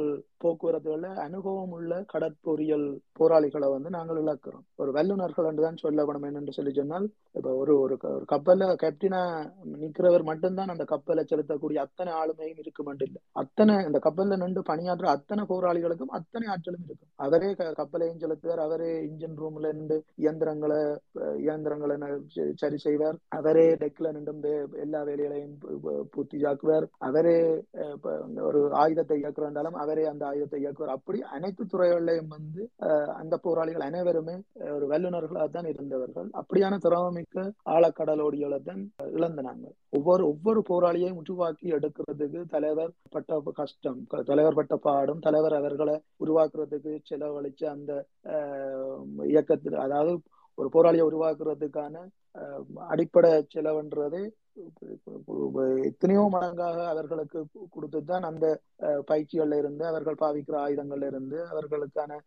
போக்குவரத்துல அனுபவம் உள்ள கடற்பொறியியல் போராளிகளை வந்து நாங்கள் இழக்கிறோம். ஒரு வல்லுநர்கள் என்றுதான் சொல்ல வேணும் என்று சொல்லி சொன்னால் இப்ப ஒரு ஒரு க- ஒரு கப்பல்ல கேப்டனா நிக்கிறவர் மட்டும்தான் அந்த கப்பலை செலுத்தக்கூடிய அத்தனை ஆளுமையும் இருக்கும் இல்லை. அத்தனை அந்த கப்பல்ல நின்று பணியாற்ற அத்தனை போராளிகளுக்கும் அத்தனை ஆற்றலும் இருக்கும். அவரே க- கப்பலையும் செலுத்துவார் அவரே இன்ஜின் ரூம்ல நின்று இயந்திரங்களை இயந்திரங்களை ந- சரி செய்வார். அவரே டெக்ல நின்று எல்லா வேலைகளையும் பூர்த்தி ஆக்குவார். அவரே ஒரு ஆயுதத்தை இயக்குறாண்டாலும் அவரே அந்த ஆயுதத்தை இயக்குவார். அப்படி அனைத்து துறைகளிலையும் வந்து அஹ், அந்த போராளிகள் அனைவருமே ஒரு வல்லுநர்களாக தான் இருந்தவர்கள். அப்படியான திறமைமிக்க ஆழக்கடலோடிகளை தான் இழந்தனாங்க. ஒவ்வொரு ஒவ்வொரு போராளியையும் உருவாக்கி எடுக்கிறதுக்கு தலைவர் பட்ட கஷ்டம் தலைவர் பட்ட பாடும் தலைவர் அவர்களை உருவாக்குறதுக்கு செலவழிச்ச அந்த இயக்கத்தில் அதாவது ஒரு போராளியை உருவாக்குறதுக்கான அஹ், அடிப்படை செலவுன்றது எத்தனையோ மடங்காக அவர்களுக்கு கொடுத்துதான் அந்த அஹ், பயிற்சிகள்ல இருந்து அவர்கள் பாவிக்கிற ஆயுதங்கள்ல இருந்து அவர்களுக்கான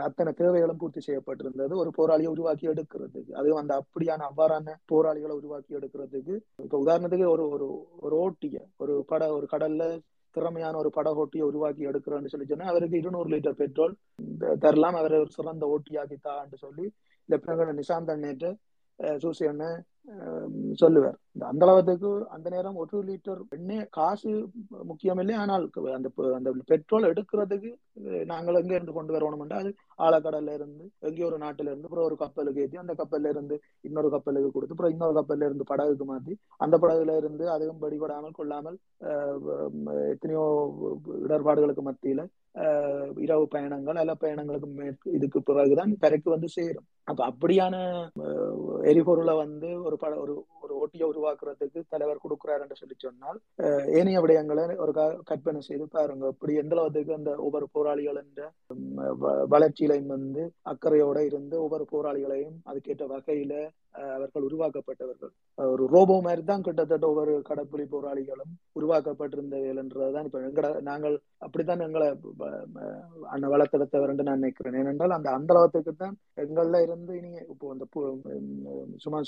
அத்தனை தேவைகளும் பூர்த்தி செய்யப்பட்டிருந்தது. ஒரு போராளியை உருவாக்கி எடுக்கிறதுக்கு. அதுவும் அந்த அப்படியான அவ்வாறான போராளிகளை உருவாக்கி எடுக்கிறதுக்கு. இப்ப உதாரணத்துக்கு ஒரு ஒரு ஒரு ஓட்டிய ஒரு பட ஒரு கடல்ல திறமையான ஒரு படகோட்டியை உருவாக்கி எடுக்கிறோம்னு சொல்லி சொன்னா அவருக்கு இருநூறு லிட்டர் பெட்ரோல் தரலாம் அவரை ஒரு சிறந்த ஓட்டியாக்கி தான்னு சொல்லி லெப்டினன்ட் நிசாந்த் அண்ணேட்டு சூசி அண்ணன் சொல்லுவார். இந்த அந்த அளவுக்கு அந்த நேரம் ஒரு லிட்டர் எண்ணெய் காசு முக்கியம் இல்லை ஆனால் அந்த அந்த பெட்ரோல் எடுக்கிறதுக்கு நாங்கள் எங்க இருந்து கொண்டு வரணும்னா அது ஆழக்கடல்ல இருந்து எங்கேயோ ஒரு நாட்டுல இருந்து அப்புறம் ஒரு கப்பலுக்கு ஏற்றி அந்த கப்பல்ல இருந்து இன்னொரு கப்பலுக்கு கொடுத்து அப்புறம் இன்னொரு கப்பல்ல இருந்து படகுக்கு மாத்தி அந்த படகுல இருந்து அதுவும் படிபடாமல் கொள்ளாமல் எத்தனையோ இடர்பாடுகளுக்கு மத்தியில இரவு பயணங்கள் அல்ல பயணங்களுக்கு மேற்கு இதுக்கு பிறகுதான் கரைக்கு வந்து சேரும். அப்ப அப்படியான அஹ், எரிபொருளை வந்து ஒரு பட ஒரு ஒரு ஓட்டியை உருவாக்குறதுக்கு தலைவர் கொடுக்குறாரு என்று சொல்லி சொன்னால் ஏனைய விடயங்களை ஒரு க- கற்பனை செய்து பாருங்க. இப்படி எந்த அளவுக்கு அந்த ஒவ்வொரு போராளிகள் என்ற வளர்ச்சியிலையும் வந்து அக்கறையோட இருந்து ஒவ்வொரு போராளிகளையும் அதுக்கேற்ற வகையில அவர்கள் உருவாக்கப்பட்டவர்கள். ஒரு ரோபோ மாதிரி தான் கிட்டத்தட்ட ஒவ்வொரு கடற்புலி போராளிகளும் உருவாக்கப்பட்டிருந்தவர்கள் என்றதுதான் இப்ப எங்கட நாங்கள் அப்படித்தான் எங்களை அந்த அண்ணன் வளர்த்தெடுத்தவர் என்று நான் நினைக்கிறேன். ஏனென்றால் அந்த அந்த அளவுக்கு தான் எங்கள்ல இருந்து இனி இப்போ அந்த சும்மா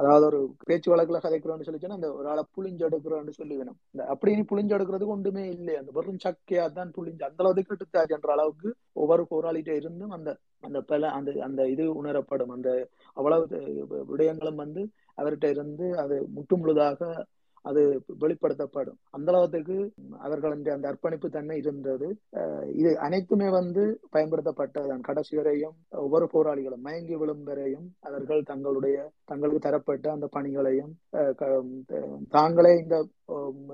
அதாவது ஒரு பேச்சு வழக்குல கதைக்கிறோம்னு சொல்லி அந்த ஒரு ஆளை புளிஞ்செடுக்கிறோம்னு சொல்லி வேணும். இந்த அப்படி இனி புளிஞ்செடுக்கிறதுக்கு ஒன்றுமே இல்லை அந்த வெறும் சக்கையா தான் புளிஞ்சு அந்த அளவுக்கு எடுத்தாச்சு என்ற அளவுக்கு ஒவ்வொரு போராளிகிட்ட இருந்தும் அந்த அந்த பல அந்த அந்த இது உணரப்படும். அந்த அவ்வளவு விடயங்களும் வந்து அவர்கிட்ட இருந்து அது முற்று முழுதாக அது வெளிப்படுத்தப்படும். அந்த அளவுக்கு அவர்களின் அந்த அர்ப்பணிப்பு தன்மை இருந்தது. அஹ் இது அனைத்துமே வந்து பயன்படுத்தப்பட்டதுதான். கடைசி வரையும் ஒவ்வொரு போராளிகளும் மயங்கி விழும் வரையும் அவர்கள் தங்களுடைய தங்களுக்கு தரப்பட்ட அந்த பணிகளையும் அஹ் தாங்களே இந்த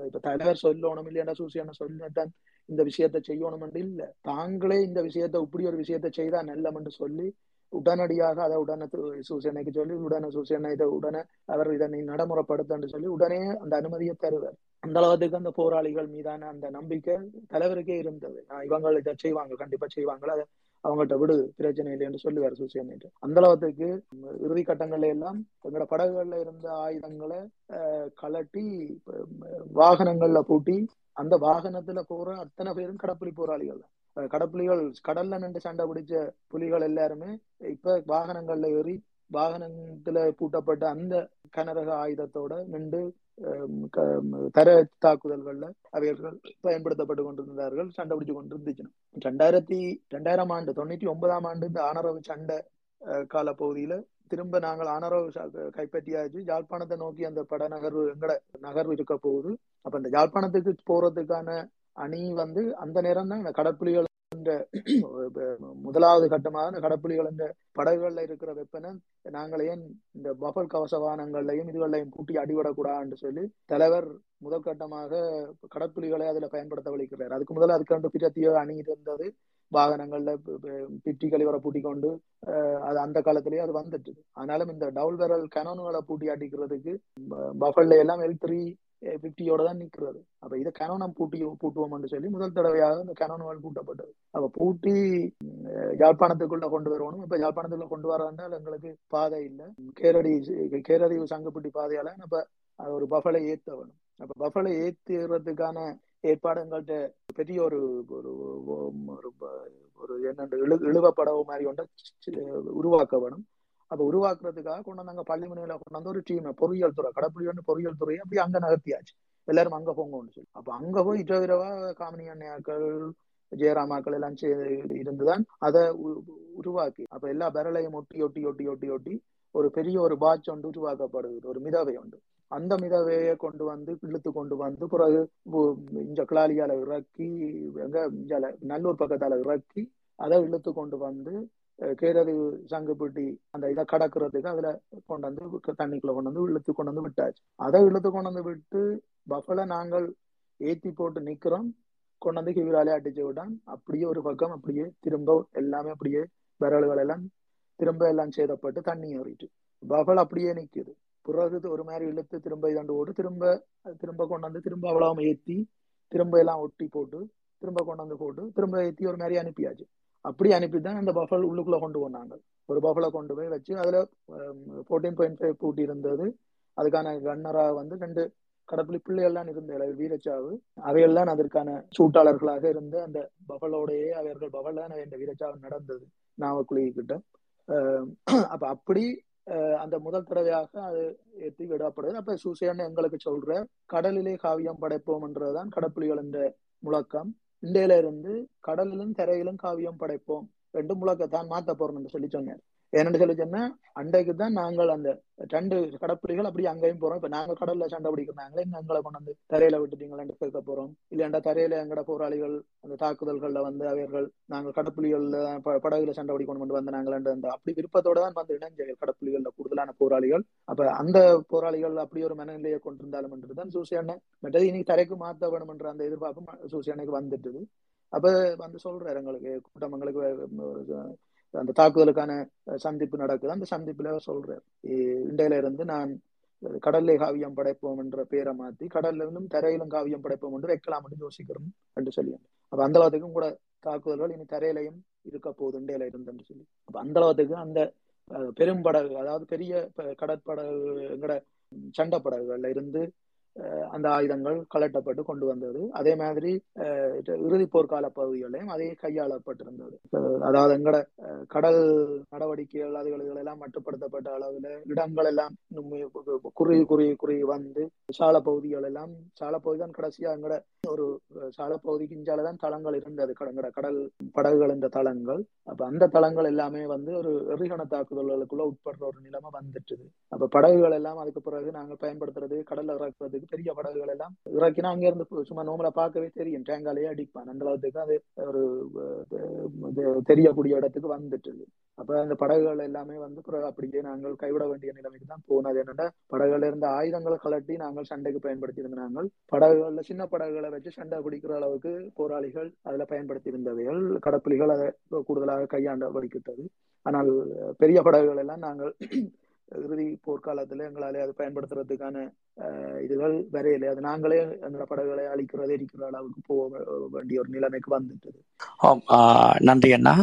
இப்ப தலைவர் சொல்லணும் இல்லையா சூசியான சொல்லித்தான் இந்த விஷயத்தை செய்யணும் இல்ல. தாங்களே இந்த விஷயத்தை இப்படி ஒரு விஷயத்தை செய்தா நல்லம் என்று சொல்லி உடனடியாக அதை உடனே சூசேனைக்கு சொல்லி உடனே சூசேனை இதை உடனே அவர் இதனை நடைமுறைப்படுத்தன்னு சொல்லி உடனே அந்த அனுமதியை தருவார். அந்த அளவுக்கு அந்த போராளிகள் மீதான அந்த நம்பிக்கை தலைவருக்கே இருந்தது. இவங்க இதை செய்வாங்க கண்டிப்பா செய்வாங்க அதை அவங்கள்ட்ட விடு பிரச்சனை இல்லை என்று சொல்லுவார் சூசேனிட்டு அந்த அளவுக்கு இறுதி கட்டங்கள்ல எல்லாம் எங்களோட படகுகள்ல இருந்த ஆயுதங்களை கலட்டி வாகனங்கள்ல பூட்டி அந்த வாகனத்துல போற அத்தனை பேரும் கடப்புலி போராளிகள். தான் கடப்புலிகள் கடல்ல நின்று சண்டை பிடிச்ச புலிகள் எல்லாருமே இப்ப வாகனங்கள்ல ஏறி வாகனத்துல பூட்டப்பட்ட அந்த கனரக ஆயுதத்தோட நின்று தர தாக்குதல்கள்ல அவைகள் பயன்படுத்தப்பட்டு கொண்டிருந்தார்கள் சண்டை பிடிச்சு கொண்டிருந்துச்சுன்னு. ரெண்டாயிரத்தி ரெண்டாயிரம் ஆண்டு தொண்ணூத்தி ஒன்பதாம் ஆண்டு இந்த ஆனரவு சண்டை கால பகுதியில திரும்ப நாங்கள் ஆனரவு கைப்பற்றியாச்சு. யாழ்ப்பாணத்தை நோக்கி அந்த பட நகர்வு எங்கட நகர்வு இருக்க போகுது. அப்ப அந்த யாழ்ப்பாணத்துக்கு போறதுக்கான அணி வந்து அந்த நேரம் தான் இந்த கடற்புலிகள் இந்த முதலாவது கட்டமாக இந்த படகுகள்ல இருக்கிற வெப்பனை நாங்கள் ஏன் இந்த பஃபல் கவச வாகனங்கள்லையும் இதுகளையும் பூட்டி அடிபடக்கூடாதுன்னு சொல்லி தலைவர் முதற்கட்டமாக கடப்புலிகளை அதுல பயன்படுத்த வலிக்கிறார். அதுக்கு முதல்ல அதுக்கு பிரத்திய அணி இருந்தது வாகனங்கள்ல பிட்டி கழிவறை பூட்டி கொண்டு அது அந்த காலத்திலேயே அது வந்துட்டு. ஆனாலும் இந்த டவுல் பெரல் கனோன்களை பூட்டி அடிக்கிறதுக்கு பஃபல்ல எல்லாம் எல் த்ரீ பிப்டியோட தான் நிக்கிறது அப்ப இதை கனோனம் பூட்டி பூட்டுவோம்னு சொல்லி முதல் தடவையாக இந்த கனோனுகள் பூட்டப்பட்டது அப்ப பூட்டி யாழ்ப்பாணத்துக்குள்ள கொண்டு வரணும் இப்ப யாழ்ப்பாணத்துக்குள்ள கொண்டு வராண்டால் எங்களுக்கு பாதை இல்லை கேரடி கேரடி சங்கப்பட்டி பாதையால நம்ம ஒரு பஃபலை ஏத்த வேணும் அப்ப பஃபலை ஏத்துறதுக்கான ஏற்பாடு எங்கள்கிட்ட பெரிய ஒரு ஒரு ஒரு என்னென்று இழு இழுவப்படவு மாதிரி ஒன்றை உருவாக்க வேணும் அதை உருவாக்குறதுக்காக கொண்டு வந்தாங்க பள்ளிமனையில கொண்டு வந்து ஒரு டீம் பொறியியல் துறை கடப்புலி பொறியியல் துறையை அப்படி அங்க நகர்த்தியாச்சு. எல்லாரும் அங்க போங்கன்னு சொல்லி. அப்ப அங்க போய் இரவு இரவா காமினி அண்ணையாக்கள் ஜெயராமாக்கள் எல்லாம் இருந்துதான் அதை உருவாக்கி. அப்ப எல்லா பெரலையும் ஒட்டி ஒட்டி ஒட்டி ஒட்டி ஒட்டி ஒரு பெரிய ஒரு பாட்ச் ஒன்று உருவாக்கப்படுது ஒரு மிதவை உண்டு அந்த மிதவையை கொண்டு வந்து இழுத்து கொண்டு வந்து பிறகு இந்த கிளாலியால இறக்கி எங்க இஞ்சால நல்லூர் பக்கத்தால இறக்கி அதை இழுத்து கொண்டு வந்து கேரது சங்குப்பட்டி அந்த இதை கடக்கிறதுக்கு அதுல கொண்டு வந்து தண்ணிக்குள்ள கொண்டு வந்து இழுத்து கொண்டு வந்து விட்டாச்சு. அதை இழுத்து கொண்டு வந்து விட்டு பஃபல நாங்கள் ஏத்தி போட்டு நிக்கிறோம். கொண்டு வந்து கிவிராலே அடிச்சு விட்டான். அப்படியே ஒரு பக்கம் அப்படியே திரும்ப எல்லாமே அப்படியே விரல்கள் எல்லாம் திரும்ப எல்லாம் சேதப்பட்டு தண்ணி ஏறிட்டு. பஃபல் அப்படியே நிக்குது. பிறகு ஒரு மாதிரி இழுத்து திரும்ப இதாண்டு போட்டு திரும்ப திரும்ப கொண்டு வந்து திரும்ப அவ்வளவு ஏத்தி திரும்ப எல்லாம் ஒட்டி போட்டு திரும்ப கொண்டு வந்து போட்டு திரும்ப ஏத்தி ஒரு மாதிரி அனுப்பியாச்சு. அப்படி அனுப்பி தான் அந்த பஃபல் உள்ளுக்குள்ள கொண்டு போனாங்க. ஒரு பஃபலை கொண்டு போய் வச்சு அதுல ஃபோர்டீன் பாயிண்ட் ஃபைவ் பூட்டி இருந்தது. அதுக்கான கன்னரா வந்து ரெண்டு கடப்புலி பிள்ளைகள்லாம் இருந்த வீரச்சாவு. அவையெல்லாம் அதற்கான சூட்டாளர்களாக இருந்த அந்த பஃபலோடையே அவர்கள் பஃபல் தான் இந்த வீரச்சாவு நடந்தது நாவக்குழி கிட்ட அப்ப அப்படி அஹ் அந்த முதல் தடவையாக அது எத்தி விடப்படுது. அப்ப சூசேன்னு எங்களுக்கு சொல்ற கடலிலே காவியம் படைப்போம்ன்றதுதான் கடப்புலிகள் என்ற முழக்கம். இண்டையில இருந்து கடலிலும் தரையிலும் காவியம் படைப்போம். ரெண்டு முழக்கத்தான் மாத்த போறோம் என்று சொல்லி சொன்னார். என்னன்னு சொல்லி சொன்னா அன்றைக்கு தான் நாங்கள் அந்த ரெண்டு கடப்புலிகள் அப்படி அங்கேயும் போறோம். இப்ப நாங்க கடல்ல சண்டை பிடிக்கிறாங்களே எங்களை கொண்டு வந்து தரையில விட்டுட்டீங்களான்னு கேட்க போறோம். இல்லையாண்டா தரையில எங்கட போராளிகள் அந்த தாக்குதல்கள்ல வந்து அவர்கள் நாங்கள் கடற்புலிகள்ல படகுல சண்டை பிடிக்கணும் கொண்டு வந்து நாங்கள் அந்த அப்படி விருப்பத்தோட தான் வந்து இணைஞ்ச கடப்புலிகள்ல கூடுதலான போராளிகள். அப்ப அந்த போராளிகள் அப்படி ஒரு மனநிலையை கொண்டிருந்தாலும் என்றுதான் சூசியானை மற்றது இன்னைக்கு தரைக்கு மாத்த வேணும் என்ற அந்த எதிர்பார்ப்பும் சூசியானைக்கு வந்துட்டுது. அப்ப வந்து சொல்றாரு எங்களுக்கு கூட்டம் எங்களுக்கு அந்த தாக்குதலுக்கான சந்திப்பு நடக்குது. அந்த சந்திப்புல சொல்றேன் இண்டையில இருந்து நான் கடல்ல காவியம் படைப்போம் என்ற பேரை மாத்தி கடல்ல இருந்தும் தரையிலும் காவியம் படைப்போம் என்று வைக்கலாம் என்று யோசிக்கிறோம் என்று சொல்லி அப்ப அந்த அளவுக்கும் கூட தாக்குதல்கள் இனி தரையிலையும் இருக்க போகுது இண்டையில இருந்து என்று சொல்லி. அப்ப அந்த அளவுக்கு அந்த அஹ், பெரும்படகு அதாவது பெரிய கடற்படகு எங்கட சண்டை படகுகள்ல இருந்து அந்த ஆயுதங்கள் கலட்டப்பட்டு கொண்டு வந்தது. அதே மாதிரி இறுதி போர்க்கால பகுதிகளையும் அதே கையாளப்பட்டிருந்தது. அதாவது எங்கட கடல் நடவடிக்கைகள் அதுகள் எல்லாம் மட்டுப்படுத்தப்பட்ட அளவுல இடங்கள் எல்லாம் குறுகி குறுகி குறுகி வந்து சால பகுதிகள் எல்லாம் சால பகுதி தான் கடைசியா எங்கட ஒரு சால பகுதிக்கு இஞ்சால தான் தளங்கள் இருந்தது. கடங்கட கடல் படகுகள் இந்த தளங்கள். அப்ப அந்த தளங்கள் எல்லாமே வந்து ஒரு எறிகண தாக்குதல்களுக்குள்ள உட்படுற ஒரு நிலைமை வந்துட்டுது. அப்ப படகுகள் எல்லாம் அதுக்கு பிறகு நாங்க பயன்படுத்துறது கடல்ல இறக்குறதுக்கு பெரிய படகுகள் எல்லாம் இறக்கினா அங்க இருந்து சும்மா நோமலா பார்க்கவே தெரியும். டேங்காலேயே அடிப்பான். அந்த அளவுக்கு அது ஒரு தெரியக்கூடிய இடத்துக்கு வந்துட்டுது. அப்ப அந்த படகுகள் எல்லாமே வந்து பிறகு அப்படியே நாங்கள் கைவிட வேண்டிய நிலைமைக்கு தான் போனது. என்னன்னா படகுல இருந்த ஆயுதங்களை கலட்டி நாங்கள் சண்டைக்கு பயன்படுத்தி இருந்தாங்கள் படகுகள்ல சின்ன படகுகளை வச்சு சண்டை பிடிக்கிற அளவுக்கு போராளிகள் அதுல பயன்படுத்தி இருந்தவைகள் கடப்புலிகள் அதை கூடுதலாக கையாண்ட வடிக்கிட்டது ஆனால் பெரிய படகுகள் எல்லாம் நாங்கள் இறுதி போர்க்காலத்துல எங்களாலே அது பயன்படுத்துறதுக்கான அஹ், இதுகள் வரையில. அது நாங்களே எங்களோட படகுகளை அழிக்கிறது எரிக்கிற அளவுக்கு போக வேண்டிய ஒரு நிலைமைக்கு வந்துட்டது. நன்றி அண்ணா.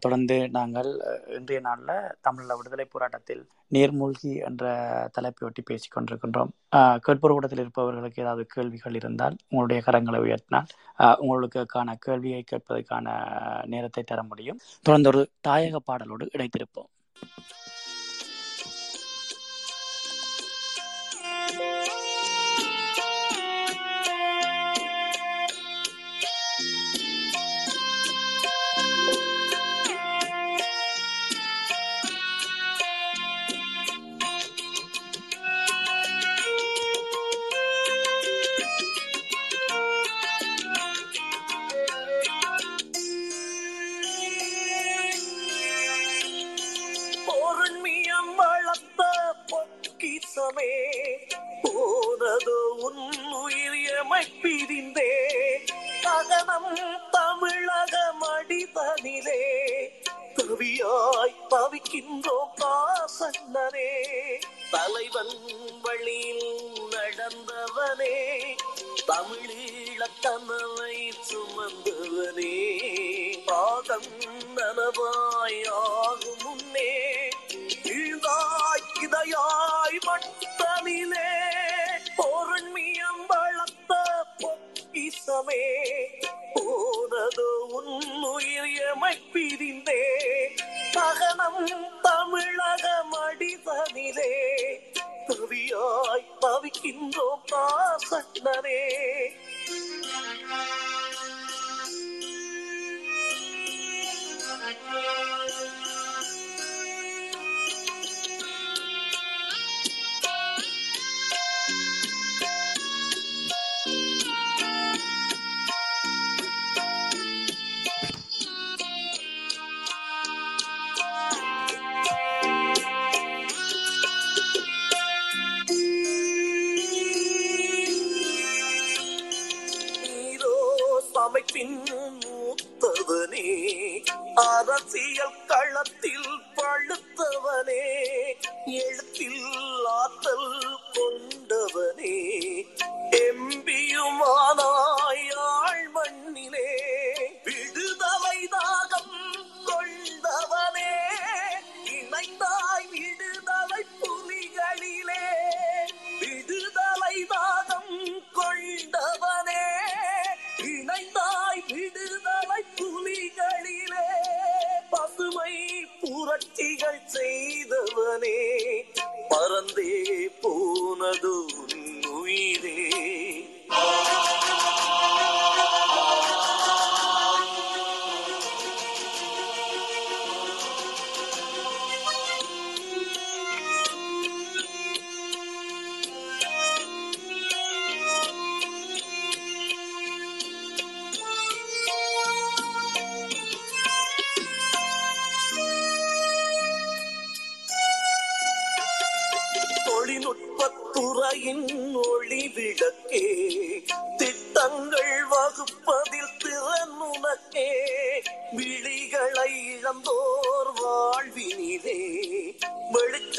தொடர்ந்து நாங்கள் இன்றைய நாளில் தமிழ்ல விடுதலை போராட்டத்தில் நீர்மூழ்கி என்ற தலைப்பை ஒட்டி பேசிக் கொண்டிருக்கின்றோம். ஆ, கேட்போர் கூடத்தில் இருப்பவர்களுக்கு ஏதாவது கேள்விகள் இருந்தால் உங்களுடைய கரங்களை உயர்த்தினால் உங்களுக்கான கேள்வியை கேட்பதற்கான நேரத்தை தர முடியும். தொடர்ந்து ஒரு தாயக பாடலோடு இணைத்திருப்போம் நனவாய் ஆகும் முன்னே இழ்ந்தாய் இதையாய் மட்டனிலே பொருண்மியம் வளர்த்த பொக்கிசமே போனதோ உன் எமை பிரிந்தே சகனம் தமிழக மடிதனிலே தவியாய் தவிக்கின்றோம் பாசன்னரே பின் அரசியல் களத்தில் பழுத்தவனே எழுத்தில் ஆற்றல் கொண்டவனே. எம்பியுமானாய்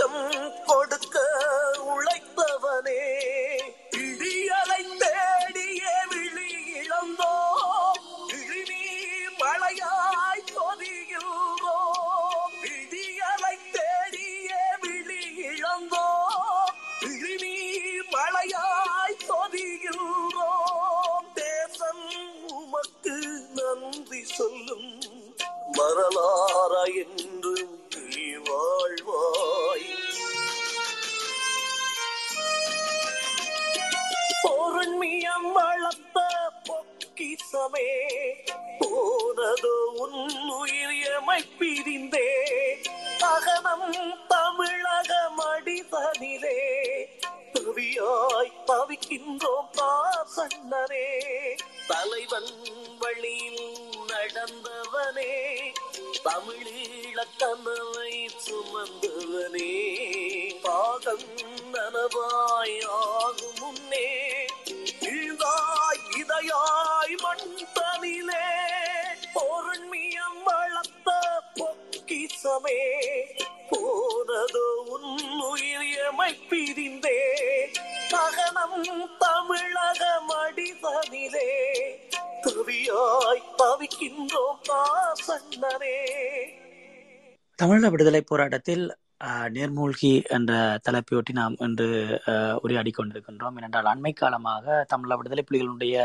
come பொக்கிசமே போனதோ உன் உயிர் எமை பிரிந்தே. அகனம் தமிழக மடிதனிலே தவியாய் தவிக்கின்றோம் பாசன்னரே தலைவன் வழியில் நடந்தவனே. தமிழீழ கனவை சுமந்தவனே. பாகம் நனவாய் ஆகும் முன்னே. இழ்ந்தாய் மண்தனிலே பொருண்மியம் வளர்த்த பொக்கிசமே போனதோ உன் உயிரியமை பிரிந்தே தகனம் தமிழக மடிதனிலே துவியாய் தவிக்கின்றோம் பாசன்னரே தமிழ விடுதலை போராட்டத்தில் நேர்மூழ்கி என்ற தலைப்பையொட்டி நாம் இன்று உரையாடி கொண்டிருக்கின்றோம் ஏனென்றால் அண்மை காலமாக தமிழ விடுதலை புலிகளுடைய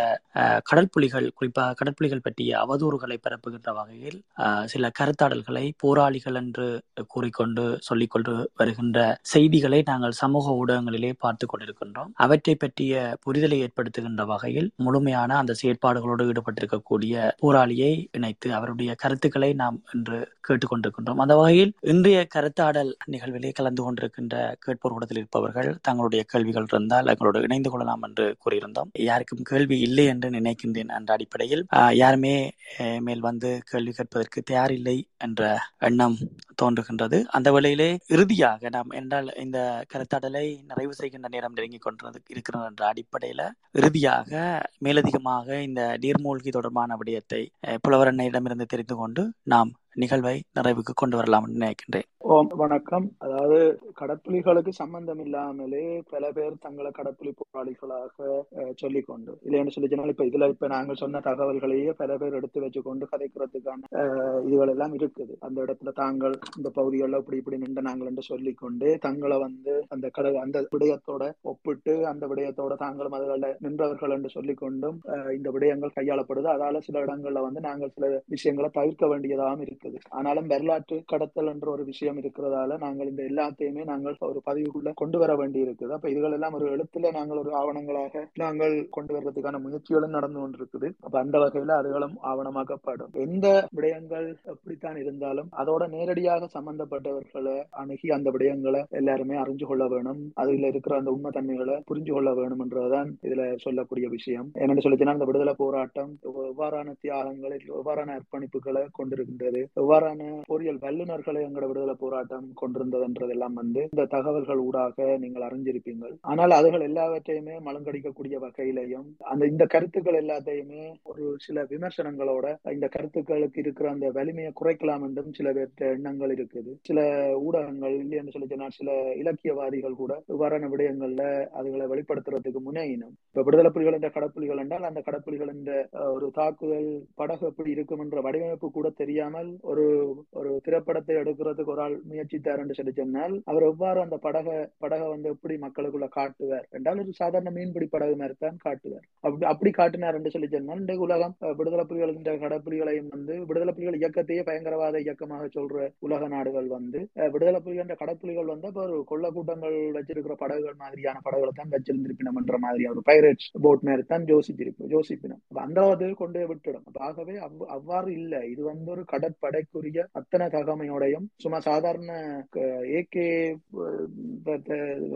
கடற்புலிகள் குறிப்பாக கடற்புலிகள் பற்றிய அவதூறுகளை பரப்புகின்ற வகையில் சில கருத்தாடல்களை போராளிகள் என்று கூறிக்கொண்டு சொல்லிக்கொண்டு வருகின்ற செய்திகளை நாங்கள் சமூக ஊடகங்களிலே பார்த்து கொண்டிருக்கின்றோம். அவற்றை பற்றிய புரிதலை ஏற்படுத்துகின்ற வகையில் முழுமையான அந்த செயற்பாடுகளோடு ஈடுபட்டிருக்கக்கூடிய போராளியை இணைத்து அவருடைய கருத்துக்களை நாம் இன்று கேட்டுக்கொண்டிருக்கின்றோம். அந்த வகையில் இன்றைய கருத்தாடல் நிகழ்விலே கலந்து கொண்டிருக்கின்ற கேட்போர் கூடத்தில் இருப்பவர்கள் தங்களுடைய கேள்விகள் இருந்தால் எங்களோடு இணைந்து கொள்ளலாம் என்று கூறியிருந்தோம். யாருக்கும் கேள்வி இல்லை என்று நினைக்கின்றேன் என்ற அடிப்படையில் யாருமே அஹ், மேல் வந்து கேள்வி கேட்பதற்கு தயாரில்லை என்ற எண்ணம் தோன்றுகின்றது. அந்த வேளையிலே இறுதியாக நாம் என்றால் இந்த கருத்தாடலை நிறைவு செய்கின்ற நேரம் நெருங்கிக் கொண்டது இருக்கிறது என்ற அடிப்படையில இறுதியாக மேலதிகமாக இந்த நீர்மூழ்கி தொடர்பான விடயத்தை அஹ், தெரிந்து கொண்டு நாம் நிகழ்வை நிறைவுக்கு கொண்டு வரலாம் நினைக்கின்றேன். ஓம் வணக்கம். அதாவது கடற்புலிகளுக்கு சம்பந்தம் இல்லாமலே பல பேர் தங்களை கடற்புலி போராளிகளாக சொல்லிக்கொண்டு இல்லைன்னு சொல்லி சொன்னால் இப்ப இதுல இப்ப நாங்கள் சொன்ன தகவல்களையே பல பேர் எடுத்து வச்சுக்கொண்டு கதைக்கிறதுக்கான அஹ், இதுகள் எல்லாம் இருக்குது. அந்த இடத்துல தாங்கள் இந்த பகுதிகளில் இப்படி இப்படி நின்று நாங்கள் என்று சொல்லிக்கொண்டு தங்களை வந்து அந்த கட அந்த விடயத்தோட ஒப்பிட்டு அந்த விடயத்தோட தாங்களும் அதில் நின்றவர்கள் என்று சொல்லிக்கொண்டும் இந்த விடயங்கள் கையாளப்படுது. அதால சில இடங்கள்ல வந்து நாங்கள் சில விஷயங்களை தவிர்க்க வேண்டியதாகவும் இருக்குது. ஆனாலும் வரலாற்று கடத்தல் என்ற ஒரு விஷயம் இருக்கிறதால நாங்கள் இந்த எல்லாத்தையுமே நாங்கள் ஒரு பதிவுக்குள்ள கொண்டு வர வேண்டி இருக்குது அப்ப இதுகள் எல்லாம் ஒரு எழுத்துல நாங்கள் ஒரு ஆவணங்களாக நாங்கள் கொண்டு வர்றதுக்கான முயற்சிகளும் நடந்து கொண்டிருக்குது. அப்ப அந்த வகையில அதுகளும் ஆவணமாக்கப்படும். எந்த விடயங்கள் எப்படித்தான் இருந்தாலும் அதோட நேரடியாக சம்பந்தப்பட்டவர்களை அணுகி அந்த விடயங்களை எல்லாருமே அறிஞ்சு கொள்ள வேணும். அதுல இருக்கிற அந்த உண்மை தன்மைகளை புரிஞ்சு கொள்ள வேணும் என்றதான் இதுல சொல்லக்கூடிய விஷயம். என்னன்னு சொல்லிச்சுன்னா அந்த விடுதலை போராட்டம் எவ்வாறான தியாகங்களை எவ்வாறான அர்ப்பணிப்புகளை கொண்டிருக்கின்றது எவ்வாறான பொறியியல் வல்லுநர்களை எங்களோட விடுதலை போராட்டம் கொண்டிருந்ததுன்றதெல்லாம் வந்து இந்த தகவல்கள் ஊடாக நீங்கள் அறிஞ்சிருப்பீங்கள் ஆனால் அதுகள் எல்லாவற்றையுமே மலங்கடிக்கக்கூடிய வகையிலையும் அந்த இந்த கருத்துக்கள் எல்லாத்தையுமே ஒரு சில விமர்சனங்களோட இந்த கருத்துக்களுக்கு இருக்கிற அந்த வலிமையை குறைக்கலாம் என்றும் சில பேர்த்த எண்ணங்கள் இருக்குது. சில ஊடகங்கள் இல்லை என்று சொல்லி சொன்னால் சில இலக்கியவாதிகள் கூட இவ்வாறான விடயங்கள்ல அதுகளை வெளிப்படுத்துறதுக்கு முனையினும் இப்ப விடுதலை புலிகள் என்ற கடப்புலிகள் என்றால் அந்த கடப்புலிகள் என்ற ஒரு தாக்குதல் படகு எப்படி இருக்கும் என்ற வடிவமைப்பு கூட தெரியாமல் ஒரு ஒரு திரைப்படத்தை எடுக்கிறதுக்கு ஒரு ஆள் முயற்சித்தார் என்று சொல்லி சொன்னால் அவர் எவ்வாறு அந்த படக படகை வந்து எப்படி மக்களுக்குள்ள காட்டுவார் என்றால் ஒரு சாதாரண மீன்பிடி படகு மாதிரி தான் காட்டுவார். அப்படி அப்படி காட்டினார் என்று சொல்லி சொன்னால் இந்த உலகம் விடுதலை புலிகள் என்ற கடப்புலிகளையும் வந்து விடுதலை புலிகள் இயக்கத்தையே பயங்கரவாத இயக்கமாக சொல்ற உலக உலக நாடுகள் வந்து விடுதலை புலிகள் என்ற கடப்புலிகள் வந்து அப்ப ஒரு கொள்ள கூட்டங்கள் வச்சிருக்கிற படகுகள் மாதிரியான படகுகளை தான் வச்சிருந்திருப்பினம் என்ற மாதிரி ஒரு பைரட்ஸ் போட் மாதிரி தான் யோசிச்சிருப்போம் யோசிப்பினம் அந்த அளவுக்கு கொண்டு விட்டுடும். ஆகவே அவ்- அவ்வாறு இல்லை. இது வந்து ஒரு கடற்படைக்குரிய அத்தனை தகமையோடையும் சும்மா சாதாரண ஏகே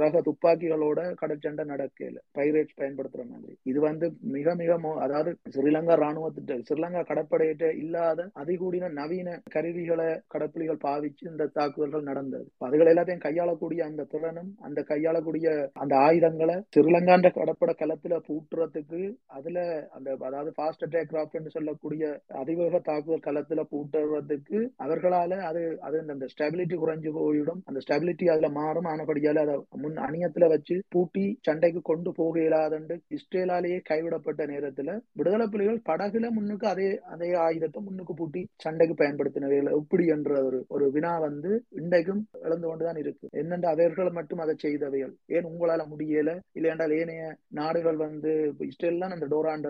ரக துப்பாக்கிகளோட கடற்சண்டை நடக்கல பைரேட்ஸ் பயன்படுத்துற மாதிரி. இது வந்து மிக மிக அதாவது ஸ்ரீலங்கா ராணுவத்திட்ட ஸ்ரீலங்கா கடற்படையிட்ட இல்லாத அதிகூடின நவீன கருவிகளை கடற்புலிகள் பாவிச்சு இந்த தாக்குதல்கள் நடந்தது. அதுகள் எல்லாத்தையும் கையாளக்கூடிய அந்த திறனும் அந்த கையாளக்கூடிய அந்த ஆயுதங்களை ஸ்ரீலங்கான்ற கடற்பட களத்துல பூட்டுறதுக்கு அதுல அந்த அதாவது ஃபாஸ்ட் அட்டாக் கிராஃப்ட்னு சொல்லக்கூடிய அதிவேக தாக்குதல் களத்துல பூட்டுறதுக்கு அவர்களால அது அது அந்த ஸ்டெபிலிட்டி குறைஞ்சு போயிடும். அந்த ஸ்டெபிலிட்டி அதுல மாறும். ஆனபடியால அதை முன் அணியத்துல வச்சு பூட்டி சண்டைக்கு கொண்டு போக இயலாதண்டு இஸ்ரேலாலேயே கைவிடப்பட்ட நேரத்துல விடுதலை புலிகள் படகுல முன்னுக்கு அதே அதே ஆயுதத்தை முன்னுக்கு பூட்டி சண்டைக்கு பயன்படுத்தினவைகள் எப்படி என்ற ஒரு ஒரு வினா வந்து இன்றைக்கும் இழந்து கொண்டுதான் இருக்கு. என்னென்ற அவர்கள் மட்டும் அதை செய்தவைகள். ஏன் உங்களால முடியல? இல்லையென்றால் ஏனைய நாடுகள் வந்து இப்ப இஸ்ரேல் தான் அந்த டோராண்ட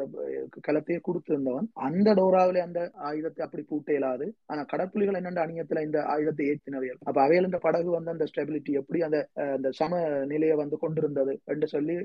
கலத்தையே கொடுத்திருந்தவன் அந்த டோராவில அந்த ஆயுதத்தை அப்படி பூட்ட இயலாது. ஆனா கடற்புலிகள் என்னென்ற அணியத்துல இந்த ஆயுதத்தை ஏற்றினவைகள். அப்ப அவையல் இந்த படகு வந்து அந்த ஸ்டெபிலிட்டி எப்படி அந்த அந்த சம நிலையை வந்து கொண்டிருந்தது என்று சொல்லி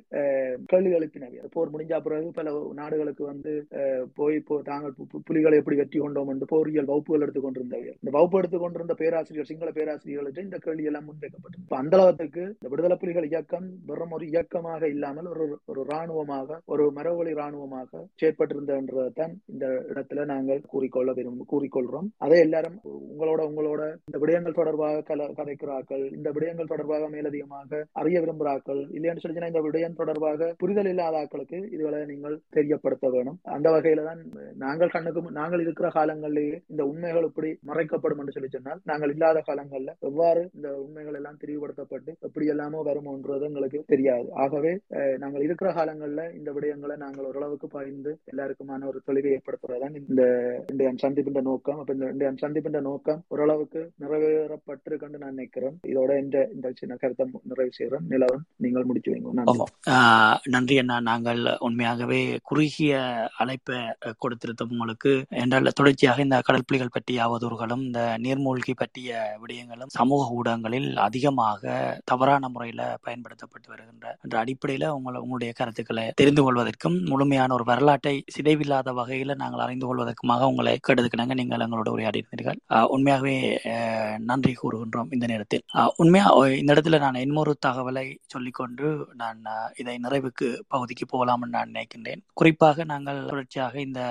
கேள்வி எழுப்பினவைகள் போர் முடிஞ்ச பிறகு பல நாடுகளுக்கு வந்து அஹ், போய் போ தாங்கள் பு- புலிகளை எப்படி வெற்றி கொண்டோம் என்று போரியல் வகுப்புகள் எடுத்துக்கொண்டிருந்தவையல் இந்த வகுப்பு எடுத்துக் பேராசிரியர் சிங்கள பேராசிரியர்களுக்கு இந்த கேள்வி எல்லாம் முன்வைக்கப்பட்டது அந்த அளவுக்கு இந்த விடுதலை புலிகள் இயக்கம் வெறும் ஒரு இயக்கமாக இல்லாமல் ஒரு ஒரு இராணுவமாக ஒரு மரவழி ராணுவமாக செயற்பட்டிருந்ததான் இந்த இடத்துல நாங்கள் கூறிக்கொள்ள விரும்ப கூறிக்கொள்றோம். அதை எல்லாரும் உங்களோட உங்களோட இந்த விடயங்கள் தொடர்பாக கல கதைக்கிறார்கள் இந்த விடயங்கள் தொடர்பாக மேலதிகமாக அறிய விரும்புகிறார்கள் இல்லைன்னு சொல்லி இந்த விடயம் தொடர்பாக புரிதல் இல்லாத ஆட்களுக்கு இதுகளை நீங்கள் தெரியப்படுத்த வேணும். அந்த வகையில தான் நாங்கள் கண்ணுக்கு நாங்கள் இருக்கிற காலங்களிலேயே இந்த உண்மைகள் இப்படி மறைக்கப்படும் என்று சொல்லி சொன்னால் நாங்கள் இல்லாத காலங்கள்ல எவ்வாறு இந்த உண்மைகள் எல்லாம் தெளிவுபடுத்தப்பட்டு எப்படி எல்லாமோ வருமோன்றது எங்களுக்கு தெரியாது. ஆகவே நாங்கள் இருக்கிற காலங்கள்ல இந்த விடயங்களை நாங்கள் ஓரளவுக்கு பகிர்ந்து எல்லாருக்குமான ஒரு தொழிலை ஏற்படுத்துறதுதான் இந்த இன்றைய சந்திப்பின் நோக்கம். அப்ப இந்த இன்றைய சந்திப்பின் நோக்கம் ஓரளவுக்கு நிறைவேறப்பட்டிருக்குன்னு நான் நினைக்கிறேன். இதோட இந்த இந்த சின்ன கருத்தை நிறைவு செய்கிறேன். நிலவன் நீங்கள் முடிச்சு வைங்க. நன்றி. ஆஹ் நன்றி அண்ணா. நாங்கள் உண்மையாகவே குறுகிய அழைப்பை அஹ், கொடுத்திருந்தோம் உங்களுக்கு. என்றால் தொடர்ச்சியாக இந்த கடல் புலிகள் பற்றிய அவதூறுகளும் இந்த நீர்மூழ்கி பற்றிய விடயங்களும் சமூக ஊடகங்களில் அதிகமாக தவறான முறையில பயன்படுத்தப்பட்டு வருகின்ற என்ற அடிப்படையில உங்களை உங்களுடைய கருத்துக்களை தெரிந்து கொள்வதற்கும் முழுமையான ஒரு வரலாற்றை சிதைவில்லாத வகையில நாங்கள் அறிந்து கொள்வதற்குமாக உங்களை கேட்டதுக்கினாங்க நீங்கள் எங்களோட உரையாடினீர்கள் உண்மையாகவே அஹ், நன்றி கூறுகின்றோம் இந்த நேரத்தில். உண்மையா இந்த இடத்துல நான் இன்னொரு தகவலை சொல்லிக்கொண்டு நான் இதை நிறைவுக்கு பகுதிக்கு போகலாம் நான் நினைக்கின்றேன். குறிப்பாக நாங்கள் தொடர்ச்சியாக இந்த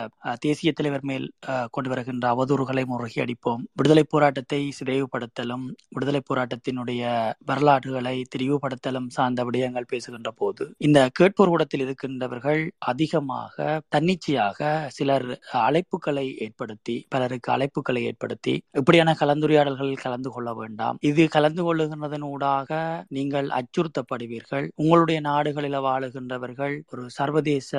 தேசிய தலைவர் மேல் கொண்டு வருகின்ற அவதூறுகளை முறையடிப்போம் விடுதலை போராட்ட போராட்டத்தை சிதைவுபடுத்தலும் விடுதலை போராட்டத்தினுடைய வரலாறுகளை திரிவுபடுத்தலும் சார்ந்த விடயங்கள் பேசுகின்ற போது இந்த கேட்போர் கூடத்தில் இருக்கின்றவர்கள் அதிகமாக தன்னிச்சையாக சிலர் அழைப்புகளை ஏற்படுத்தி பலருக்கு அழைப்புகளை ஏற்படுத்தி இப்படியான கலந்துரையாடல்களில் கலந்து கொள்ள வேண்டாம். இது கலந்து கொள்ளுகின்றதன் ஊடாக நீங்கள் அச்சுறுத்தப்படுவீர்கள். உங்களுடைய நாடுகளில் வாழுகின்றவர்கள் ஒரு சர்வதேச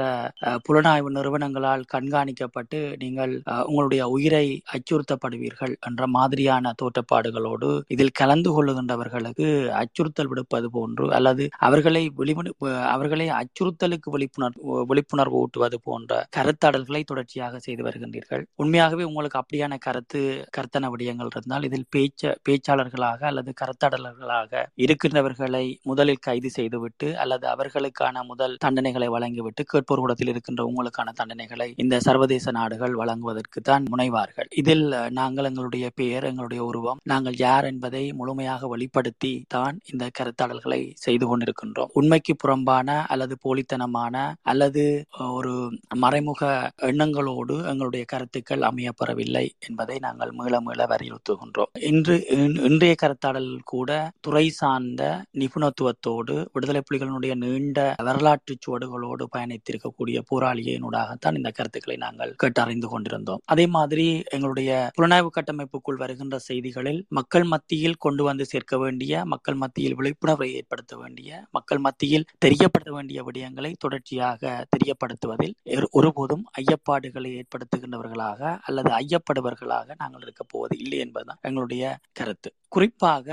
புலனாய்வு நிறுவனங்களால் கண்காணிக்கப்பட்டு நீங்கள் உங்களுடைய உயிரை அச்சுறுத்தப்படுவீர்கள் என்ற மாதிரியான தோற்றப்பாடுகளோடு இதில் கலந்து கொள்ளுகின்றவர்களுக்கு அச்சுறுத்தல் விடுப்பது போன்று அல்லது அவர்களை விழிப்புணர் அவர்களை அச்சுறுத்தலுக்கு விழிப்புணர்வு விழிப்புணர்வு ஊட்டுவது போன்ற கருத்தாடல்களை தொடர்ச்சியாக செய்து வருகின்றீர்கள். உண்மையாகவே உங்களுக்கு அப்படியான கருத்து கருத்தன விடயங்கள் இருந்தால் இதில் பேச்ச பேச்சாளர்களாக அல்லது கருத்தாடல்களாக இருக்கின்றவர்களை முதலில் கைது செய்துவிட்டு அல்லது அவர்களுக்கான முதல் தண்டனைகளை வழங்கிவிட்டு கேட்போர் கூடத்தில் இருக்கின்ற உங்களுக்கான தண்டனைகளை இந்த சர்வதேச நாடுகள் வழங்குவதற்கு தான் முனைவார்கள். இதில் நாங்கள் எங்களுடைய பெயர் எங்களுடைய உருவம். நாங்கள் யார் என்பதை முழுமையாக வெளிப்படுத்தி தான் இந்த கருத்தாடல்களை செய்து கொண்டிருக்கின்றோம். உண்மைக்கு புறம்பான அல்லது போலித்தனமான அல்லது ஒரு மறைமுக எண்ணங்களோடு எங்களுடைய கருத்துக்கள் அமையப்பெறவில்லை என்பதை நாங்கள் மீள மீள வலியுறுத்துகின்றோம். இன்று இன்- இன்றைய கருத்தாடல் கூட துறை சார்ந்த நிபுணத்துவத்தோடு விடுதலை புலிகளினுடைய நீண்ட வரலாற்று சுவடுகளோடு பயணித்திருக்கக்கூடிய போராளியினூடாகத்தான் இந்த கருத்துக்களை நாங்கள் கேட்டறிந்து கொண்டிருந்தோம். அதே மாதிரி எங்களுடைய புலனாய்வு கட்டமைப்புக்குள் வருகின்ற செய்திகளில் மக்கள் மத்தியில் கொண்டு வந்து சேர்க்க வேண்டிய மக்கள் மத்தியில் விழிப்புணர்வை ஏற்படுத்த வேண்டிய மக்கள் மத்தியில் தெரியப்படுத்த வேண்டிய விடயங்களை தொடர்ச்சியாக தெரியப்படுத்துவதில் ஒருபோதும் ஐயப்பாடுகளை ஏற்படுத்துகின்றவர்களாக அல்லது ஐயப்படுபவர்களாக நாங்கள் இருக்க போவது இல்லை என்பதுதான் எங்களுடைய கருத்து. குறிப்பாக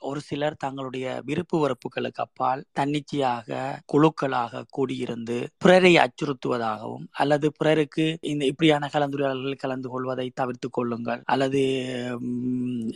ஒரு சிலர் தங்களுடைய விருப்பு வெறுப்புகளுக்கு அப்பால் தன்னிச்சையாக குழுக்களாக கூடியிருந்து பிறரை அச்சுறுத்துவதாகவும் அல்லது பிறருக்கு இந்த இப்படியான கலந்துரையாடல்களில் கலந்து கொள்வதை தவிர்த்து கொள்ளுங்கள் அல்லது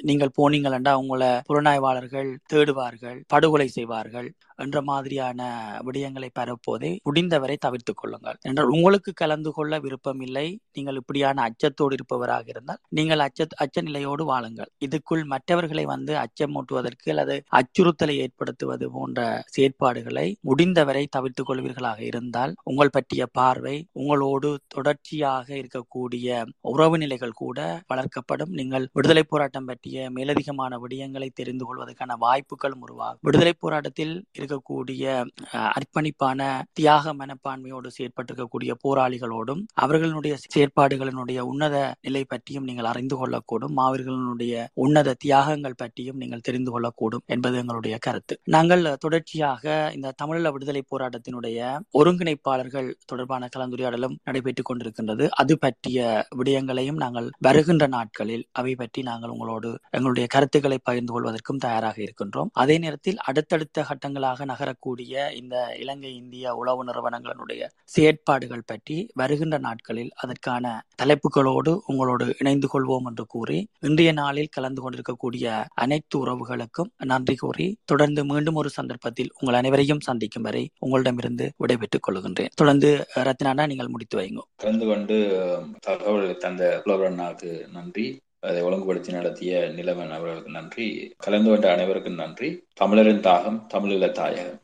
நீங்கள் போனீங்கள் என்றால் உங்களை புலனாய்வாளர்கள் தேடுவார்கள் படுகொலை செய்வார்கள். என்ற மாதிரியான விடயங்களை பரப்புவதை முடிந்தவரை தவிர்த்துக் கொள்ளுங்கள். என்றால் உங்களுக்கு கலந்து கொள்ள விருப்பம் இல்லை நீங்கள் இப்படியான அச்சத்தோடு இருப்பவராக இருந்தால் நீங்கள் அச்ச அச்ச நிலையோடு வாழுங்கள். இதுக்குள் மற்றவர்களை வந்து அச்சமூட்டுவதற்கு அல்லது அச்சுறுத்தலை ஏற்படுத்துவது போன்ற செயற்பாடுகளை முடிந்தவரை தவிர்த்துக் கொள்வீர்களாக இருந்தால் உங்கள் பற்றிய பார்வை உங்களோடு தொடர்ச்சியாக இருக்கக்கூடிய உறவு நிலைகள் கூட வளர்க்கப்படும். நீங்கள் விடுதலை போராட்டம் பற்றிய மேலதிகமான விடயங்களை தெரிந்து கொள்வதற்கான வாய்ப்புகளும் உருவாகும். விடுதலை போராட்டத்தில் இருக்க அஹ், அர்ப்பணிப்பான தியாக மனப்பான்மையோடு செயற்பட்டிருக்கக்கூடிய போராளிகளோடும் அவர்களுடைய செயற்பாடுகளினுடைய உன்னத நிலை பற்றியும் நீங்கள் அறிந்து கொள்ளக்கூடும் மாவீரர்களுடைய உன்னத தியாகங்கள் பற்றியும் நீங்கள் தெரிந்து கொள்ளக்கூடும் என்பது எங்களுடைய கருத்து. நாங்கள் தொடர்ச்சியாக இந்த தமிழீழ விடுதலை போராட்டத்தினுடைய ஒருங்கிணைப்பாளர்கள் தொடர்பான கலந்துரையாடலும் நடைபெற்றுக் கொண்டிருக்கின்றது. அது பற்றிய விடயங்களையும் நாங்கள் வருகின்ற நாட்களில் அவை பற்றி நாங்கள் உங்களோடு எங்களுடைய கருத்துக்களை பகிர்ந்து கொள்வதற்கும் தயாராக இருக்கின்றோம். அதே நேரத்தில் அடுத்தடுத்த கட்டங்களாக நகரக்கூடிய இந்த இலங்கை இந்திய உளவு நிறுவனங்களுடைய செயற்பாடுகள் பற்றி வருகின்ற நாட்களில் அதற்கான தலைப்புகளோடு உங்களோடு இணைந்து கொள்வோம் என்று கூறி இன்றைய நாளில் கலந்து கொண்டிருக்கக்கூடிய அனைத்து உறவுகளுக்கும் நன்றி கூறி தொடர்ந்து மீண்டும் ஒரு சந்தர்ப்பத்தில் உங்கள் அனைவரையும் சந்திக்கும் வரை உங்களிடமிருந்து விடைபெற்றுக் கொள்கின்றேன். தொடர்ந்து ரத்னானா நீங்கள் முடித்து வைங்க கலந்து கொண்டு தகவல் தந்த நன்றி. அதை ஒழுங்குபடுத்தி நடத்திய நிலவன் அவர்களுக்கு நன்றி. கலந்து கொண்ட அனைவருக்கும் நன்றி. தமிழரின் தாகம் தமிழீழ தாயகம்.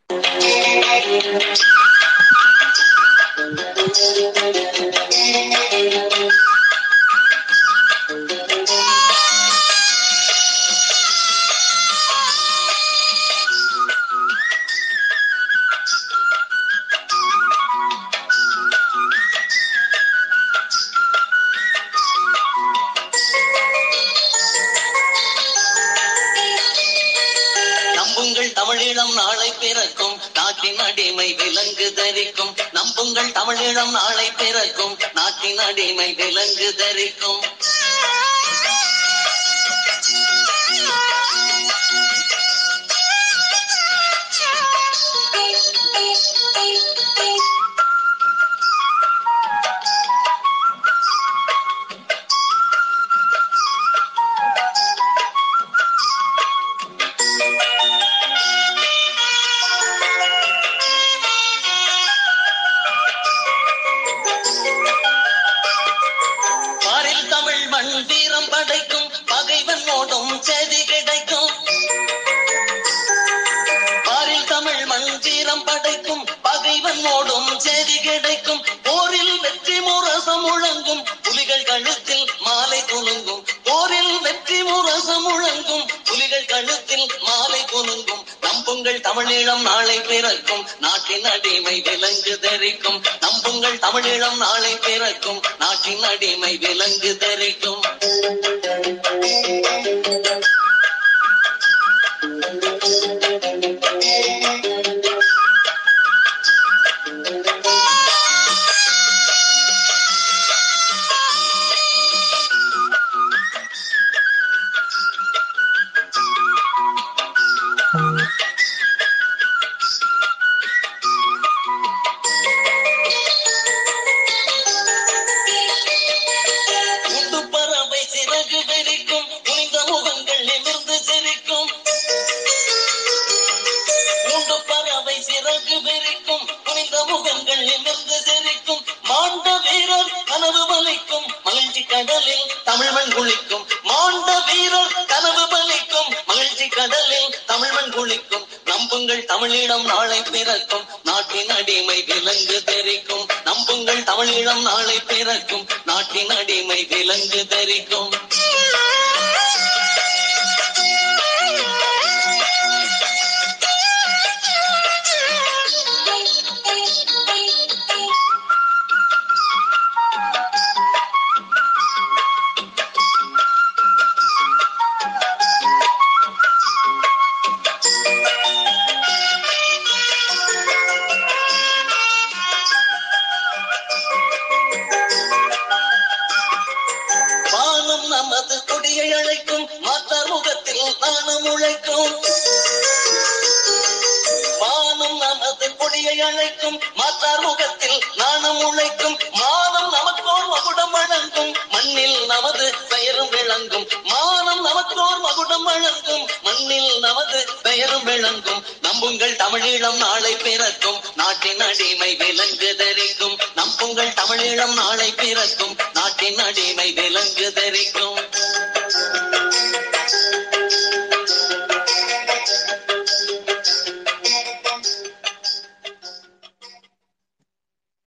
அடிமை விலங்கு தரிக்கும். நம்புங்கள் தமிழீழம் நாளை பிறக்கும். நாட்டின் அடிமை விலங்கு தரிக்கும். பாரில் போகும் செய்தி கிடைக்கும். போரில் வெற்றி முரசம் முழங்கும். புலிகள் கழுத்தில் மாலை குலுங்கும். போரில் வெற்றி முரசம் முழங்கும். புலிகள் கழுத்தில் மாலை குலுங்கும். நம்புங்கள் தமிழீழம் நாளை பிறக்கும். நாட்டின் அடிமை விலங்கு தெரிக்கும். நம்புங்கள் தமிழீழம் நாளை பிறக்கும். நாட்டின் அடிமை விலங்கு தெரிக்கும்.